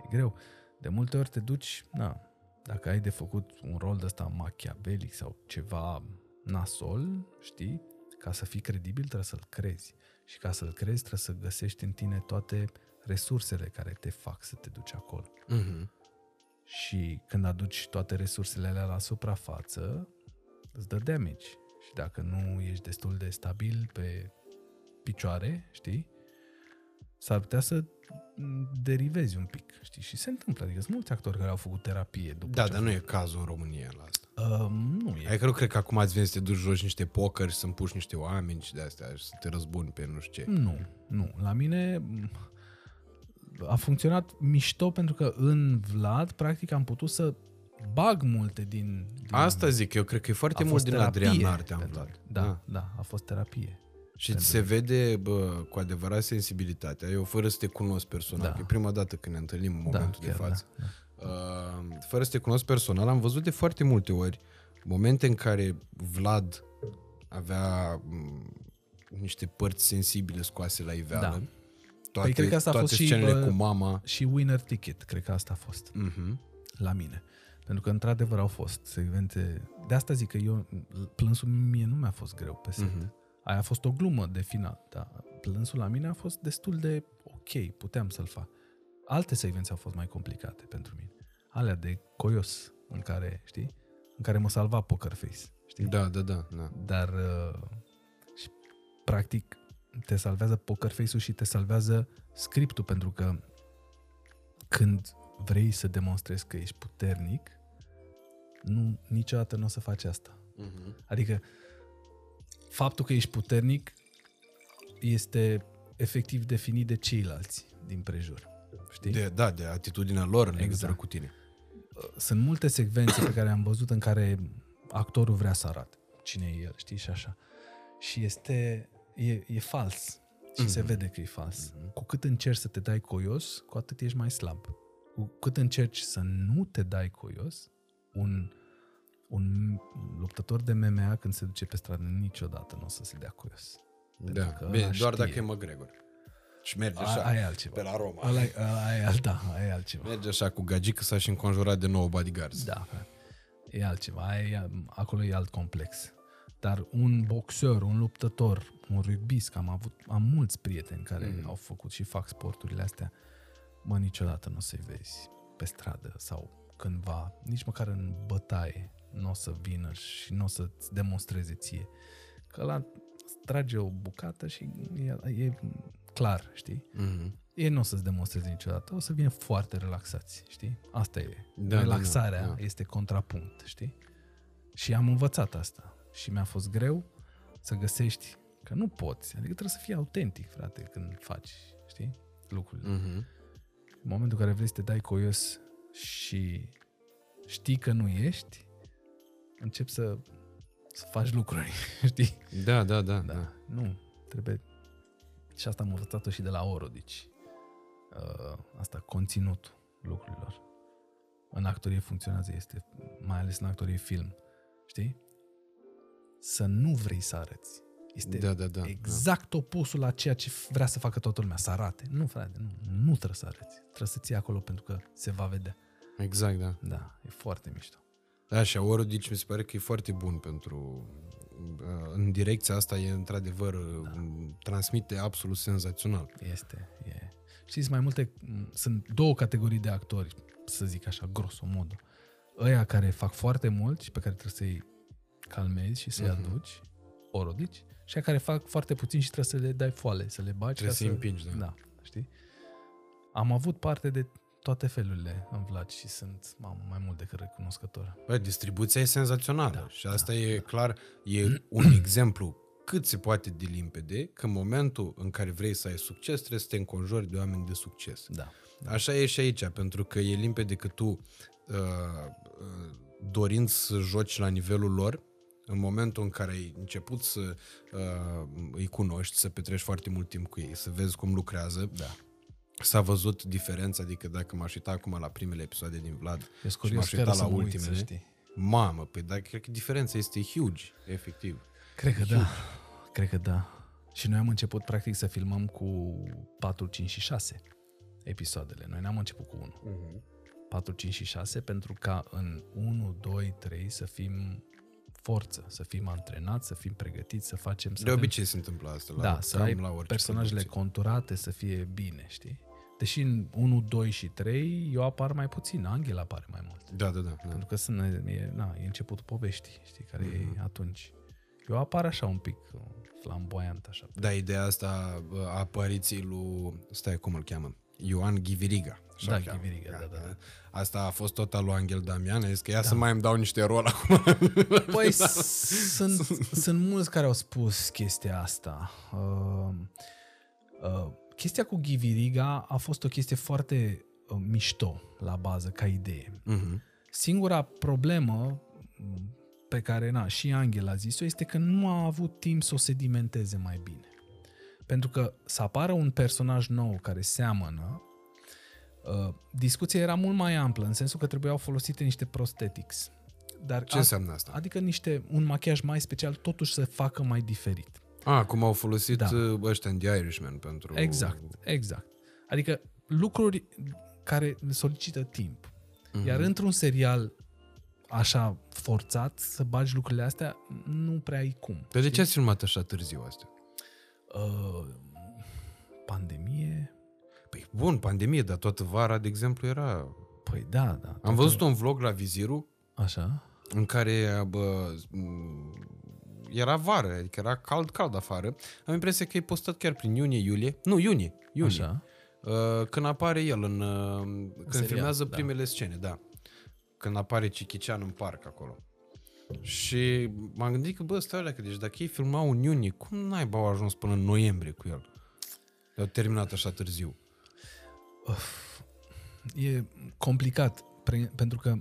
E greu. De multe ori te duci, na, dacă ai de făcut un rol de ăsta machiavelic sau ceva nasol, știi, ca să fii credibil trebuie să-l crezi. Și ca să-l crezi trebuie să găsești în tine toate resursele care te fac să te duci acolo. Mhm. Și când aduci toate resursele alea la suprafață, îți dă damage. Și dacă nu ești destul de stabil pe picioare, știi, s-ar putea să m, derivezi un pic, știi? Și se întâmplă. Adică sunt mulți actori care au făcut terapie după Da, ce dar au nu e cazul în România la asta. făcut. Uh, nu e. Adică nu cred că acum ați venit să te duci joci niște poker și să împuși niște oameni și de astea și să te răzbuni pe nu știu ce. Nu, nu. La mine m, a funcționat mișto pentru că în Vlad, practic, am putut să bag multe din... din Asta zic, eu cred că e foarte a mult fost din terapie Adrian Artea în pentru- Vlad. Da, Ah. da, da, a fost terapie. Și Pentru- se vede bă, cu adevărat sensibilitatea. Eu fără să te cunosc personal, Da. că e prima dată când ne întâlnim în momentul da, de chiar, față. Da, da. Uh, fără să te cunosc personal, am văzut de foarte multe ori momente în care Vlad avea m, niște părți sensibile scoase la iveală. Da. Toate, Păi cred că asta a toate fost și, scenele bă, cu mama. Și winner ticket, cred că asta a fost Mhm. la mine. Pentru că într-adevăr au fost secvențe... De asta zic că eu, plânsul mie nu mi-a fost greu pe set. Mhm. Aia a fost o glumă de final, dar plânsul la mine a fost destul de ok, puteam să-l fac. Alte secvențe au fost mai complicate pentru mine. Alea de coios, în care, știi, în care mă salva Poker Face, știi? Da, da, da. da. Dar, uh, și, practic, te salvează Poker Face-ul și te salvează scriptul, pentru că când vrei să demonstrezi că ești puternic, nu, niciodată nu o să faci asta. Mhm. Adică faptul că ești puternic este efectiv definit de ceilalți din prejur. Știi? De, da, de atitudinea lor în legătură Exact. cu tine. Sunt multe secvențe pe care am văzut în care actorul vrea să arate cine e el, știi, și așa. Și este, e, e fals. Și se vede că e fals. Cu cât încerci să te dai coios, cu atât ești mai slab. Cu cât încerci să nu te dai coios, un, un luptător de MMA când se duce pe stradă niciodată nu o să se dea coios. Pentru Da, că bine, ăla doar știe. dacă e McGregor. Și merge A, așa, aia e altceva. pe la Roma. Ăla, e- ăla e, alt- da, aia e altceva. Merge așa cu gagică s-a și înconjurat de nouă bodyguards. Da, e altceva. Aia e, acolo e alt complex. Dar un boxer, un luptător, un rugbyist, că am avut, am mulți prieteni care mm. au făcut și fac sporturile astea, mă, niciodată nu o să-i vezi pe stradă sau cândva, nici măcar în bătaie, nu o să vină și nu o să-ți demonstreze ție. Că la trage o bucată și e, e clar, știi? Mhm. Ei nu o să-ți demonstreze niciodată, o să vină foarte relaxați, știi? Asta e. Da, da, Relaxarea da, da. este contrapunct, știi? Și am învățat asta. Și mi-a fost greu să găsești Că nu poți. Adică trebuie să fii autentic, frate, când faci, știi, lucrurile. Mhm. În momentul în care vrei să te dai coios și știi că nu ești, începi să, să faci lucruri, știi? Da, da, da, Da. da. Nu, trebuie... Și asta am învățat-o și de la Oro, deci uh, asta, conținutul lucrurilor. În actorie funcționează, este mai ales în actorie film, știi? Să nu vrei să arăți. Este Da, da, da. exact opusul la ceea ce vrea să facă toată lumea, să arate. Nu, frate, nu, nu trebuie să arăți. Trebuie să ții acolo pentru că se va vedea. Exact, da. Da, e foarte mișto. Da, și Aurul, deci mi se pare că e foarte bun pentru... uh, În direcția asta e într-adevăr, da. transmite absolut senzațional. Este, e. Știți, mai multe, m, sunt două categorii de actori, să zic așa, grosomodo. Ăia care fac foarte mult și pe care trebuie să-i calmezi și să-i Mhm. aduci, orodici, și aia care fac foarte puțin și trebuie să le dai foale, să le bagi. Trebuie ca să-i împingi, da. Da, știi? Am avut parte de toate felurile în Vlad și sunt mamă, mai mult decât recunoscător. Bă, distribuția e senzațională Da, și asta e clar, e un exemplu cât se poate de limpede că în momentul în care vrei să ai succes trebuie să te înconjori de oameni de succes. Da. Așa e și aici, pentru că e limpede că tu, uh, uh, dorind să joci la nivelul lor, în momentul în care ai început să uh, îi cunoști, să petreci foarte mult timp cu ei, să vezi cum lucrează, Da. s-a văzut diferența, adică dacă m-aș uita acum la primele episoade din Vlad Eu și curios m-aș chiar uita să la mă uit, ultimele, să știi. mamă, păi dar cred că diferența este huge, efectiv. Cred că da. Cred că da. Și noi am început practic să filmăm cu 4, 5 și 6 episoadele. Noi n-am început cu 1. Mhm. 4, 5 și 6 pentru ca în 1, 2, 3 să fim forță, să fim antrenați, să fim pregătiți, să facem... Să De avem- obicei se întâmplă asta. La, da, să cam ai la orice personajele producție. conturate, să fie bine, știi? Deși în 1, 2 și 3 eu apar mai puțin, Angel apare mai mult. Da, da, da. da. Pentru că sunt, e, na, e începutul poveștii, știi, care Mhm. e atunci. Eu apar așa un pic uh, flamboyant, așa. Da, ideea asta bă, a apariției lui, stai cum îl cheamă, Ioan Ghiviriga. Așa Da, îl cheamă. Ghiviriga, da, da, da. Asta a fost tot al lui Angel Damian, a zis că ia să mai îmi dau niște rol acum. Păi sunt, sunt mulți care au spus chestia asta. Uh, uh, chestia cu Ghiviriga a fost o chestie foarte uh, mișto la bază, ca idee. Mhm. Singura problemă m, pe care na, și Angel a zis-o este că nu a avut timp să o sedimenteze mai bine. Pentru că să apară un personaj nou care seamănă, uh, discuția era mult mai amplă, în sensul că trebuiau folosite niște prosthetics. Dar Ce înseamnă asta? Adică niște, un machiaj mai special, totuși să facă mai diferit. A, cum au folosit Da. da. ăștia în The Irishman pentru... Exact, exact. Adică lucruri care solicită timp. Mhm. Iar într-un serial așa forțat să bagi lucrurile astea, nu prea ai cum. Dar de ce ați filmat așa târziu astea? Uh, pandemie? Păi bun, pandemie, dar toată vara, de exemplu, era... Păi da, da. Am văzut un vlog la Viziru Așa? în care bă, m, era vară, adică era cald, cald afară. Am impresia că e postat chiar prin iunie-iulie. Nu, iunie. iunie. Așa? Uh, când apare el în... Uh, când serial, filmează da. primele scene, da. Când apare Cichicean în parc acolo. Și m-am gândit că, bă, stai alea, că deci dacă ei filmau în iunie, cum naiba au ajuns până în noiembrie cu el? Au terminat așa târziu. E complicat, pre- pentru că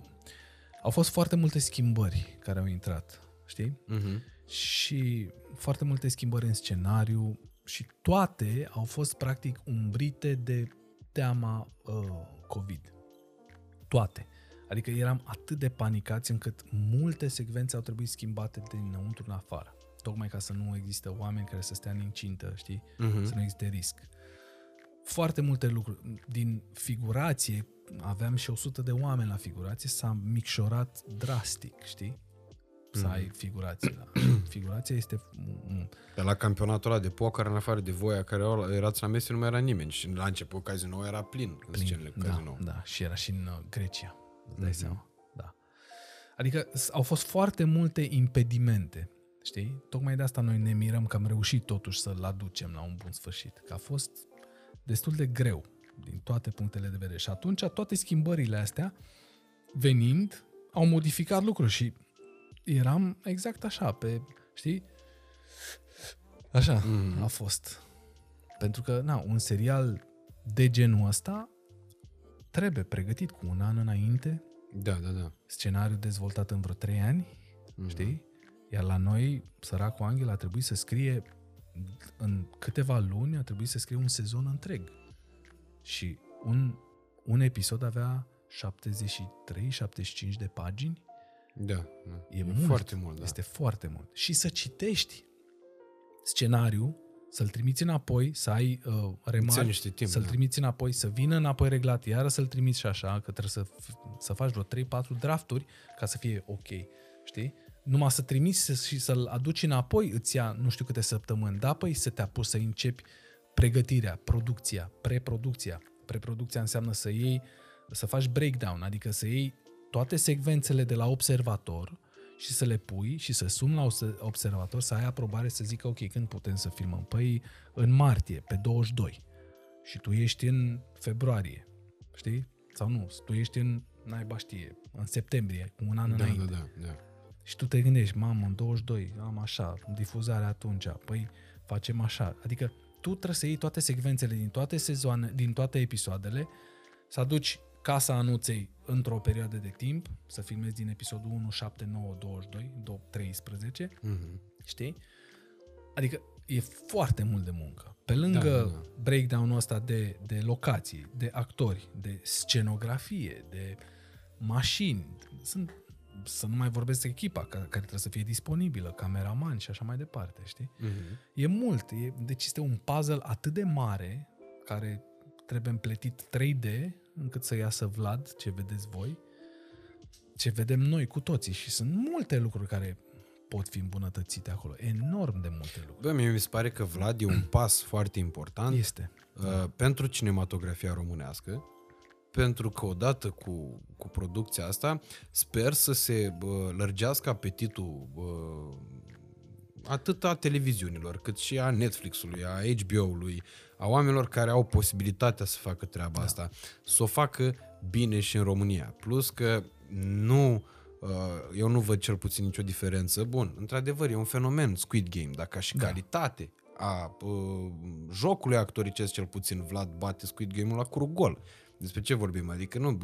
au fost foarte multe schimbări care au intrat, știi? Uh-huh. și foarte multe schimbări în scenariu și toate au fost practic umbrite de teama uh, COVID. Toate. Adică eram atât de panicați încât multe secvențe au trebuit schimbate dinăuntru în afară. Tocmai ca să nu există oameni care să stea în incintă, știi? Mhm. Să nu existe risc. Foarte multe lucruri. Din figurație, aveam și 100 de oameni la figurație, s-a micșorat drastic, știi? Să ai figurație. La. Figurația este... mm, Pe la campionatul ăla de poker, în afară de voia care au- erați la mese, nu mai era nimeni. Și la început cazino era plin, în plin. scenele cu da, cazino. da, și era și în uh, Grecia. Îți Mhm. dai seama? Da. Adică s- au fost foarte multe impedimente, știi? Tocmai de asta noi ne mirăm că am reușit totuși să-l aducem la un bun sfârșit. Că a fost destul de greu din toate punctele de vedere. Și atunci toate schimbările astea, venind, au modificat lucruri și eram exact așa, pe, știi? Așa Mhm. a fost. Pentru că, na, un serial de genul ăsta trebuie pregătit cu un an înainte, Da, da, da. scenariu dezvoltat în vreo trei ani, Mhm. știi? Iar la noi, săracul Angel a trebuit să scrie în câteva luni, a trebuit să scrie un sezon întreg. Și un, un episod avea 73-75 de pagini. Da, da. E, mult. foarte mult, da. Este foarte mult. Și să citești scenariu, să-l trimiți înapoi, să ai uh, Îți ia remarci, niște timp, să-l da. trimiți înapoi, să vină înapoi reglat, iară să-l trimiți și așa, că trebuie să, f- să faci vreo 3-4 drafturi ca să fie ok, știi? Numai să trimiți să- și să-l aduci înapoi îți ia nu știu câte săptămâni, da, păi să te apuci să începi pregătirea, producția, preproducția. Preproducția înseamnă să iei, să faci breakdown, adică să iei toate secvențele de la observator și să le pui și să sumi la obse- observator să ai aprobare să zică ok, când putem să filmăm? Păi în martie, pe 22. Și tu ești în februarie, știi? Sau nu, tu ești în, naiba știe, în septembrie, cu un an Da, înainte. da, da, da. Și tu te gândești, mamă, în 22, am așa, difuzarea atunci, păi facem așa. Adică tu trebuie să iei toate secvențele din toate sezoane, din toate episoadele, să aduci Casa Anuței într-o perioadă de timp, să filmezi din episodul 1, 7, 9, 22, 2, 13, Mhm. știi? Adică e foarte mult de muncă. Pe lângă Da, da, da, da, da. breakdown-ul ăsta de, de locații, de actori, de scenografie, de mașini, sunt, să nu mai vorbesc de echipa ca- care trebuie să fie disponibilă, cameraman și așa mai departe, știi? Mhm. E mult, e, deci este un puzzle atât de mare care trebuie împletit 3D încât să iasă Vlad, ce vedeți voi, ce vedem noi cu toții și sunt multe lucruri care pot fi îmbunătățite acolo, enorm de multe lucruri. Bă, mie mi se pare că Vlad e un pas foarte important Este. uh, pentru cinematografia românească, pentru că odată cu, cu producția asta sper să se bă, lărgească apetitul bă, atât a televiziunilor, cât și a Netflix-ului, a HBO-ului, a oamenilor care au posibilitatea să facă treaba da. asta, să o facă bine și în România. Plus că nu, uh, eu nu văd cel puțin nicio diferență. Bun, într-adevăr, e un fenomen Squid Game, dar ca și Da. calitate a uh, jocului actoricesc cel puțin, Vlad bate Squid Game-ul la curul gol. Despre ce vorbim? Adică nu,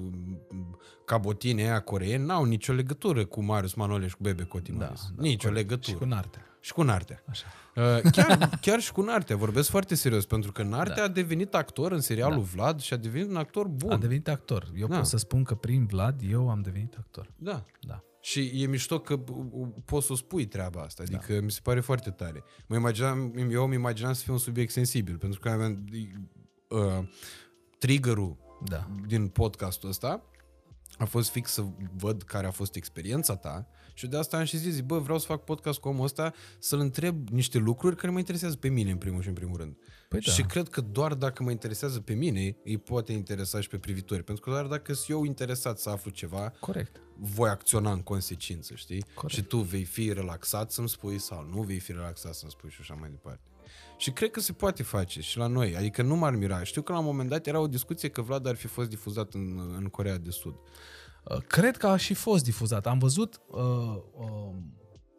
cabotine aia coreeni n-au nicio legătură cu Marius Manole și cu Bebe Cotimarius. Da, nicio corect. legătură. Și cu Nartea. Și cu Nartea. Așa. Uh, chiar, chiar și cu Nartea, vorbesc foarte serios, pentru că Nartea da. a devenit actor în serialul da. Vlad și a devenit un actor bun. A devenit actor. Eu Da. pot să spun că prin Vlad eu am devenit actor. Da. Da. Și e mișto că uh, poți să o spui treaba asta, adică da. mi se pare foarte tare. Mă imaginam, eu îmi imaginam să fie un subiect sensibil, pentru că aveam uh, triggerul Da. din podcastul ăsta a fost fix să văd care a fost experiența ta și de asta am și zis, zic, bă, vreau să fac podcast cu omul ăsta, să-l întreb niște lucruri care mă interesează pe mine în primul și în primul rând. Păi da. Și cred că doar dacă mă interesează pe mine, îi poate interesa și pe privitori. Pentru că doar dacă sunt eu interesat să aflu ceva, Corect. voi acționa în consecință, știi? Corect. Și tu vei fi relaxat să-mi spui sau nu vei fi relaxat să-mi spui și așa mai departe. Și cred că se poate face și la noi, adică nu m-ar mira. Știu că la un moment dat era o discuție că Vlad ar fi fost difuzat în, în Corea de Sud. Uh, Cred că a și fost difuzat. Am văzut uh, uh,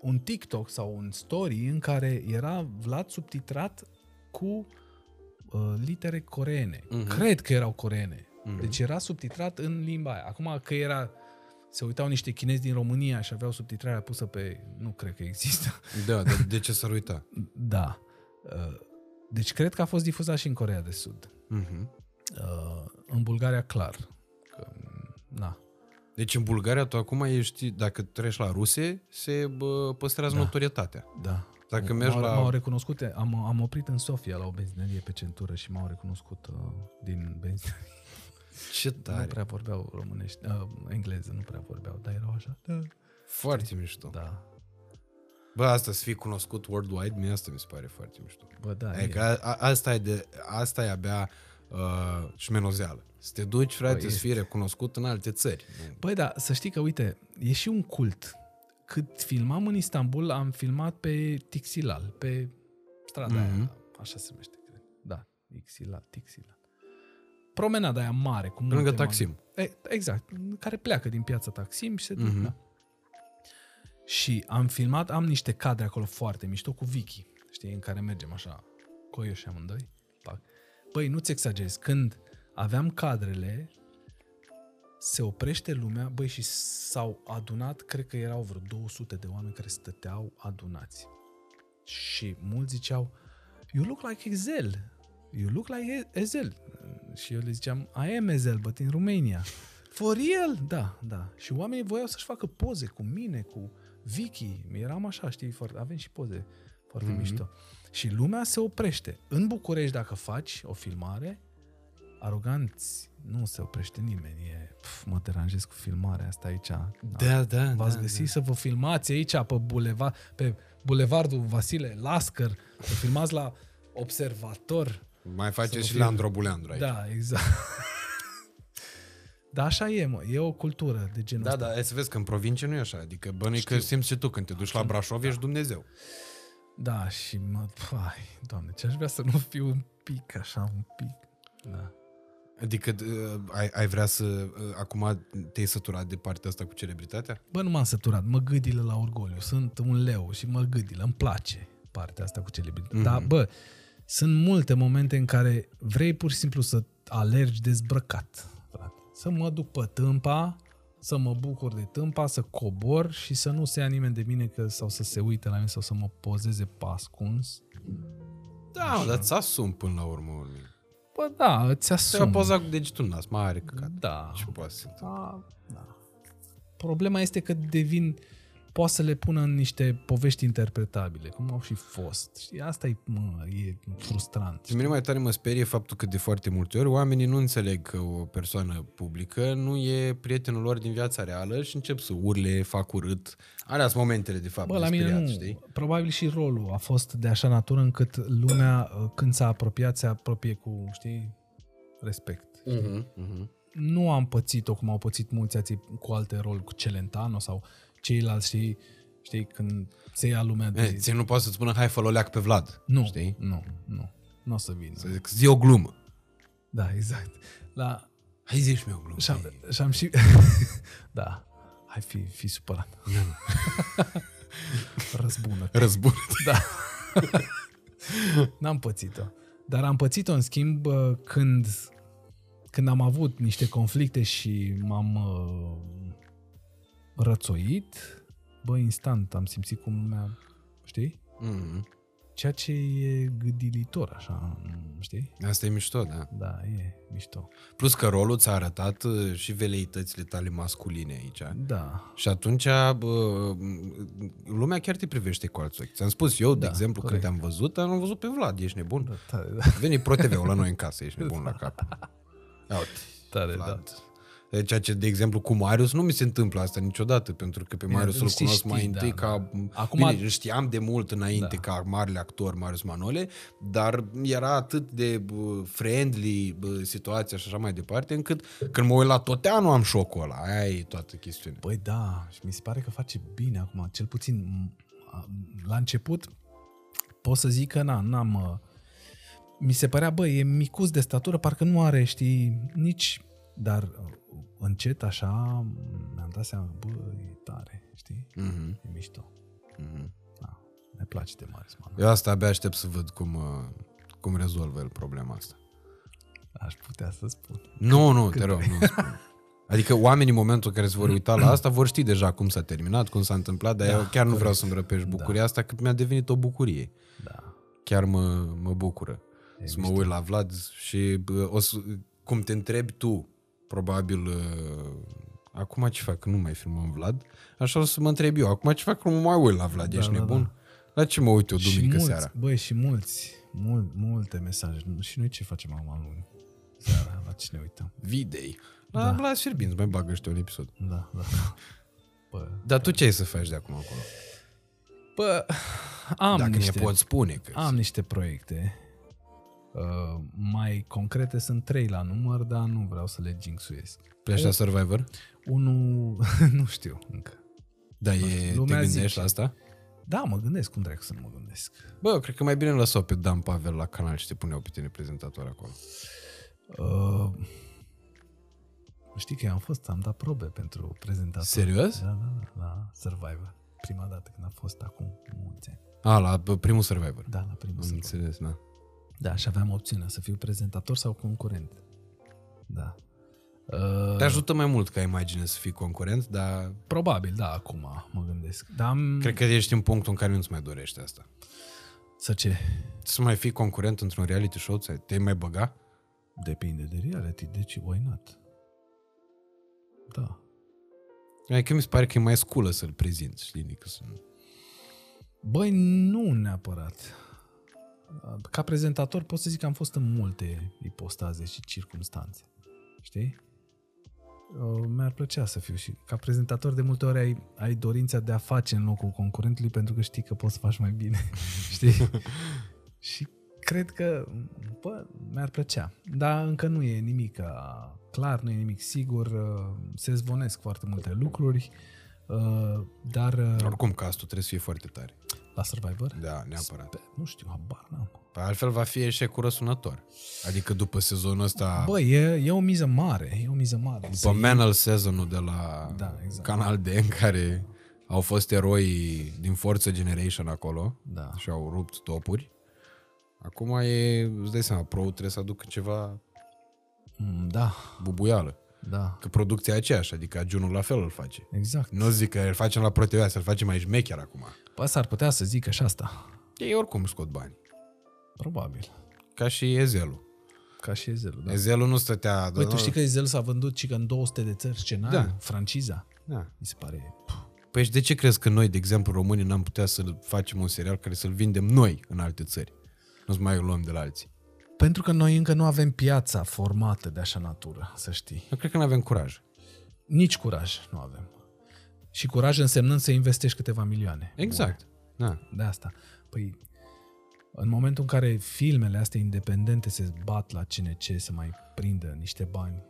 un TikTok sau un story în care era Vlad subtitrat cu uh, litere coreene. Mhm. Cred că erau coreene. Deci era subtitrat în limba aia. Acum că era se uitau niște chinezi din România și aveau subtitrarea pusă pe... Nu cred că există. Da, de, de ce s-ar uita? Da. Uh, Deci cred că a fost difuzat și în Corea de Sud. Mhm. Uh, În Bulgaria, clar. Că, na. Deci în Bulgaria tu acum ești, dacă treci la ruse, se bă, păstrează Da. notorietatea. Da. Dacă M- mergi m-au, la- M-au recunoscut, am, am oprit în Sofia la o benzinărie pe centură și m-au recunoscut uh, din benzinărie. Ce Nu tare! prea vorbeau românești, uh, engleză, nu prea vorbeau, dar erau așa. Da. Foarte mișto. Da. Bă, asta să fii cunoscut worldwide, mie asta mi se pare foarte mișto. Bă, da. Adică e. a, a, asta, e de, asta e abia uh, șmenozeală. Să te duci, frate, Bă, să fii recunoscut în alte țări. Băi, da, să știi că, uite, e și un cult. Cât filmam în Istanbul, am filmat pe Tixilal, pe strada mm-hmm. Mhm. aia, așa se numește, cred. Da, Tixilal, Tixilal. Promenada aia mare, cu multe Lângă oameni. Taksim. E, exact, care pleacă din piața Taksim și se duc, Mhm. da. Și am filmat, am niște cadre acolo foarte mișto cu Vicky. știi, în care mergem așa, coioși amândoi. Pac. Băi, nu-ți exagerez, când aveam cadrele, se oprește lumea, băi, și s-au adunat, cred că erau vreo 200 de oameni care stăteau adunați. Și mulți ziceau, you look like Ezel, you look like Ezel. Și eu le ziceam, I am Ezel, but in Romania. For real? Da, da. Și oamenii voiau să-și facă poze cu mine, cu Vicky. Eram așa, știi, foarte, avem și poze foarte mm-hmm. mișto. Și lumea se oprește. În București, dacă faci o filmare, aroganți, nu se oprește nimeni. E, pf, mă deranjez cu filmarea asta aici. Da, da, V-ați da, găsit da. să vă filmați aici pe, bulevard, pe bulevardul Vasile Lascăr, să filmați la Observator. Mai Să face vă și fie- Leandro Buleandru aici. Da, exact. Dar așa e, mă. E o cultură de genul Da, ăsta. da, e să vezi că în provincie nu e așa. Adică bănui că simți și tu când te duci la Brașov, ești Dumnezeu. Da, și mă... Ai, doamne, ce aș vrea să nu fiu un pic așa, un pic. Da. Adică uh, ai, ai vrea să... Uh, acum te-ai săturat de partea asta cu celebritatea? Bă, nu m-am săturat, mă gâdilă la orgoliu. Sunt un leu și mă gâdilă, îmi place partea asta cu celebritate. Mm-hmm. Dar, bă, sunt multe momente în care vrei pur și simplu să alergi dezbrăcat, frate. Să mă duc pe tâmpa, să mă bucur de tâmpa, să cobor și să nu se ia nimeni de mine că, sau să se uite la mine sau să mă pozeze pe ascuns. Da, dar ți asum până la urmă. Bă, da, îți Să asumi. ia poza cu degetul în nas, mai are căcat. Da. Ce poate să se întâmple? Da, da. Problema este că devin poate să le pună în niște povești interpretabile, cum au și fost. Și asta e, mă, e frustrant. Și mine mai tare mă sperie faptul că de foarte multe ori oamenii nu înțeleg că o persoană publică nu e prietenul lor din viața reală și încep să urle, fac urât. Alea sunt momentele de fapt Bă, de la mine speriat, nu. știi? Probabil și rolul a fost de așa natură încât lumea, când s-a apropiat, se apropie cu, știi, respect. Uh-huh, uh-huh. Nu am pățit-o cum au pățit mulți alții cu alte roli, cu Celentano sau ceilalți, știi, știi când se ia lumea de... E, ție nu poate să-ți spună hai fă leac pe Vlad. nu, Știi? nu, nu, nu o să vină. Să zic, zi o glumă. Da, exact. La, Hai zi și mie o glumă. și-am, și-am și... da, hai fi, fi supărat. Răzbună. Răzbun. Da. N-am pățit-o. Dar am pățit-o, în schimb, bă, când, când am avut niște conflicte și m-am uh, rățoit, bă, instant am simțit cum lumea, știi? Mm-hmm. Ceea ce e gâdilitor, așa, știi? Asta e mișto, da. Da, e mișto. Plus că rolul ți-a arătat uh, și veleitățile tale masculine aici. Da, Și atunci bă, lumea chiar te privește cu alți ochi. Ți-am spus eu, de Da, exemplu, corect. când te-am văzut, am văzut pe Vlad, ești nebun. da tare, da. Veni ProTV-ul la noi în casă, ești nebun la cap. Ia uite, Tare, da. Vlad. Ceea ce, de exemplu, cu Marius nu mi se întâmplă asta niciodată, pentru că pe Bine, Marius îl îl știi, cunosc mai știi, întâi da, ca... da. Acum, Acum- Bine, îl știam de mult înainte Da. ca marele actor Marius Manole, dar era atât de bă, friendly bă, situația și așa mai departe, încât când mă uit la Toteanu am șocul ăla. Aia e toată chestiunea. Băi, da, și mi se pare că face bine acum, cel puțin m- a- la început pot să zic că na, n-am... uh, Mi se părea, bă, e micuț de statură, parcă nu are, știi, nici... Dar uh, încet așa mi-am dat seama, bă, e tare, știi? Mhm, E mișto. mhm. Da, ne place de Marius Manu. Eu asta abia aștept să văd cum, uh, cum rezolvă el problema asta. Aș putea să spun. Nu, nu, te rog, nu spun. Adică oamenii în momentul în care se vor uita la asta vor ști deja cum s-a terminat, cum s-a întâmplat, dar da, eu chiar nu vreau să-mi răpești bucuria asta, că mi-a devenit o bucurie. Da. Chiar mă, mă bucură E să mă uit la Vlad și bă, o să, cum te întrebi tu, probabil, uh, acum ce fac, că nu mai filmăm Vlad, așa o să mă întreb eu, acum ce fac, că nu mă mai uit la Vlad, Da, ești da, nebun? da. La ce mă uit eu și duminică mulți, seara? băi, și mulți, mul, multe mesaje. Și noi ce facem acum luni? Seara, la ce ne uităm? Videi. La, Da. da. la Fierbinți mai bagă ăștia un episod. Da, da. Bă, Dar tu ce ai să faci de acum acolo? Bă, am Dacă niște, ne poți spune. Că am niște proiecte. Uh, mai concrete sunt trei la număr, dar nu vreau să le jinxuiesc. Pleci la Survivor? Unul, nu știu încă. Da, e, te Lumea gândești zice. la asta? Da, mă gândesc, cum dracu să nu mă gândesc? Bă, eu cred că mai bine lăsau pe Dan Pavel la canal și te puneau pe tine prezentator acolo. Uh, știi că eu am fost, am dat probe pentru prezentator. Serios? Da, da, da, la Survivor. Prima dată când a fost acum mulți ani. A, la bă, primul Survivor. Da, la primul Am Survivor. înțeles, da. Da, și aveam opțiunea să fiu prezentator sau concurent. Da. Uh, Te ajută mai mult ca imagine să fii concurent, dar probabil, da, acum mă gândesc. Dar am... cred că ești în punctul în care nu-ți mai dorești asta. Să ce? Să mai fii concurent într-un reality show, ți- te-ai mai băga? Depinde de reality, deci why not? Da. Adică mi se pare că e mai sculă să-l prezinți, știi? Adică să... Băi, nu neapărat. Ca prezentator pot să zic că am fost în multe ipostaze și circunstanțe. Știi? Uh, Mi-ar plăcea să fiu și... Ca prezentator de multe ori ai, ai dorința de a face în locul concurentului pentru că știi că poți să faci mai bine. Știi? și cred că, bă, mi-ar plăcea. Dar încă nu e nimic uh, clar, nu e nimic sigur. uh, Se zvonesc foarte multe lucruri. uh, Dar uh, Oricum, castul trebuie să fie foarte tare. La Survivor? Da, neapărat. Pe, nu știu, habar n-am. Păi altfel va fi eșecul răsunător. Adică după sezonul ăsta, Bă, e, e o miză mare, e o miză mare. Să după iei- Manal sezonul de la Da, exact. Canal D, în care au fost eroi din Forță Generation acolo Da. și au rupt topuri. Acum e, îți dai seama, pro trebuie să aducă ceva Mm, Da, bubuială. Da, Că producția e aceeași, adică Ajunul la fel îl face. exact. Nu zic că îl facem la ProTV, să-l facem mai șmecher acum. Păi s-ar putea să zică și asta. Ei oricum scot bani. Probabil. Ca și Ezelul. Ca și Ezelul, da. Ezelul nu stătea... Păi tu știi că Ezel s-a vândut și că în 200 de țări scenariu, Da. franciza. Da. Mi se pare... Păi și de ce crezi că noi, de exemplu, românii, n-am putea să facem un serial care să-l vindem noi în alte țări? Nu-ți mai luăm de la alții. Pentru că noi încă nu avem piața formată de așa natură, să știi. Eu cred că nu avem curaj. Nici curaj nu avem. Și curaj însemnând să investești câteva milioane. Exact. Da. De asta. Păi, în momentul în care filmele astea independente se bat la CNC să mai prindă niște bani,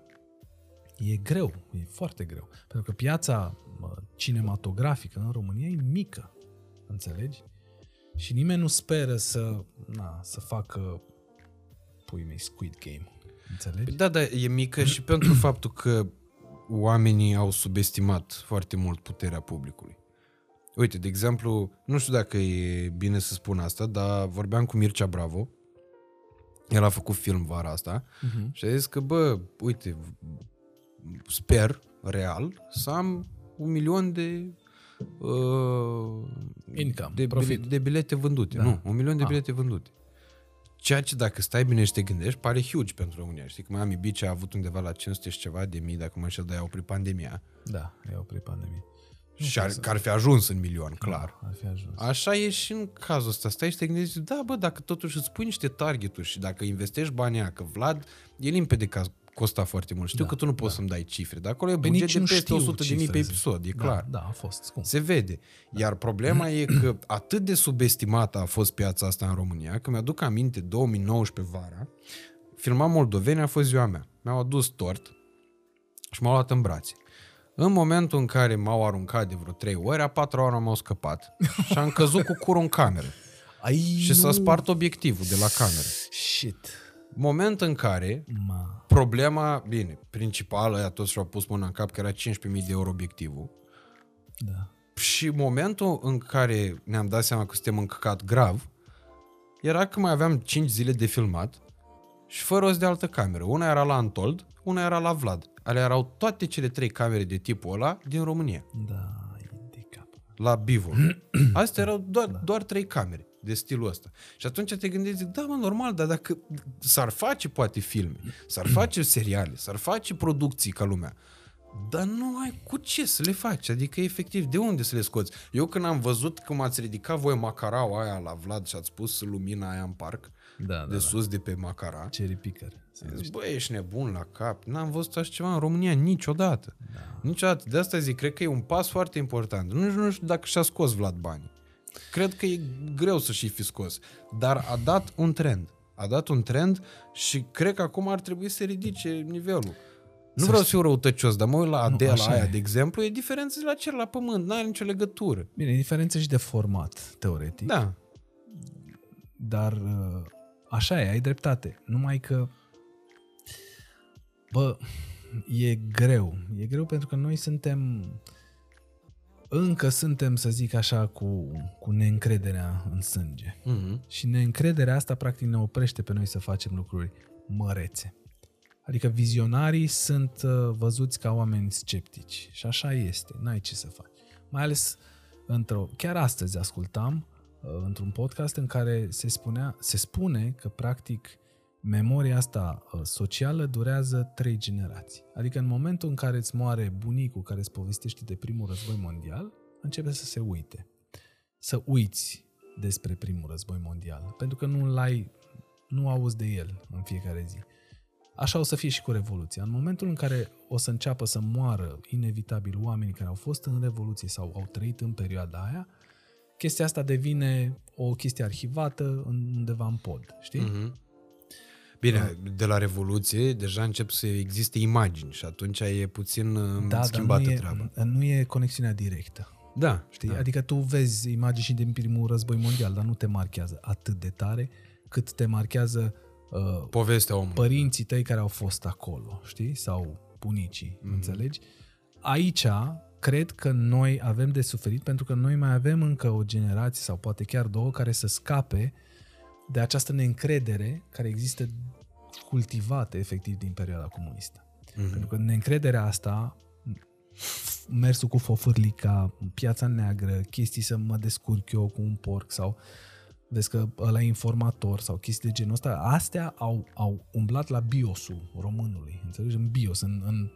e greu, e foarte greu. Pentru că piața mă, cinematografică în România e mică, înțelegi? Și nimeni nu speră să, na, să facă pui mei Squid Game, înțelegi? Da, da, e mică și pentru faptul că oamenii au subestimat foarte mult puterea publicului. Uite, de exemplu, nu știu dacă e bine să spun asta, dar vorbeam cu Mircea Bravo. El a făcut film vara asta Mhm. și a zis că, bă, uite, sper, real, să am un milion de uh, Income, de, profit. bile- de bilete vândute. Da. Nu, un milion de Ah. bilete vândute. Ceea ce dacă stai bine și te gândești, pare huge pentru România. Știi că Miami Beach a avut undeva la 500 și ceva de mii, dacă mă înșel, dar a oprit pandemia. Da, e oprit pandemie. și ar, că ar fi ajuns în milion, clar. Ar fi ajuns. Așa e și în cazul ăsta. Stai și te gândești, da, bă, dacă totuși îți pui niște targeturi și dacă investești banii aia, că Vlad e limpede că a costat foarte mult. Știu Da, că tu nu poți să-mi dai cifre, dar acolo e Păi buget nici de nu peste știu 100 de mii pe cifre, episod, e da, clar. Da, a fost scump. Se vede. Iar problema e că atât de subestimată a fost piața asta în România, că mi-aduc aminte 2019 vara, filmam Moldoveni, a fost ziua mea. Mi-au adus tort și m-au luat în brațe. În momentul în care m-au aruncat de vreo 3 ori, a patra oară m-au scăpat și am căzut cu curul în cameră. Ai, Și s-a spart obiectivul de la cameră. Shit. Moment în care Ma. problema, bine, principală, aia toți și-au pus mâna în cap că era 15.000 de euro obiectivul, Da. Și momentul în care ne-am dat seama că suntem încăcat grav, era că mai aveam 5 zile de filmat și fără rost de altă cameră. Una era la Antold, una era la Vlad. Ale erau toate cele trei camere de tipul ăla din România, Da, e de cap. la Bivo. Astea erau doar, doar trei camere de stilul ăsta. Și atunci te gândești, zic, da, mă, normal, dar dacă s-ar face poate filme, s-ar face seriale, s-ar face producții ca lumea, dar nu ai cu ce să le faci. Adică, efectiv, de unde să le scoți? Eu când am văzut cum ați ridicat voi macaraua aia la Vlad și ați pus lumina aia în parc, Da, da, de da. sus de pe macara, Cherry picker. Zic, bă, ești nebun la cap. N-am văzut așa ceva în România niciodată. Da. Niciodată. De asta zic, cred că e un pas foarte important. Nu, nu știu dacă și-a scos Vlad banii. Cred că e greu să și fi scos. Dar a dat un trend. A dat un trend și cred că acum ar trebui să ridice nivelul. Nu vreau să fiu răutăcios, dar mă uit la Adela așa aia, e. de exemplu, e diferență de la cer la pământ, n-are nicio legătură. Bine, e diferență și de format, teoretic. Da. Dar uh, așa e, ai dreptate. Numai că, bă, e greu. E greu pentru că noi suntem încă suntem, să zic așa, cu, cu neîncrederea în sânge. Mhm. Și neîncrederea asta practic ne oprește pe noi să facem lucruri mărețe. Adică vizionarii sunt uh, văzuți ca oameni sceptici. Și așa este, n-ai ce să faci. Mai ales într-o... Chiar astăzi ascultam uh, într-un podcast în care se, spunea, se spune că practic memoria asta uh, socială durează trei generații. Adică în momentul în care îți moare bunicul care îți povestește de primul război mondial, începe să se uite. Să uiți despre primul război mondial. Pentru că nu l-ai, nu auzi de el în fiecare zi. Așa o să fie și cu Revoluția. În momentul în care o să înceapă să moară inevitabil oamenii care au fost în Revoluție sau au trăit în perioada aia, chestia asta devine o chestie arhivată în- undeva în pod, știi? Mhm. Bine, de la Revoluție deja încep să existe imagini și atunci e puțin uh, Da, dar schimbată nu e, treaba. nu e conexiunea directă. Da, Știi? da. Adică tu vezi imagini și din primul război mondial, dar nu te marchează atât de tare cât te marchează uh, Povestea omului. părinții tăi care au fost acolo, știi? Sau bunicii, mm-hmm. înțelegi? Aici cred că noi avem de suferit pentru că noi mai avem încă o generație sau poate chiar două care să scape de această neîncredere care există cultivată efectiv din perioada comunistă. Mm-hmm. Pentru că neîncrederea asta, mersul cu fofârlica, piața neagră, chestii să mă descurc eu cu un porc sau vezi că ăla e informator sau chestii de genul ăsta, astea au, au umblat la biosul românului, înțelegi? În bios, în, în,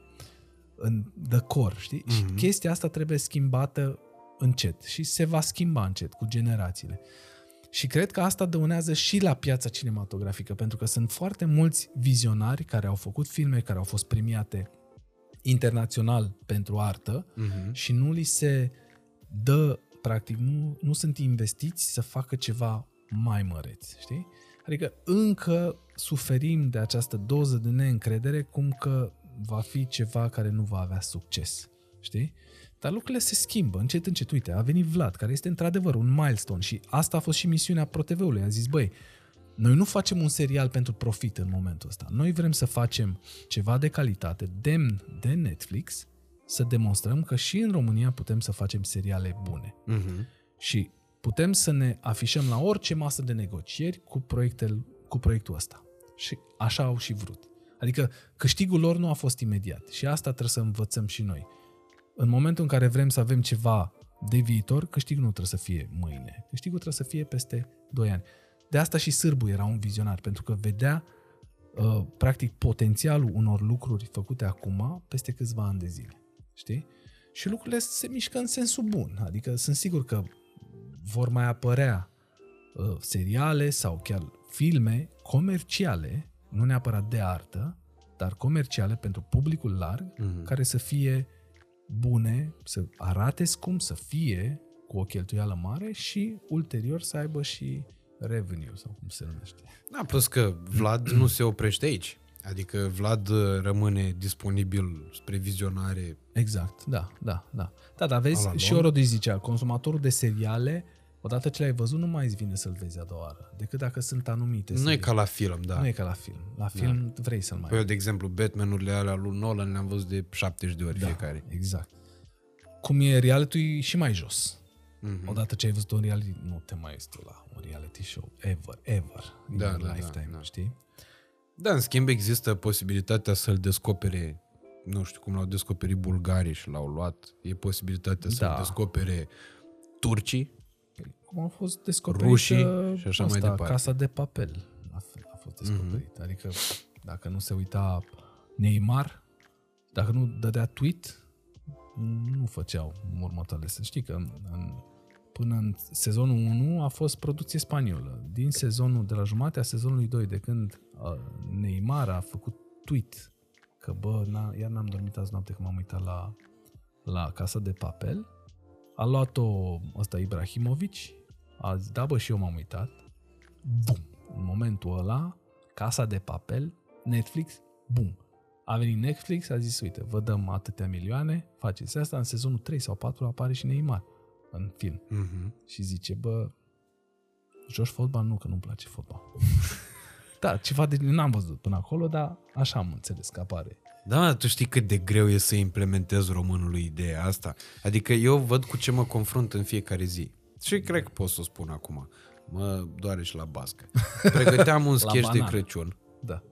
în the core, știi? Mm-hmm. Și chestia asta trebuie schimbată încet și se va schimba încet cu generațiile. Și cred că asta dăunează și la piața cinematografică, pentru că sunt foarte mulți vizionari care au făcut filme care au fost premiate internațional pentru artă Mhm. și nu li se dă, practic, nu, nu sunt investiți să facă ceva mai măreț, știi? Adică încă suferim de această doză de neîncredere cum că va fi ceva care nu va avea succes, știi? Dar lucrurile se schimbă, încet, încet. Uite, a venit Vlad, care este într-adevăr un milestone și asta a fost și misiunea ProTV-ului. A zis, băi, noi nu facem un serial pentru profit în momentul ăsta. Noi vrem să facem ceva de calitate, demn de Netflix, să demonstrăm că și în România putem să facem seriale bune. Mhm. Și putem să ne afișăm la orice masă de negocieri cu, proiectel, cu proiectul ăsta. Și așa au și vrut. Adică câștigul lor nu a fost imediat. Și asta trebuie să învățăm și noi. În momentul în care vrem să avem ceva de viitor, câștigul nu trebuie să fie mâine. Câștigul trebuie să fie peste 2 ani. De asta și Sârbu era un vizionar, pentru că vedea uh, practic potențialul unor lucruri făcute acum peste câțiva ani de zile. Știi? Și lucrurile se mișcă în sensul bun. Adică sunt sigur că vor mai apărea uh, seriale sau chiar filme comerciale, nu neapărat de artă, dar comerciale pentru publicul larg, Mhm. care să fie bune, să arate cum să fie cu o cheltuială mare și ulterior să aibă și revenue sau cum se numește. Da, plus că Vlad nu se oprește aici. Adică Vlad uh, rămâne disponibil spre vizionare. Exact, da, da, da. Da, dar vezi, Ala și lung. Orodi zicea, consumatorul de seriale, odată ce l-ai văzut, nu mai îți vine să-l vezi a doua oară, decât dacă sunt anumite Nu e serii. ca la film, da. nu e ca la film. La film vrei să-l mai Păi eu, de exemplu, Batman-urile alea lui Nolan le-am văzut de 70 de ori Da, fiecare. exact. Cum e reality și mai jos. Mhm. Odată ce ai văzut un reality, nu te mai uiți tu la un reality show. Ever, ever. In Da, your da, da, lifetime, da. știi? Da, în schimb există posibilitatea să-l descopere, nu știu cum l-au descoperit bulgarii și l-au luat, e posibilitatea să-l Da. descopere turcii. Cum a fost descoperit Rușii uh, și așa asta, mai departe. Casa de papel a, f- a fost descoperit. Mm-hmm. Adică dacă nu se uita Neymar, dacă nu dădea tweet, nu făceau următoarele. Să știi că în, în, până în sezonul 1 a fost producție spaniolă. Din sezonul, de la jumatea sezonului 2, de când uh, Neymar a făcut tweet că bă, n iar n-am dormit azi noapte că m-am uitat la, la Casa de Papel, a luat-o ăsta Ibrahimovic, a zis, da bă, și eu m-am uitat. Bum! În momentul ăla, Casa de Papel, Netflix, bum! A venit Netflix, a zis, uite, vă dăm atâtea milioane, faceți asta, în sezonul 3 sau 4 apare și Neymar în film. Mhm. Și zice, bă, joci fotbal? Nu, că nu-mi place fotbal. da, ceva de... N-am văzut până acolo, dar așa am înțeles că apare Da, mă, tu știi cât de greu e să implementezi românului ideea asta? Adică eu văd cu ce mă confrunt în fiecare zi. Și cred că pot să o spun acum. Mă doare și la bască. Pregăteam un sketch de banană. Crăciun Da.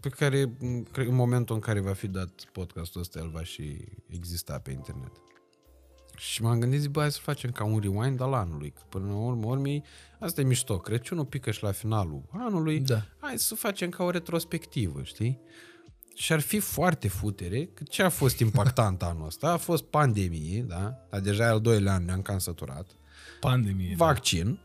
pe care, m, cred, în momentul în care va fi dat podcastul ăsta, el va și exista pe internet. Și m-am gândit, zic, bă, hai să facem ca un rewind al anului. Că până la urmă, urmei, asta e mișto. Crăciunul pică și la finalul anului. Da. Hai să facem ca o retrospectivă, știi? Și ar fi foarte futere, că ce a fost impactant anul ăsta? A fost pandemie, da? Dar deja e al doilea an, ne-am cam săturat. Pandemie. Vaccin,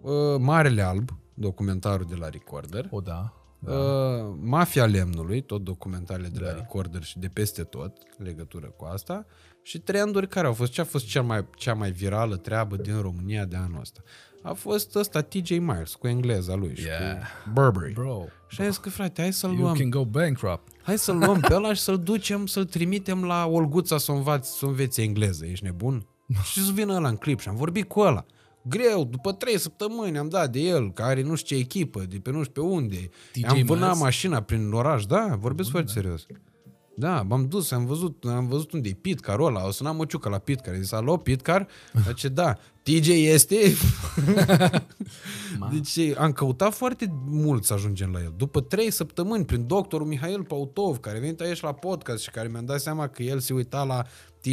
uh, Marele Alb, documentarul de la Recorder, O, da. Uh, Mafia Lemnului, tot documentarele de la Da. Recorder și de peste tot, în legătură cu asta, și trenduri care au fost. Ce a fost cea mai, cea mai virală treabă din România de anul ăsta? A fost ăsta TJ Miles cu engleza lui și Yeah. cu Burberry. Bro, Și am zis că, frate, hai să-l you luăm, can go bankrupt. hai să-l luăm pe ăla și să-l ducem, să-l trimitem la Olguța să învați, să învețe engleză. Ești nebun? Și să vină ăla în clip și am vorbit cu ăla. Greu, după trei săptămâni am dat de el, care are nu știu ce echipă, de pe nu știu pe unde. TJ am vânat Miles? mașina prin oraș, da, vorbesc foarte serios. Da, m-am dus, am văzut, am văzut unde e Pitcar ăla, o sunat măciucă la Pitcar, i zis, alo, Pitcar? Zice, da, TJ este? deci am căutat foarte mult să ajungem la el. După trei săptămâni, prin doctorul Mihail Pautov, care a venit aici la podcast și care mi-a dat seama că el se uita la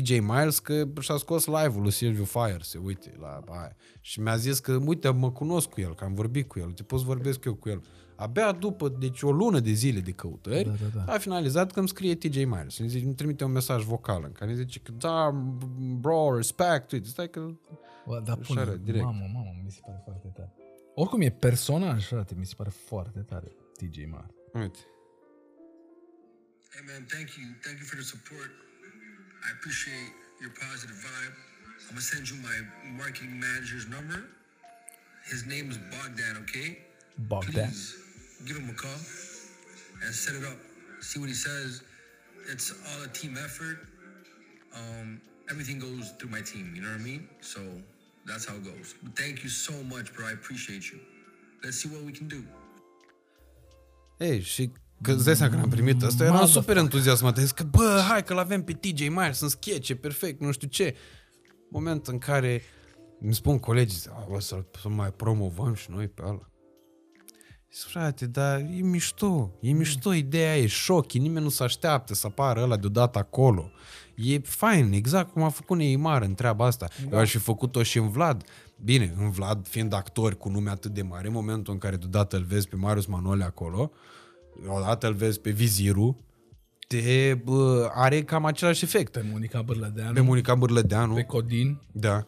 TJ Miles, că și-a scos live-ul lui Silviu Fire, se uite la aia. Și mi-a zis că, uite, mă cunosc cu el, că am vorbit cu el, te pot să vorbesc eu cu el. Abia după, deci o lună de zile de căutări, Da, da, da. a finalizat că îmi scrie TJ Miles. Îmi, zice, îmi trimite un mesaj vocal în care zice că da, bro, respect, uite, stai că... Bă, dar Așa pune, era, direct. mamă, mamă, mi se pare foarte tare. Oricum e personaj, frate, mi se pare foarte tare. TJ Mar. Uite. Hey man, thank you. Thank you for the support. I appreciate your positive vibe. I'm gonna send you my marketing manager's number. His name is Bogdan, okay? Bogdan. Please give him a call and set it up. See what he says. It's all a team effort. Um, everything goes through my team, you know what I mean? So that's how it goes. But thank you so much, bro. I appreciate you. Let's see what we can do. Hey, și că îți dai seama că am primit asta, eram super entuziasmat. Zis că, bă, hai că l-avem pe TJ Myers în sketch, perfect, nu știu ce. Moment în care îmi spun colegii, "A, o să-l să mai promovăm și noi pe ăla. Zic, frate, dar e mișto, e mișto ideea, e șoc, nimeni nu se așteaptă să apară ăla deodată acolo. E fain, exact cum a făcut Neymar în treaba asta. Da. Eu aș fi făcut-o și în Vlad. Bine, în Vlad, fiind actori cu nume atât de mare, în momentul în care deodată îl vezi pe Marius Manole acolo, odată îl vezi pe Viziru, te, bă, are cam același efect. Pe Monica Bârlădeanu, Pe Monica Bârlădeanu. pe Codin, Da.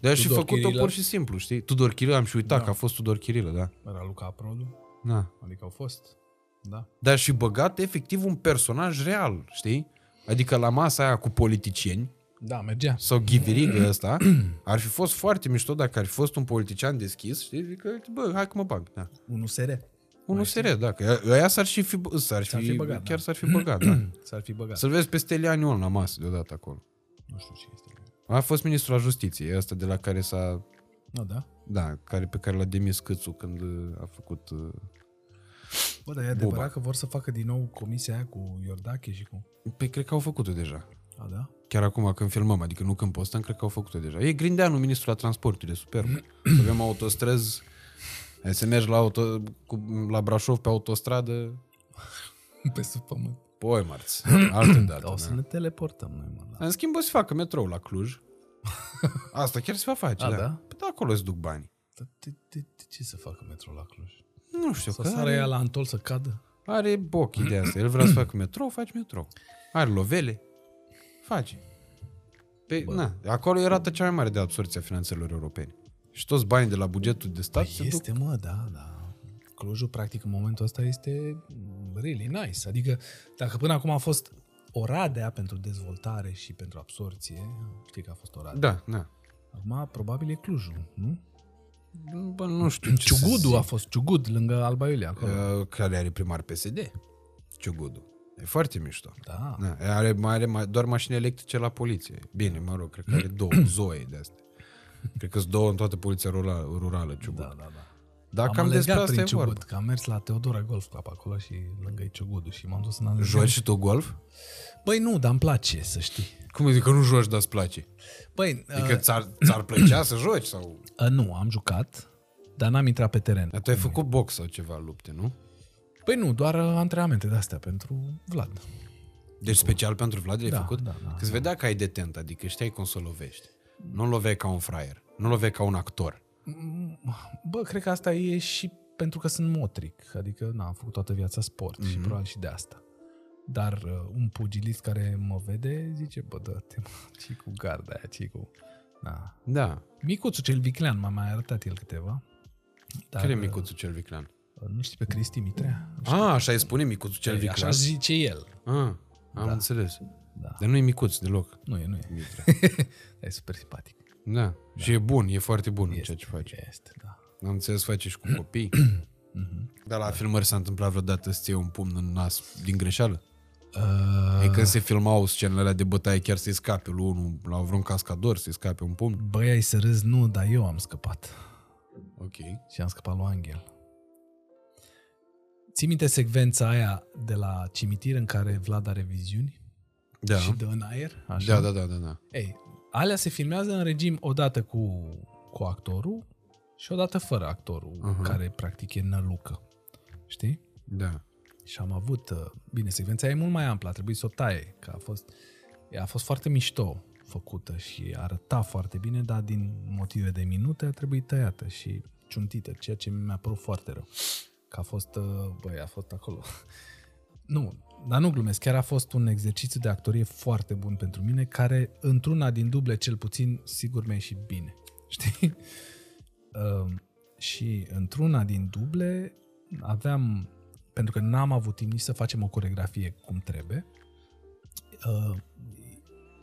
De aș fi Tudor făcut-o Chirilă. pur și simplu, știi? Tudor Chirilă, am și uitat da. că a fost Tudor Chirilă, da. era Luca Produ, Da. adică au fost, da. Dar și băgat efectiv un personaj real, știi? Adică la masa aia cu politicieni, Da, mergea. sau ghiviriga ăsta, ar fi fost foarte mișto dacă ar fi fost un politician deschis, știi? Adică, bă, hai că mă bag, da. Unul SR. Unul sere, da, că ăia s-ar și fi, s-ar S-ar fi, fi băgat, chiar da. s-ar fi băgat, da. S-ar fi băgat. Să-l vezi pe Stelianiu la masă deodată acolo. Nu știu ce este. A fost ministrul al justiției, ăsta de la care s-a, Nu, da? da, care, pe care l-a demis Câțu când uh, a făcut... uh, Bă, dar e adevărat că vor să facă din nou comisia aia cu Iordache și cu... Păi cred că au făcut-o deja. A, da? Chiar acum când filmăm, adică nu când postăm, cred că au făcut-o deja. E Grindeanu, ministrul la transporturi, e superb. Să avem autostrăzi, hai să mergi la, auto, cu, la Brașov pe autostradă, Pe sub pământ. poi marți, altă dată. O să da. ne teleportăm noi, mă. Da. În schimb, o să facă metrou la Cluj. Asta chiar se va face, A, da. da? Păi da, acolo îți duc bani. Dar De, de, de, ce să facă metro la Cluj? Nu știu, Să că sară are, ea la Antol să cadă? are boc ideea asta. El vrea să facă metrou, faci metrou. Are lovele, face. Pe, na, acolo e rata cea mai mare de absorție a finanțelor europene. Și toți banii de la bugetul de stat se duc Este, mă, da, da. Clujul, practic, în momentul ăsta este really nice. Adică, dacă până acum a fost Oradea pentru dezvoltare și pentru absorție, știi că a fost Oradea. Da, da. Acum, probabil e Clujul, nu? Bă, nu știu ce să Ciugudu zic. a fost, Ciugud, lângă Alba Iulia, acolo. Uh, care are primar PSD. Ciugudu. E foarte mișto. Da. Da, are, mai are mai, doar mașini electrice la poliție. Bine, mă rog, cred că are două, zoe de astea. Cred că sunt două în toată poliția rurală, rurală Ciugudu. Da, da, da. Dar am cam despre alergat asta prin e vorba. Ciugut, că am mers la Teodora Golf Club acolo și lângă Ciugudul și m-am dus în alergat. Joci și tu golf? Băi, nu, dar îmi place, să știi. Cum zic că nu joci, dar îți place? Băi, Adică ți-ar, ți-ar plăcea să joci? sau? uh, nu, am jucat, dar n-am intrat pe teren. Dar tu ai făcut box sau ceva lupte, nu? Păi nu, doar uh, antrenamente de-astea pentru Vlad. Deci special pentru Vlad ai Da, făcut? da, da, Că îți vedea că ai detent, adică știai cum să lovești. Nu loveai ca un fraier, nu loveai ca un actor. Bă, cred că asta e și pentru că sunt motric. Adică, na, am făcut toată viața sport mm-hmm. și probabil și de asta. Dar uh, un pugilist care mă vede zice, bă, dă-te, mă, ce cu garda aia, ce cu... Na. Da. Micuțul cel viclean, m-a mai arătat el câteva. Dar, Care e uh, micuțul cel viclean? Nu știi pe Cristi Mitrea? Nu Ah, așa îi spune micuțul cel știu. viclean? Așa zice el. Ah, am înțeles. Da. Dar nu e micuț deloc. Nu e, nu e. e super simpatic. Da. Și e bun, e foarte bun în ceea ce face. Este, da. Am înțeles, face și cu copii. Dar la filmări s-a întâmplat vreodată să-ți iei un pumn în nas din greșeală? Uh, E când se filmau scenele alea de bătaie chiar să-i scape lui unul, la vreun cascador să-i scape un pumn? băi, ai să râzi, nu, dar eu am scăpat. Ok. Și am scăpat lui Angel. Ții minte secvența aia de la cimitir în care Vlad are viziuni? Da. Și dă în aer? Așa? Da, da, da, da, da. Ei, alea se filmează în regim odată cu, cu actorul și odată fără actorul, uh-huh. care practic e nălucă. Știi? Da. Și am avut, uh, bine, secvența e mult mai amplă, a trebuit să o taie, că a fost, ea a fost foarte mișto făcută și arăta foarte bine, dar din motive de minute a trebuit tăiată și ciuntită, ceea ce mi-a părut foarte rău. Că a fost, uh, băi, a fost acolo. Nu, dar nu glumesc, chiar a fost un exercițiu de actorie foarte bun pentru mine, care într-una din duble cel puțin, sigur mi-a ieșit bine. Știi? Uh, și într-una din duble aveam, pentru că n-am avut timp nici să facem o coregrafie cum trebuie, uh,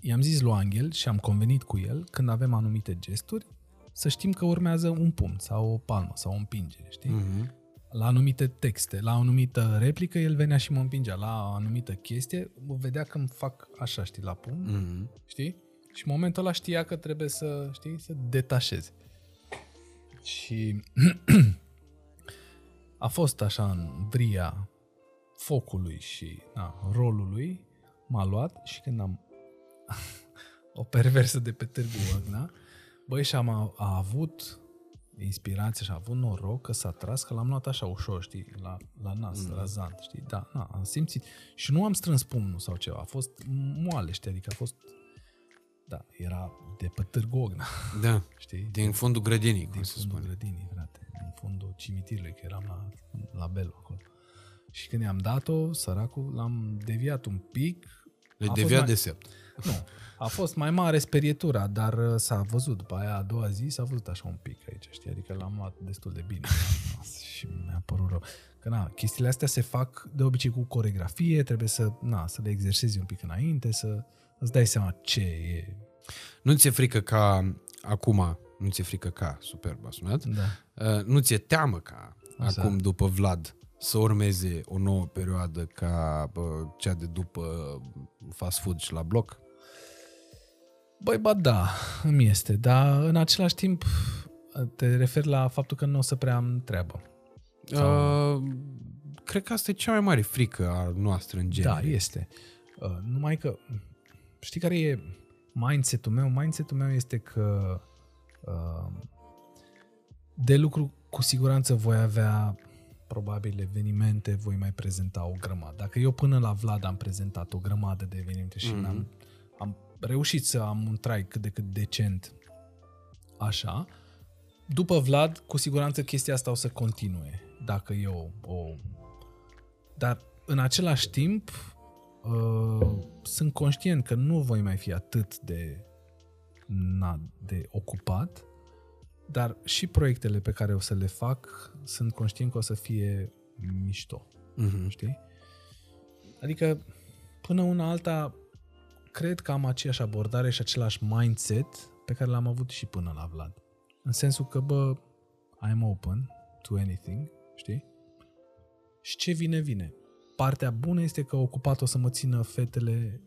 i-am zis lui Angel și am convenit cu el când avem anumite gesturi să știm că urmează un pumn sau o palmă sau o împingere, știi? Mhm. La anumite texte, la o anumită replică, el venea și mă împingea. La o anumită chestie, mă vedea că îmi fac așa, știi, la pumn, Mhm. știi? Și în momentul ăla știa că trebuie să, știi, să detașeze. Și a fost așa în vria focului și na, rolului, m-a luat și când am o perversă de pe Târgu Văgna, băi, și am a, a avut inspirație și a avut noroc că s-a tras, că l-am luat așa ușor, știi, la, la nas, mm. razant, știi, da, na, am simțit. Și nu am strâns pumnul sau ceva, a fost moale, știi, adică a fost, da, era de pe Târgu Văgna, Da. știi, Din fundul grădinii, cum din se fundul spune. grădinii, frate, din fundul cimitirului, că eram la, la Belu acolo. Și când i-am dat-o, săracul, l-am deviat un pic. Le A fost devia mai- de sept. Nu, a fost mai mare sperietura, dar uh, s-a văzut după aia a doua zi, s-a văzut așa un pic aici, știi? Adică l-am luat destul de bine. și mi-a părut rău. Că na, chestiile astea se fac de obicei cu coregrafie, trebuie să, na, să le exersezi un pic înainte, să îți dai seama ce e. Nu ți-e frică ca acum, nu ți-e frică ca, superb a sunat, Da. uh, nu ți-e teamă ca Așa. acum după Vlad să urmeze o nouă perioadă ca bă, cea de după fast food și la bloc? Băi, ba da, îmi este, dar în același timp te referi la faptul că nu o să prea am treabă. Uh, cred că asta e cea mai mare frică a noastră în genere. Da, este. Uh, numai că, știi care e mindset-ul meu? Mindset-ul meu este că uh, de lucru cu siguranță voi avea probabil evenimente, voi mai prezenta o grămadă. Dacă eu până la Vlad am prezentat o grămadă de evenimente și mm-hmm. am, am reușit să am un trai cât de cât decent așa, după Vlad, cu siguranță chestia asta o să continue. Dacă eu o... Dar în același timp, uh, sunt conștient că nu voi mai fi atât de, na, de ocupat, dar și proiectele pe care o să le fac sunt conștient că o să fie mișto. Mhm. Știi? Adică, până una alta, cred că am aceeași abordare și același mindset pe care l-am avut și până la Vlad. În sensul că, bă, I'm open to anything, știi? Și ce vine, vine. Partea bună este că ocupat o să mă țină fetele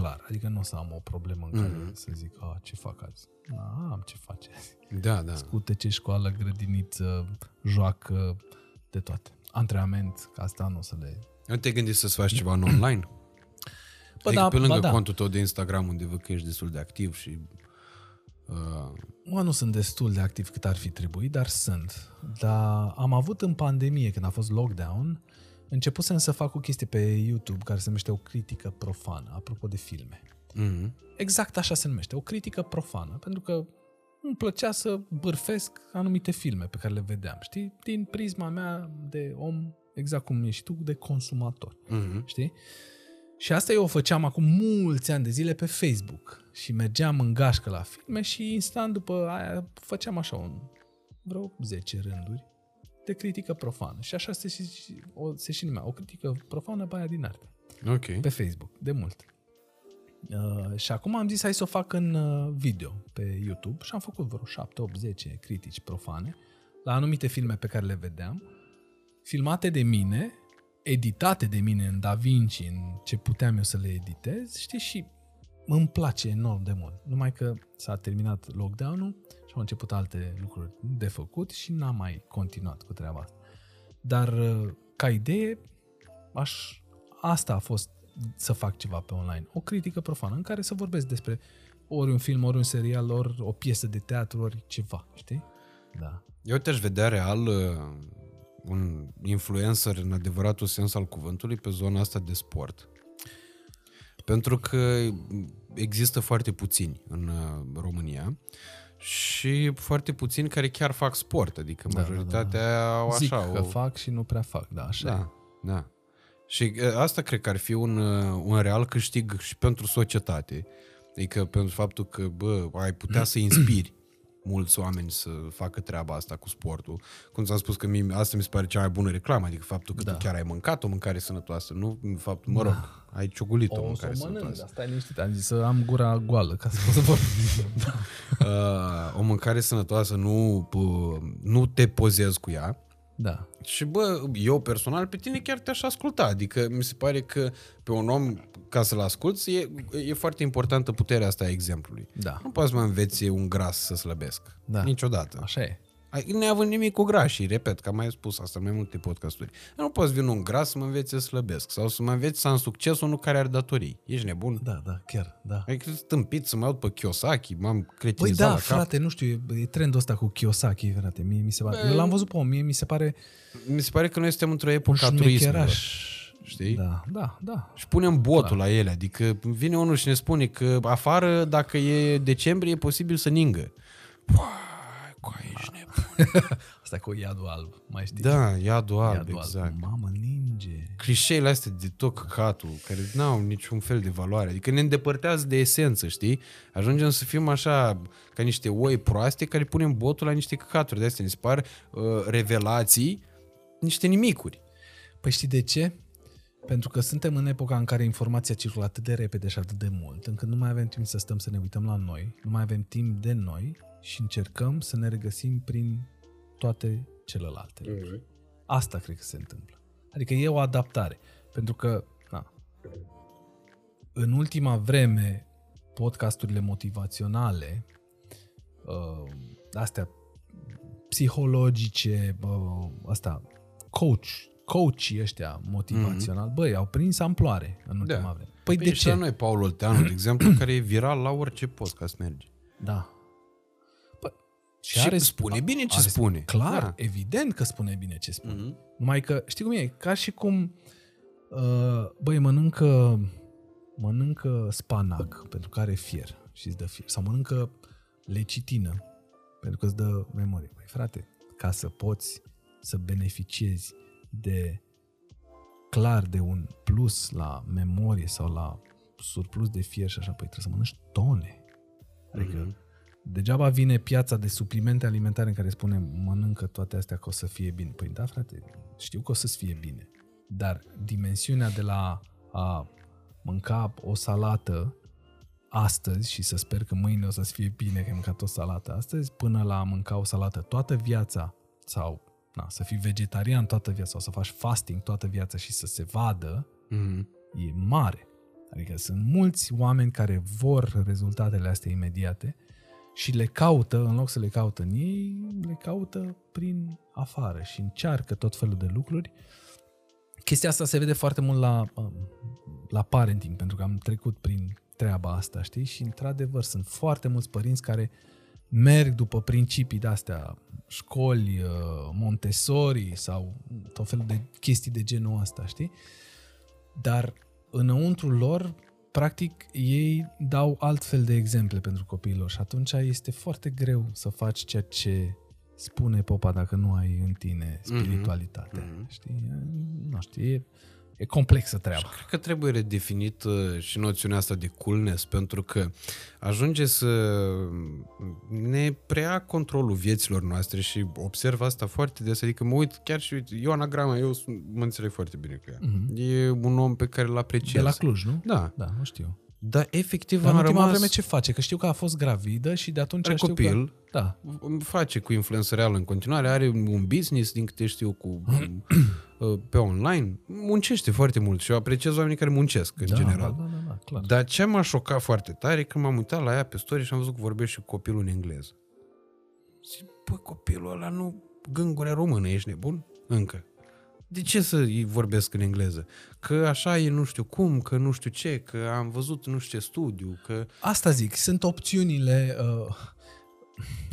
clar. Adică nu o să am o problemă în care să zic, a, ce fac azi? Da, am ce face azi. Da, da. Scutece, școală, grădiniță, joacă, de toate. Antrenament, că asta nu o să le... Nu te gândi să-ți faci ceva în online? Bă, adică da, pe lângă ba da. contul tău de Instagram unde văd că ești destul de activ și... Uh, Mă, nu sunt destul de activ cât ar fi trebuit, dar sunt. Dar am avut în pandemie, când a fost lockdown, începusem să fac o chestie pe YouTube care se numește o critică profană, apropo de filme. mm Exact așa se numește, o critică profană, pentru că îmi plăcea să bârfesc anumite filme pe care le vedeam, știi? Din prisma mea de om, exact cum ești tu, de consumator, mm știi? Și asta eu o făceam acum mulți ani de zile pe Facebook și mergeam în gașcă la filme și instant după aia făceam așa un, vreo 10 rânduri de critică profană. Și așa se, și- o, se și numea, o critică profană pe aia din artă Ok. pe Facebook, de mult. Uh, și acum am zis hai să o fac în uh, video pe YouTube și am făcut vreo 7, 8, 10 critici profane la anumite filme pe care le vedeam, filmate de mine, editate de mine în DaVinci, în ce puteam eu să le editez, știi, și îmi place enorm de mult. Numai că s-a terminat lockdown-ul și au început alte lucruri de făcut și n-am mai continuat cu treaba asta. Dar uh, ca idee, aș, asta a fost să fac ceva pe online. O critică profană în care să vorbesc despre ori un film, ori un serial, ori o piesă de teatru, ori ceva, știi? Da. Eu te-aș vedea real uh, un influencer în adevăratul sens al cuvântului pe zona asta de sport. Pentru că există foarte puțini în uh, România și foarte puțini care chiar fac sport, adică Da, majoritatea au Zic așa că o... fac și nu prea fac, da, așa. e. Da, da. Și uh, asta cred că ar fi un, uh, un real câștig și pentru societate. Adică pentru faptul că, bă, ai putea să inspiri mulți oameni să facă treaba asta cu sportul. Cum ți-am spus că mie, asta mi se pare cea mai bună reclamă, adică faptul că Da. tu chiar ai mâncat o mâncare sănătoasă, nu faptul, mă rog, ai ciogulit o, O să mâncare o mănânc, sănătoasă. dar stai liniștit. Am zis să am gura goală ca să pot să vorbesc. Uh, o mâncare sănătoasă nu, pă, nu te pozezi cu ea, da. Și bă, eu personal pe tine chiar te-aș asculta, adică mi se pare că pe un om, ca să-l asculți, e, e foarte importantă puterea asta a exemplului. Da. Nu poți să mă înveți un gras să slăbesc. Da. Niciodată. Așa e. Ai- Neavând nimic cu grașii, repet, că am mai spus asta în mai multe podcasturi. Nu poți veni un gras să mă înveți să slăbesc sau să mă înveți să am succes unul care are datorii. Ești nebun? Da, da, chiar, da. Adică stâmpit să mă aud pe Kiyosaki, m-am Păi cretinizat da, la cap. frate, nu știu, e, e trendul ăsta cu Kiyosaki, frate, mie mi se pare. Eu l-am văzut pe om, mie mi se pare Mi se pare că noi suntem într-o un epocă a turismului. șmecheraș. Știi? Da, da, da. Și punem botul la ele, adică vine unul și ne spune că afară, dacă e decembrie, e posibil să ningă. Păi, coai, ești nebun. Asta cu iadul alb, mai știi? Da, iadul alb, iadul exact. alb. Mamă, ninge. Clișeele astea de tot căcatul, care nu au niciun fel de valoare, adică ne îndepărtează de esență, știi? Ajungem să fim așa ca niște oi proaste care punem botul la niște căcaturi de astea, ne se par uh, revelații, niște nimicuri. Păi știi de ce? Pentru că suntem în epoca în care informația circulă atât de repede și atât de mult, încât nu mai avem timp să stăm să ne uităm la noi, nu mai avem timp de noi și încercăm să ne regăsim prin toate celelalte. lucruri. Asta cred că se întâmplă. Adică e o adaptare. Pentru că, na, în ultima vreme, podcasturile motivaționale, uh, astea psihologice, uh, asta, coach, coachii ăștia motivaționali, mm-hmm. băi, au prins amploare în ultima Da. vreme. Păi, de și ce? la noi, Paul Olteanu, de exemplu, care e viral la orice podcast merge. Da. Păi, Și spune bine ce are- spune. Clar, Da. evident că spune bine ce spune. Mhm. Numai că, știi cum e? Ca și cum, uh, băi, mănâncă, mănâncă spanac pentru că are fier și îți dă fier. Sau mănâncă lecitină pentru că îți dă memorie. Băi, frate, ca să poți să beneficiezi de clar de un plus la memorie sau la surplus de fier și așa, păi trebuie să mănânci tone. Adică Mhm. Degeaba vine piața de suplimente alimentare în care spune mănâncă toate astea că o să fie bine. Păi da, frate, știu că o să-ți fie bine. Dar dimensiunea de la a mânca o salată astăzi și să sper că mâine o să-ți fie bine că ai mâncat o salată astăzi, până la a mânca o salată toată viața sau na, să fii vegetarian toată viața sau să faci fasting toată viața și să se vadă, Mhm. e mare. Adică sunt mulți oameni care vor rezultatele astea imediate și le caută, în loc să le caută în ei, le caută prin afară și încearcă tot felul de lucruri. Chestia asta se vede foarte mult la, um, la parenting, pentru că am trecut prin treaba asta, știi? Și într-adevăr sunt foarte mulți părinți care merg după principii de-astea, școli, uh, Montessori sau tot felul de chestii de genul ăsta, știi? Dar înăuntru lor, practic, ei dau altfel de exemple pentru copiilor și atunci este foarte greu să faci ceea ce spune popa dacă nu ai în tine spiritualitate. Mm-hmm. Știi? Nu știu, e, e complexă treaba. Cred că trebuie redefinit uh, și noțiunea asta de coolness, pentru că ajunge să ne preia controlul vieților noastre și observ asta foarte des, adică mă uit chiar și uite, Ioana Grama, eu sunt- mă înțeleg foarte bine cu ea. Mm-hmm. E un om pe care îl apreciez. De la Cluj, nu? Da, Da, nu știu. dar efectiv Dar în am ultima rămas... vreme ce face? Că știu că a fost gravidă și de atunci Are știu copil. Că... Da. face cu influențăreală în continuare, are un business, din câte știu, cu, uh, pe online, muncește foarte mult și eu apreciez oamenii care muncesc, în da, general. Da, da, da, da, clar. Dar ce m-a șocat foarte tare e că m-am uitat la ea pe story și am văzut că vorbește cu copilul în engleză. Zic, bă, copilul ăla nu gângure română, ești nebun? Încă. De ce să îi vorbesc în engleză? Că așa e nu știu cum, că nu știu ce, că am văzut nu știu ce studiu, că... Asta zic, sunt opțiunile... Uh...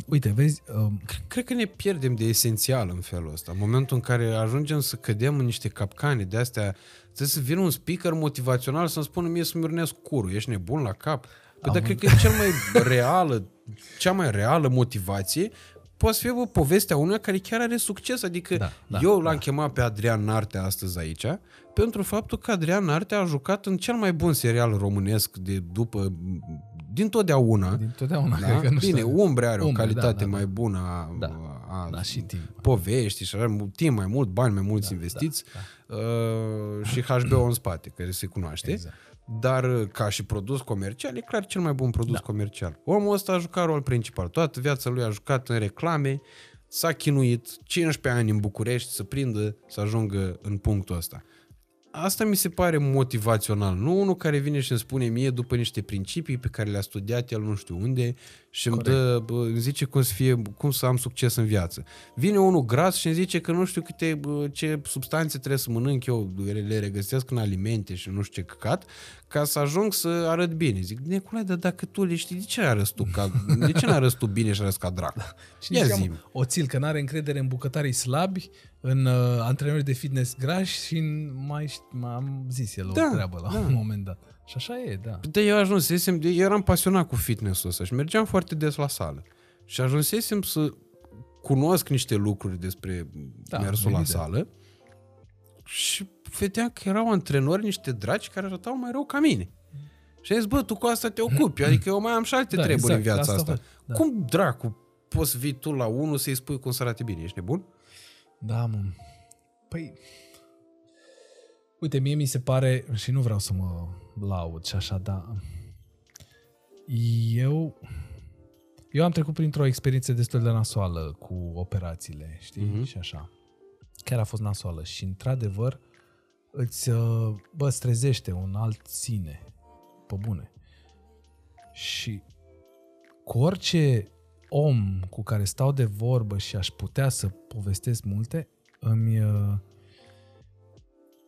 Uite, vezi, uh, Cred că ne pierdem de esențial în felul ăsta. În momentul în care ajungem să cădem în niște capcane de astea, trebuie să vină un speaker motivațional să-mi spună mie să-mi urnesc curul. Ești nebun la cap? Păi dar cred că e cel mai reală, cea mai reală motivație poate să fie bă, povestea unuia care chiar are succes. Adică Da, da, eu l-am chemat pe Adrian Narte astăzi aici pentru faptul că Adrian Narte a jucat în cel mai bun serial românesc de după din totdeauna. din totdeauna, Da? cred că nu Bine, știu. Umbre are o Umbre, calitate da, da, mai da. bună a, Da. a, Da, și timp. povești și are mult timp mai mult, bani mai mulți da, investiți da, Uh, și HBO în spate, care se cunoaște. Exact. Dar uh, ca și produs comercial, e clar cel mai bun produs da. comercial. Omul ăsta a jucat rol principal. Toată viața lui a jucat în reclame, s-a chinuit 15 ani în București să prindă, să ajungă în punctul ăsta. Asta mi se pare motivațional, nu unul care vine și îmi spune mie după niște principii pe care le-a studiat el nu știu unde și îmi, dă, bă, îmi zice cum să, fie, cum să am succes în viață. Vine unul gras și îmi zice că nu știu câte, bă, ce substanțe trebuie să mănânc eu, le regăsesc în alimente și nu știu ce căcat, ca să ajung să arăt bine. Zic, Nicolae, dar dacă tu le știi, de ce arăți tu? Ca, de ce n-arăți tu bine și arăți ca dracu? Și Ia ziceam, zi o țil că n-are încredere în bucătarii slabi, în uh, antrenori de fitness grași și în, mai, șt- mai am zis el Da, o treabă la da. un moment dat. Și așa e, da. De eu ajunsesem, de, eu eram pasionat cu fitness-ul ăsta și mergeam foarte des la sală. Și ajunsesem să cunosc niște lucruri despre Da, da, mersul la evident. sală și vedeam că erau antrenori, niște dragi care arătau mai rău ca mine. Și am zis, bă, tu cu asta te ocupi, adică eu mai am și alte Da, treburi exact, în viața asta asta. fac, da. Cum dracu poți să vii tu la unul să-i spui cum să arate bine? Ești nebun? Da, mă. Păi, uite, mie mi se pare, și nu vreau să mă laud și așa, dar eu, eu am trecut printr-o experiență destul de nasoală cu operațiile, știi, Mhm. mm-hmm. și așa. Chiar a fost nasoală și, într-adevăr, îți, uh, bă, îți trezește un alt sine, pe bune. Și cu orice om cu care stau de vorbă și aș putea să povestesc multe, îmi uh,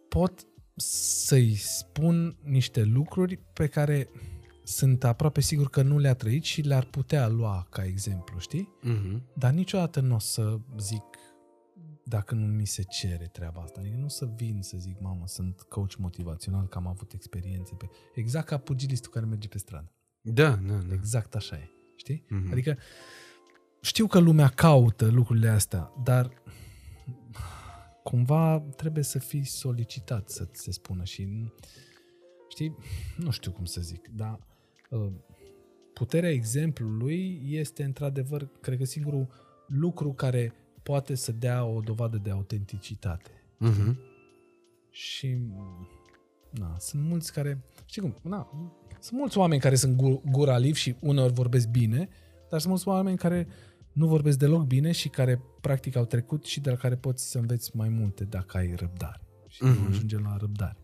pot să-i spun niște lucruri pe care sunt aproape sigur că nu le-a trăit și le-ar putea lua ca exemplu, știi? Mm-hmm. Dar niciodată nu o să zic dacă nu mi se cere treaba asta. Adică nu o să vin să zic, mamă, sunt coach motivațional, că am avut experiențe pe... Exact ca pugilistul care merge pe stradă. Da, da, da. Exact așa e. Știi? Mhm. Mm-hmm. Adică știu că lumea caută lucrurile astea, dar cumva trebuie să fii solicitat să ți se spună și știi, nu știu cum să zic, dar uh, puterea exemplului este într-adevăr, cred că singurul lucru care poate să dea o dovadă de autenticitate. Mm-hmm. Și na, sunt mulți care, știi cum, na, sunt mulți oameni care sunt gu- gura liv și uneori vorbesc bine, dar sunt mulți oameni care nu vorbesc deloc bine și care practic au trecut și de la care poți să înveți mai multe dacă ai răbdare. Și Mhm. mm-hmm. ajungem la răbdare.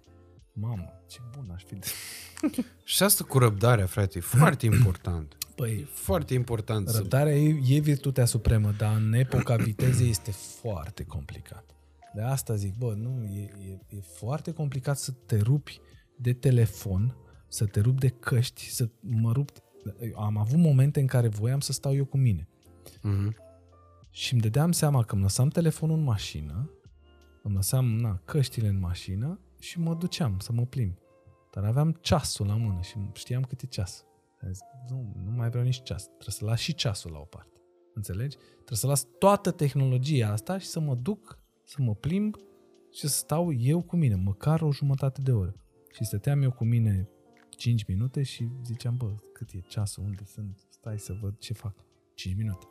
Mamă, ce bun aș fi. de- Și asta cu răbdarea, frate, e foarte important. Păi, E foarte important să... Răbdarea e, e virtutea supremă, dar în epoca vitezei este foarte complicat. De asta zic, bă, nu, e, e, e foarte complicat să te rupi de telefon, să te rupi de căști, să mă rup... Am avut momente în care voiam să stau eu cu mine. Mhm. Și îmi dădeam seama că îmi lăsam telefonul în mașină, îmi lăsam na, căștile în mașină și mă duceam să mă plimb. Dar aveam ceasul la mână și știam cât e ceas. Am zis, Nu, nu mai vreau nici ceas. Trebuie să las și ceasul la o parte. Înțelegi? Trebuie să las toată tehnologia asta și să mă duc, să mă plimb și să stau eu cu mine, măcar o jumătate de oră. Și stăteam eu cu mine 5 minute și ziceam, bă, cât e ceasul, unde sunt, stai să văd ce fac. 5 minute.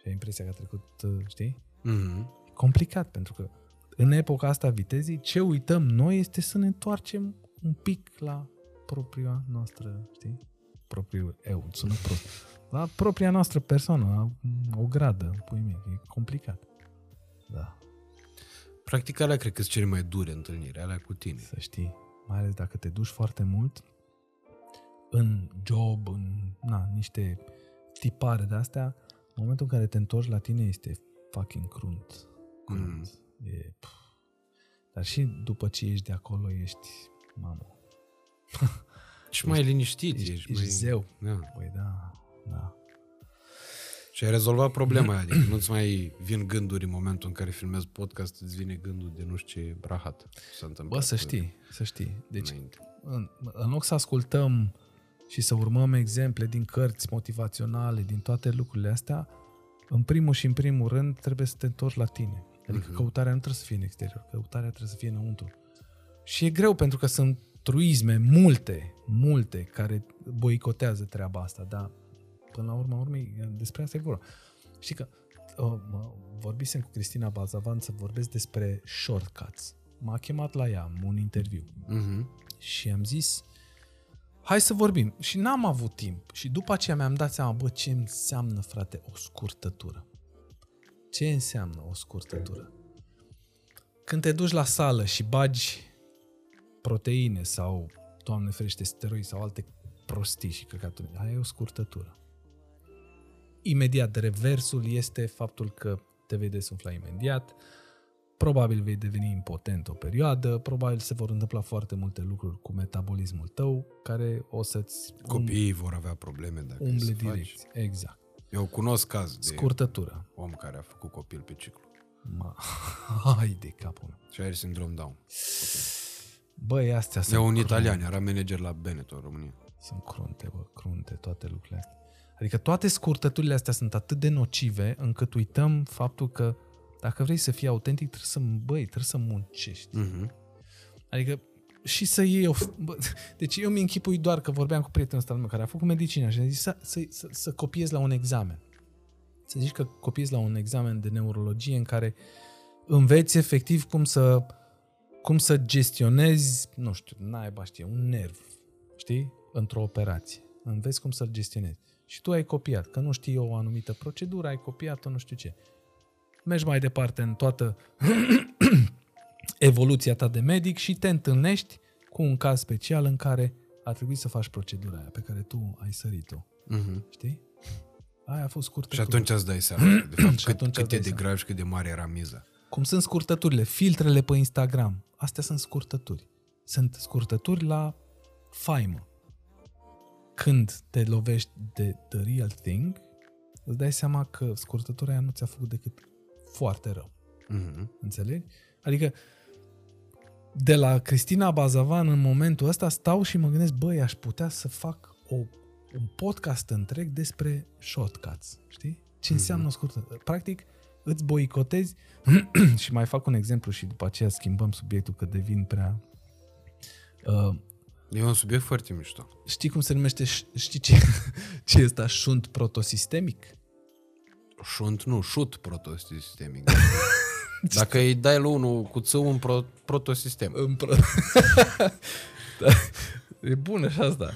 Și ai impresia că a trecut, uh, știi? Mhm. E complicat, pentru că în epoca asta a vitezii, ce uităm noi este să ne întoarcem un pic la propria noastră, știi? Propriul eu, sună prost. La propria noastră persoană, la o gradă, pui mei, e complicat. Da, Practic alea cred că sunt cele mai dure întâlniri, alea cu tine. să știi. Mai ales dacă te duci foarte mult în job, în na, niște tipare de astea, în momentul în care te întorci la tine este fucking crunt. Crunt. Mm. E, pf. Dar și după ce ești de acolo, ești, mamă, Și mai liniștit ești. ești, mai... ești zeu. Da. Păi da, da. Și ai rezolvat problema aia, adică nu-ți mai vin gânduri în momentul în care filmezi podcast, îți vine gândul de nu știu ce brahat s-a întâmplat. Bă, să știi, să știi. Deci, Înainte. în, în loc să ascultăm și să urmăm exemple din cărți motivaționale, din toate lucrurile astea, în primul și în primul rând trebuie să te întorci la tine. Adică uh-huh. căutarea nu trebuie să fie în exterior, căutarea trebuie să fie înăuntru. Și e greu pentru că sunt truisme multe, multe care boicotează treaba asta, dar până la urma urmei despre asta e vorba. Știi că uh, mă, vorbisem cu Cristina Balzavan să vorbesc despre shortcuts. M-a chemat la ea în un interviu Mhm. și am zis hai să vorbim. Și n-am avut timp. Și după aceea mi-am dat seama, bă, ce înseamnă, frate, o scurtătură. Ce înseamnă o scurtătură? Când te duci la sală și bagi proteine sau, doamne ferește, steroi sau alte prostii și căcaturi, aia e o scurtătură. Imediat, reversul este faptul că te vei desumfla imediat, probabil vei deveni impotent o perioadă, probabil se vor întâmpla foarte multe lucruri cu metabolismul tău, care o să-ți um- Copiii vor avea probleme dacă îi umble să faci. direct. Exact. Eu cunosc caz de Scurtătură. om care a făcut copil pe ciclu. Ma. Hai de capul meu. Și are sindrom Down. Băi, astea E sunt un crunte. italian, era manager la Benetton, România. Sunt crunte, bă, crunte, toate lucrurile astea. Adică toate scurtăturile astea sunt atât de nocive încât uităm faptul că dacă vrei să fii autentic, trebuie să, băi, trebuie să muncești. Mhm. Adică și să iei o... Bă, deci eu mi închipui doar că vorbeam cu prietenul ăsta al meu care a făcut medicină și a zis să, să, să, să copiezi la un examen. Să zici că copiezi la un examen de neurologie în care înveți efectiv cum să cum să gestionezi, nu știu, naiba știe, un nerv, știi, într-o operație. Înveți cum să-l gestionezi. Și tu ai copiat, că nu știi o anumită procedură, ai copiat-o, nu știu ce. Mergi mai departe în toată evoluția ta de medic și te întâlnești cu un caz special în care a trebuit să faci procedura aia pe care tu ai sărit-o. Mhm. Știi? Aia a fost scurtă. Și atunci îți dai seama, de fapt, Și cât, atunci cât îți e dai de seama. grav și cât de mare era miza. Cum sunt scurtăturile, filtrele pe Instagram. Astea sunt scurtături. Sunt scurtături la faimă. Când te lovești de the real thing, îți dai seama că scurtătura aia nu ți-a făcut decât foarte rău. Mhm. Înțelegi? Adică de la Cristina Bazavan în momentul ăsta stau și mă gândesc, băi, aș putea să fac o, un podcast întreg despre shortcuts, știi? Ce înseamnă scurtă? Practic, îți boicotezi și mai fac un exemplu și după aceea schimbăm subiectul că devin prea... Uh, E un subiect foarte mișto. știi cum se numește, ș- știi ce, ce este asta? șunt protosistemic? Șunt, nu, șut protosistemic. Dacă îi dai la unul cu țău un pro, protosistem. În pro... da, e bună și asta.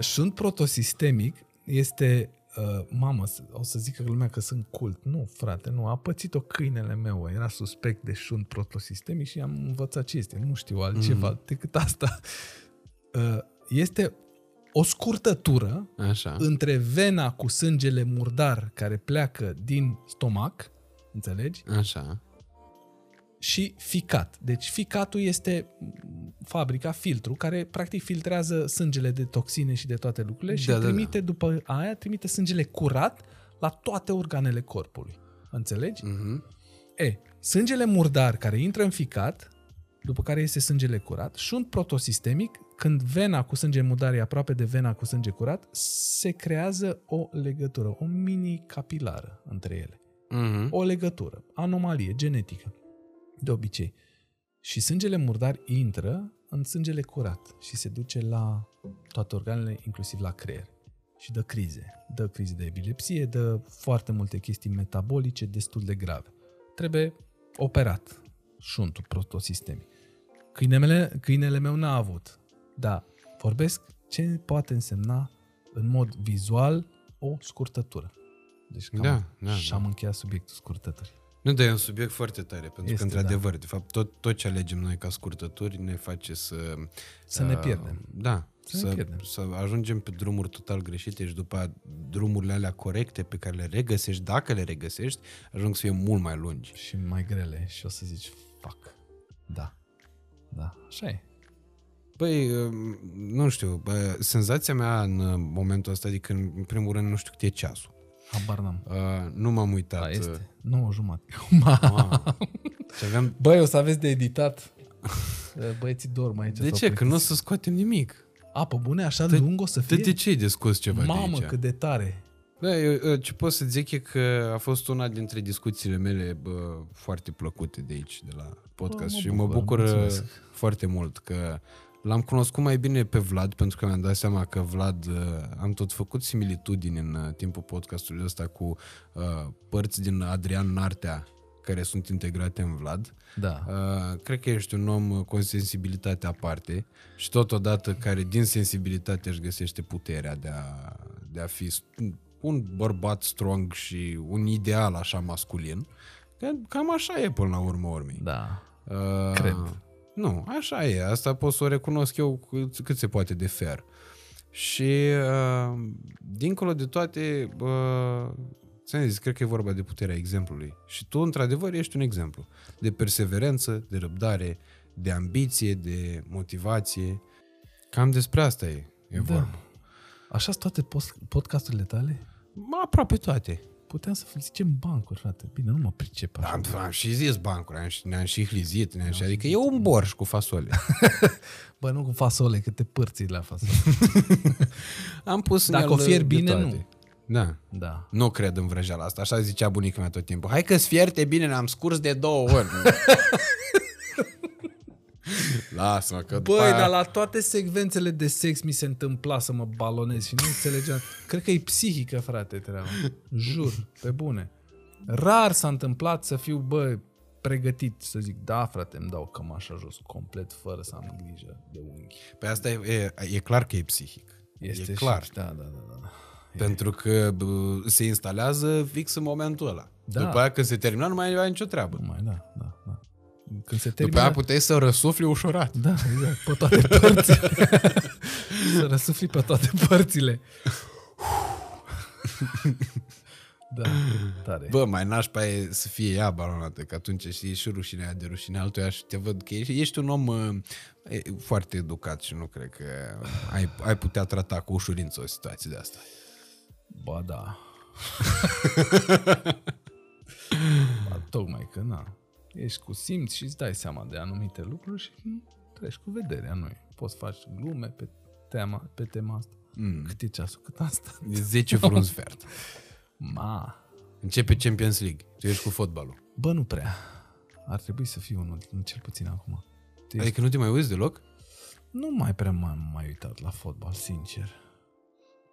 Șunt protosistemic este Uh, mamă, s- o să zică lumea că sunt cult. Nu, frate, nu. A pățit-o câinele meu. Era suspect de șunt protosistemic și am învățat ce este. Nu știu altceva mm. decât asta. Uh, este o scurtătură Așa. între vena cu sângele murdar care pleacă din stomac, înțelegi? Așa. și ficat. Deci ficatul este mm, fabrica, filtru, care practic filtrează sângele de toxine și de toate lucrurile și Da, da, da. trimite după aia, trimite sângele curat la toate organele corpului. Înțelegi? Mhm. E, sângele murdar care intră în ficat, după care este sângele curat, șunt protosistemic, când vena cu sânge murdar e aproape de vena cu sânge curat, se creează o legătură, o mini capilară între ele Mhm. o legătură, anomalie genetică, de obicei. Și sângele murdar intră în sângele curat și se duce la toate organele, inclusiv la creier. Și dă crize. Dă crize de epilepsie, dă foarte multe chestii metabolice destul de grave. Trebuie operat șuntul protosistemic. Câinele, câinele meu n-a avut. Da, vorbesc ce poate însemna în mod vizual o scurtătură. Deci cam Da, da, și da. am încheiat subiectul scurtătării. Nu, dar e un subiect foarte tare, pentru Este, că, într-adevăr, de fapt, tot, tot ce alegem noi ca scurtături ne face să... Să ne uh, pierdem. Da, Să să, ne să, pierdem. să ajungem pe drumuri total greșite și după aia drumurile alea corecte pe care le regăsești, dacă le regăsești, ajung să fie mult mai lungi. Și mai grele și o să zici, fuck. Da. Da, așa e. Păi, uh, nu știu, bă, senzația mea în uh, momentul ăsta, adică în primul rând nu știu cât e ceasul. Habar n-am. Uh, nu m-am uitat. Da, uh, este. 9 jumate. Ma. ah, și aveam... Băi, o să aveți de editat. Băieții dorm aici. De sau ce? Că plecăm. nu o să scoatem nimic. Apă bune, așa De- lung o să De, fie? de ce ai de scos ceva de Mamă, aici? cât de tare. Da, eu, eu, ce pot să zic e că a fost una dintre discuțiile mele bă, foarte plăcute de aici, de la podcast Bă, mă și mă bucur, bucur mulțumesc. uh, foarte mult că l-am cunoscut mai bine pe Vlad, pentru că mi-am dat seama că Vlad, uh, am tot făcut similitudini în uh, timpul podcastului ăsta cu uh, părți din Adrian Nartea care sunt integrate în Vlad. Da. Uh, cred că ești un om uh, cu o sensibilitate aparte și totodată care din sensibilitate își găsește puterea de a, de a fi st- un bărbat strong și un ideal așa masculin. Că cam așa e până la urmă urmei. Da. Uh, Cred. Nu, așa e. Asta pot să o recunosc eu cât, cât se poate de fair. Și uh, dincolo de toate, uh, ți-am zis, cred că e vorba de puterea exemplului. Și tu, într-adevăr, ești un exemplu de perseverență, de răbdare, de ambiție, de motivație. Cam despre asta e, e Da. vorba. Așa sunt toate post- podcasturile tale? Ma, aproape toate. Puteam să zicem bancuri, frate. Bine, nu mă pricep așa. Am, am și zis bancuri, am, și- ne-am și hlizit, ne-am și, adică e un borș cu fasole. Bă, nu cu fasole, câte părți la fasole. Am pus în Dacă el o fier de bine, toate. nu. Da. Da. Nu cred în vrăjeala asta, așa zicea bunica mea tot timpul. Hai că-ți fierte bine, ne-am scurs de două ori. Lasă-mă că după Băi, aia- dar la toate secvențele de sex mi se întâmpla să mă balonez și nu înțelegeam. Cred că e psihică, frate, treaba. Jur, pe bune. Rar s-a întâmplat să fiu, bă, pregătit să zic, da, frate, îmi dau cămașa jos complet, fără să am grijă de unghi. Pe asta e, e, e clar că e psihic. Este e clar. Și, da, da, da, da. Pentru că bă, se instalează fix în momentul ăla. Da. După aia când se termină nu mai ai nicio treabă. Nu mai, da, da, da. Când se După termină... aia puteai să răsufli ușurat. Da, exact, pe toate părțile. să răsufli pe toate părțile. da, tare. Bă, mai nașpa e să fie ea balonată, că atunci și e și rușinea de rușine altuia și te văd că ești, ești un om uh, e, foarte educat și nu cred că ai, ai putea trata cu ușurință o situație de asta. Ba da. ba, tocmai că na. Ești cu simț și îți dai seama de anumite lucruri și hm, treci cu vederea. Nu poți face glume pe tema, pe tema asta. Mm. Cât e ceasul? Cât am stat? E 10 fără un sfert. Ma. Începe Champions League. Tu ești cu fotbalul. Bă, nu prea. Ar trebui să fie unul, cel puțin acum. Tu ești- Adică nu te mai uiți deloc? Nu mai prea m-am mai uitat la fotbal, sincer.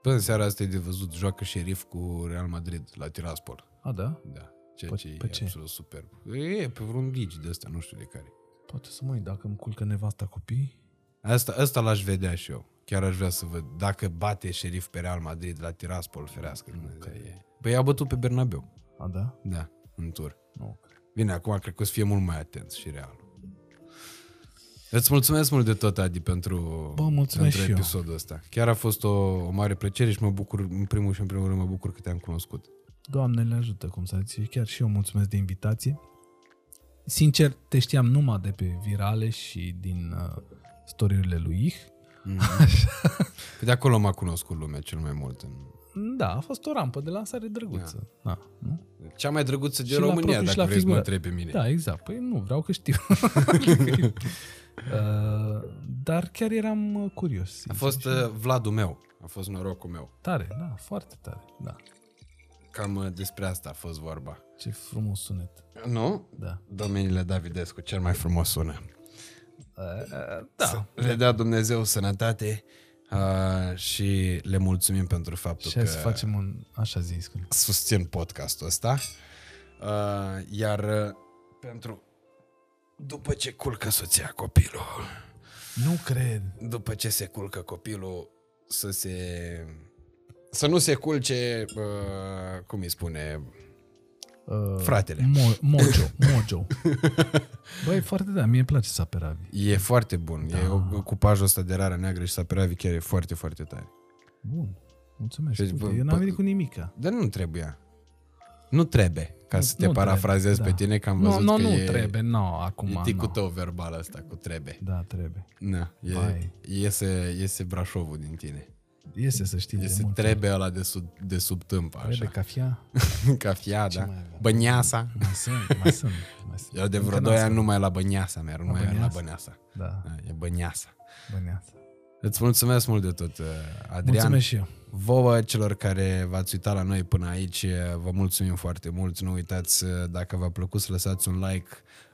Bă, în seara asta e de văzut, joacă șerif cu Real Madrid la Tiraspol. A, da? Da. Ceea Pe- ce pe e ce? absolut superb. E pe vreun ligi de ăsta, nu știu de care. Poate să mă uit dacă îmi culcă nevasta copii. Asta, asta l-aș vedea și eu. Chiar aș vrea să văd. Dacă bate șerif pe Real Madrid la Tiraspol, ferească Dumnezeu. e. Păi a bătut pe Bernabeu. A, da? Da, în tur. Nu cred. Bine, acum cred că o să fie mult mai atent și Real. Îți mulțumesc mult de tot, Adi, pentru, Bă, mulțumesc pentru și eu. episodul ăsta. Chiar a fost o, o mare plăcere și mă bucur, în primul și în primul rând, mă bucur că te-am cunoscut. Doamne le ajută, cum să zice. Chiar și eu mulțumesc de invitație. Sincer, te știam numai de pe virale și din uh, storiurile lui Ih. Păi de acolo m-a cunoscut lumea cel mai mult. În... Da, a fost o rampă de lansare drăguță. Da. nu? Cea mai drăguță din Și la România, propriu și dacă la vrei să mă figură. întrebi pe mine. Da, exact. Păi nu, vreau că știu. uh, dar chiar eram uh, curios. A sincer. fost uh, Vladul meu. A fost norocul meu. Tare, da, foarte tare. Da. Cam uh, despre asta a fost vorba. Ce frumos sunet. Nu? Da. Domeniile Davidescu, cel mai frumos sună. Uh, da. Le dea Dumnezeu sănătate uh, și le mulțumim pentru faptul Și hai că să facem un... Așa zis. cum- susțin podcastul ăsta. Uh, iar uh, pentru după ce culcă soția copilul, Nu cred. după ce se culcă copilul, să se să nu se culce, uh, cum îi spune, Uh, Fratele. Mo- Mojo. Mojo. Băi, foarte da, mie îmi place saperavi. e foarte bun. Da. E o, cupajul ăsta de rară neagră și saperavi chiar e foarte, foarte tare. Bun. Mulțumesc. Deci, Uite, bă, eu n-am bă- venit cu nimica. Dar nu trebuia. Nu trebuie, ca Nu- să te nu parafrazez trebuie, pe da. tine, că am Nu, văzut nu, că nu e, trebuie, nu, acum e ticul nu. tău verbal ăsta cu trebuie. Da, trebuie. Na, e, Vai. iese, iese Brașovul din tine. Iese să știi de Iese mult. trebuie ăla de sub, de sub tâmp, Trebuie așa. cafea. Cafea, da. mai avem? Băneasa. Mai sunt, mai sunt. Mai sunt. Eu de vreo Încă 2 n-am ani nu mai la Băneasa merg, nu mai merg la Băneasa? Băneasa. Da, Da, e Băneasa. băneață. Îți mulțumesc mult de tot, uh, Adrian. Mulțumesc și eu. Vouă celor care v-ați uitat la noi până aici, vă mulțumim foarte mult. Nu uitați, dacă v-a plăcut, să lăsați un like.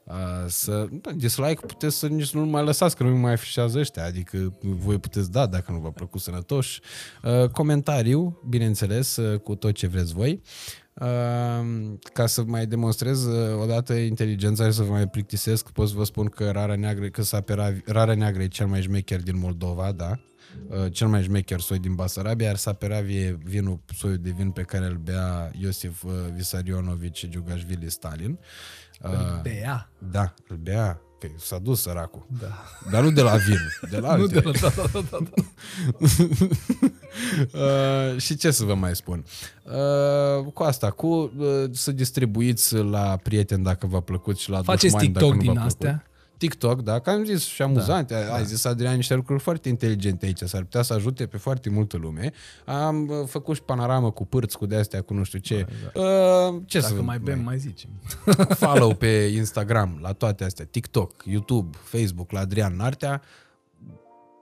Uh, Să, da, dislike puteți să nici nu mai lăsați, că nu mai afișează ăștia, adică voi puteți da dacă nu v-a plăcut sănătoși. Uh, Comentariu, bineînțeles, uh, cu tot ce vreți voi. Uh, ca să mai demonstrez uh, odată inteligența și să vă mai plictisesc, pot să vă spun că Rara Neagră, că Sapera, Rara Neagră e cel mai șmecher din Moldova, da? Uh, cel mai șmecher soi din Basarabia, iar Saperavi e vinul, soiul de vin pe care îl bea Iosif uh, Visarionovici Giugașvili Stalin. Uh, Bea. da, îl bea, că s-a dus săracul. Da. Dar nu de la vin, de la Nu alte. de la... Da, da, da, da, da. Uh, și ce să vă mai spun? Uh, cu asta, cu uh, să distribuiți la prieteni dacă v-a plăcut și la Faceți dușmani dacă TikTok nu v-a din plăcut. Astea. TikTok, da, că am zis și amuzant. Da, Ai zis, Adrian, niște lucruri foarte inteligente aici. S-ar putea să ajute pe foarte multă lume. Am uh, făcut și panoramă cu pârți, cu de-astea, cu nu știu ce. Uh, ce să Dacă vă mai bem, mai zicem. follow pe Instagram la toate astea, TikTok, YouTube, Facebook, la Adrian Nartea.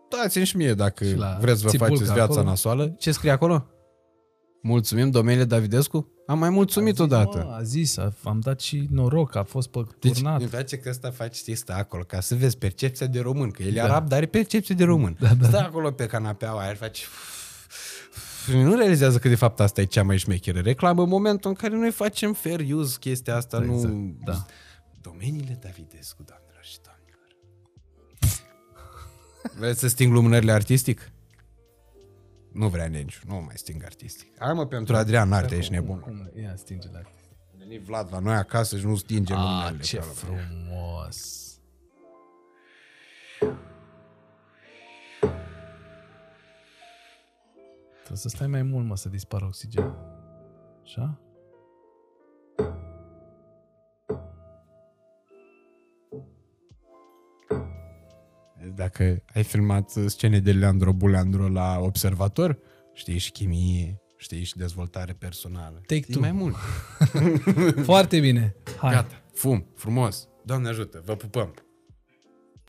Dați-mi și mie dacă Și la vreți să vă Țipulca faceți viața acolo. nasoală. Ce scrie acolo? Mulțumim, domnule Davidescu? Am mai mulțumit odată. Mă, a zis, a- am dat și noroc, a fost pe Deci, turnat. îmi place că ăsta faci chestia acolo, ca să vezi percepția de român, că el e Da. arab, dar are percepție de român. Da, da. Stă acolo pe canapeaua aia, face... Nu realizează că de fapt asta e cea mai șmecheră reclamă în momentul în care noi facem fair use chestia asta, Exact, nu... da. Domeniile Davidescu, doamnelor și domnilor. Vreți să sting lumânările artistic? Nu vrea nici, nu mai sting artistic. Hai mă, pentru Adrian Narte, ești nebun. Cum? Ia, stinge la A venit Vlad la noi acasă și nu stinge Ah, lumânările. ce pe ala. frumos! Trebuie să stai mai mult, mă, să dispară oxigen. Așa? Dacă ai filmat scene de Leandro Buleandro la observator, știi și chimie, știi și dezvoltare personală. Take știi two. mai mult. Foarte bine! Hai! Gata, fum, frumos. Doamne ajută, vă pupăm.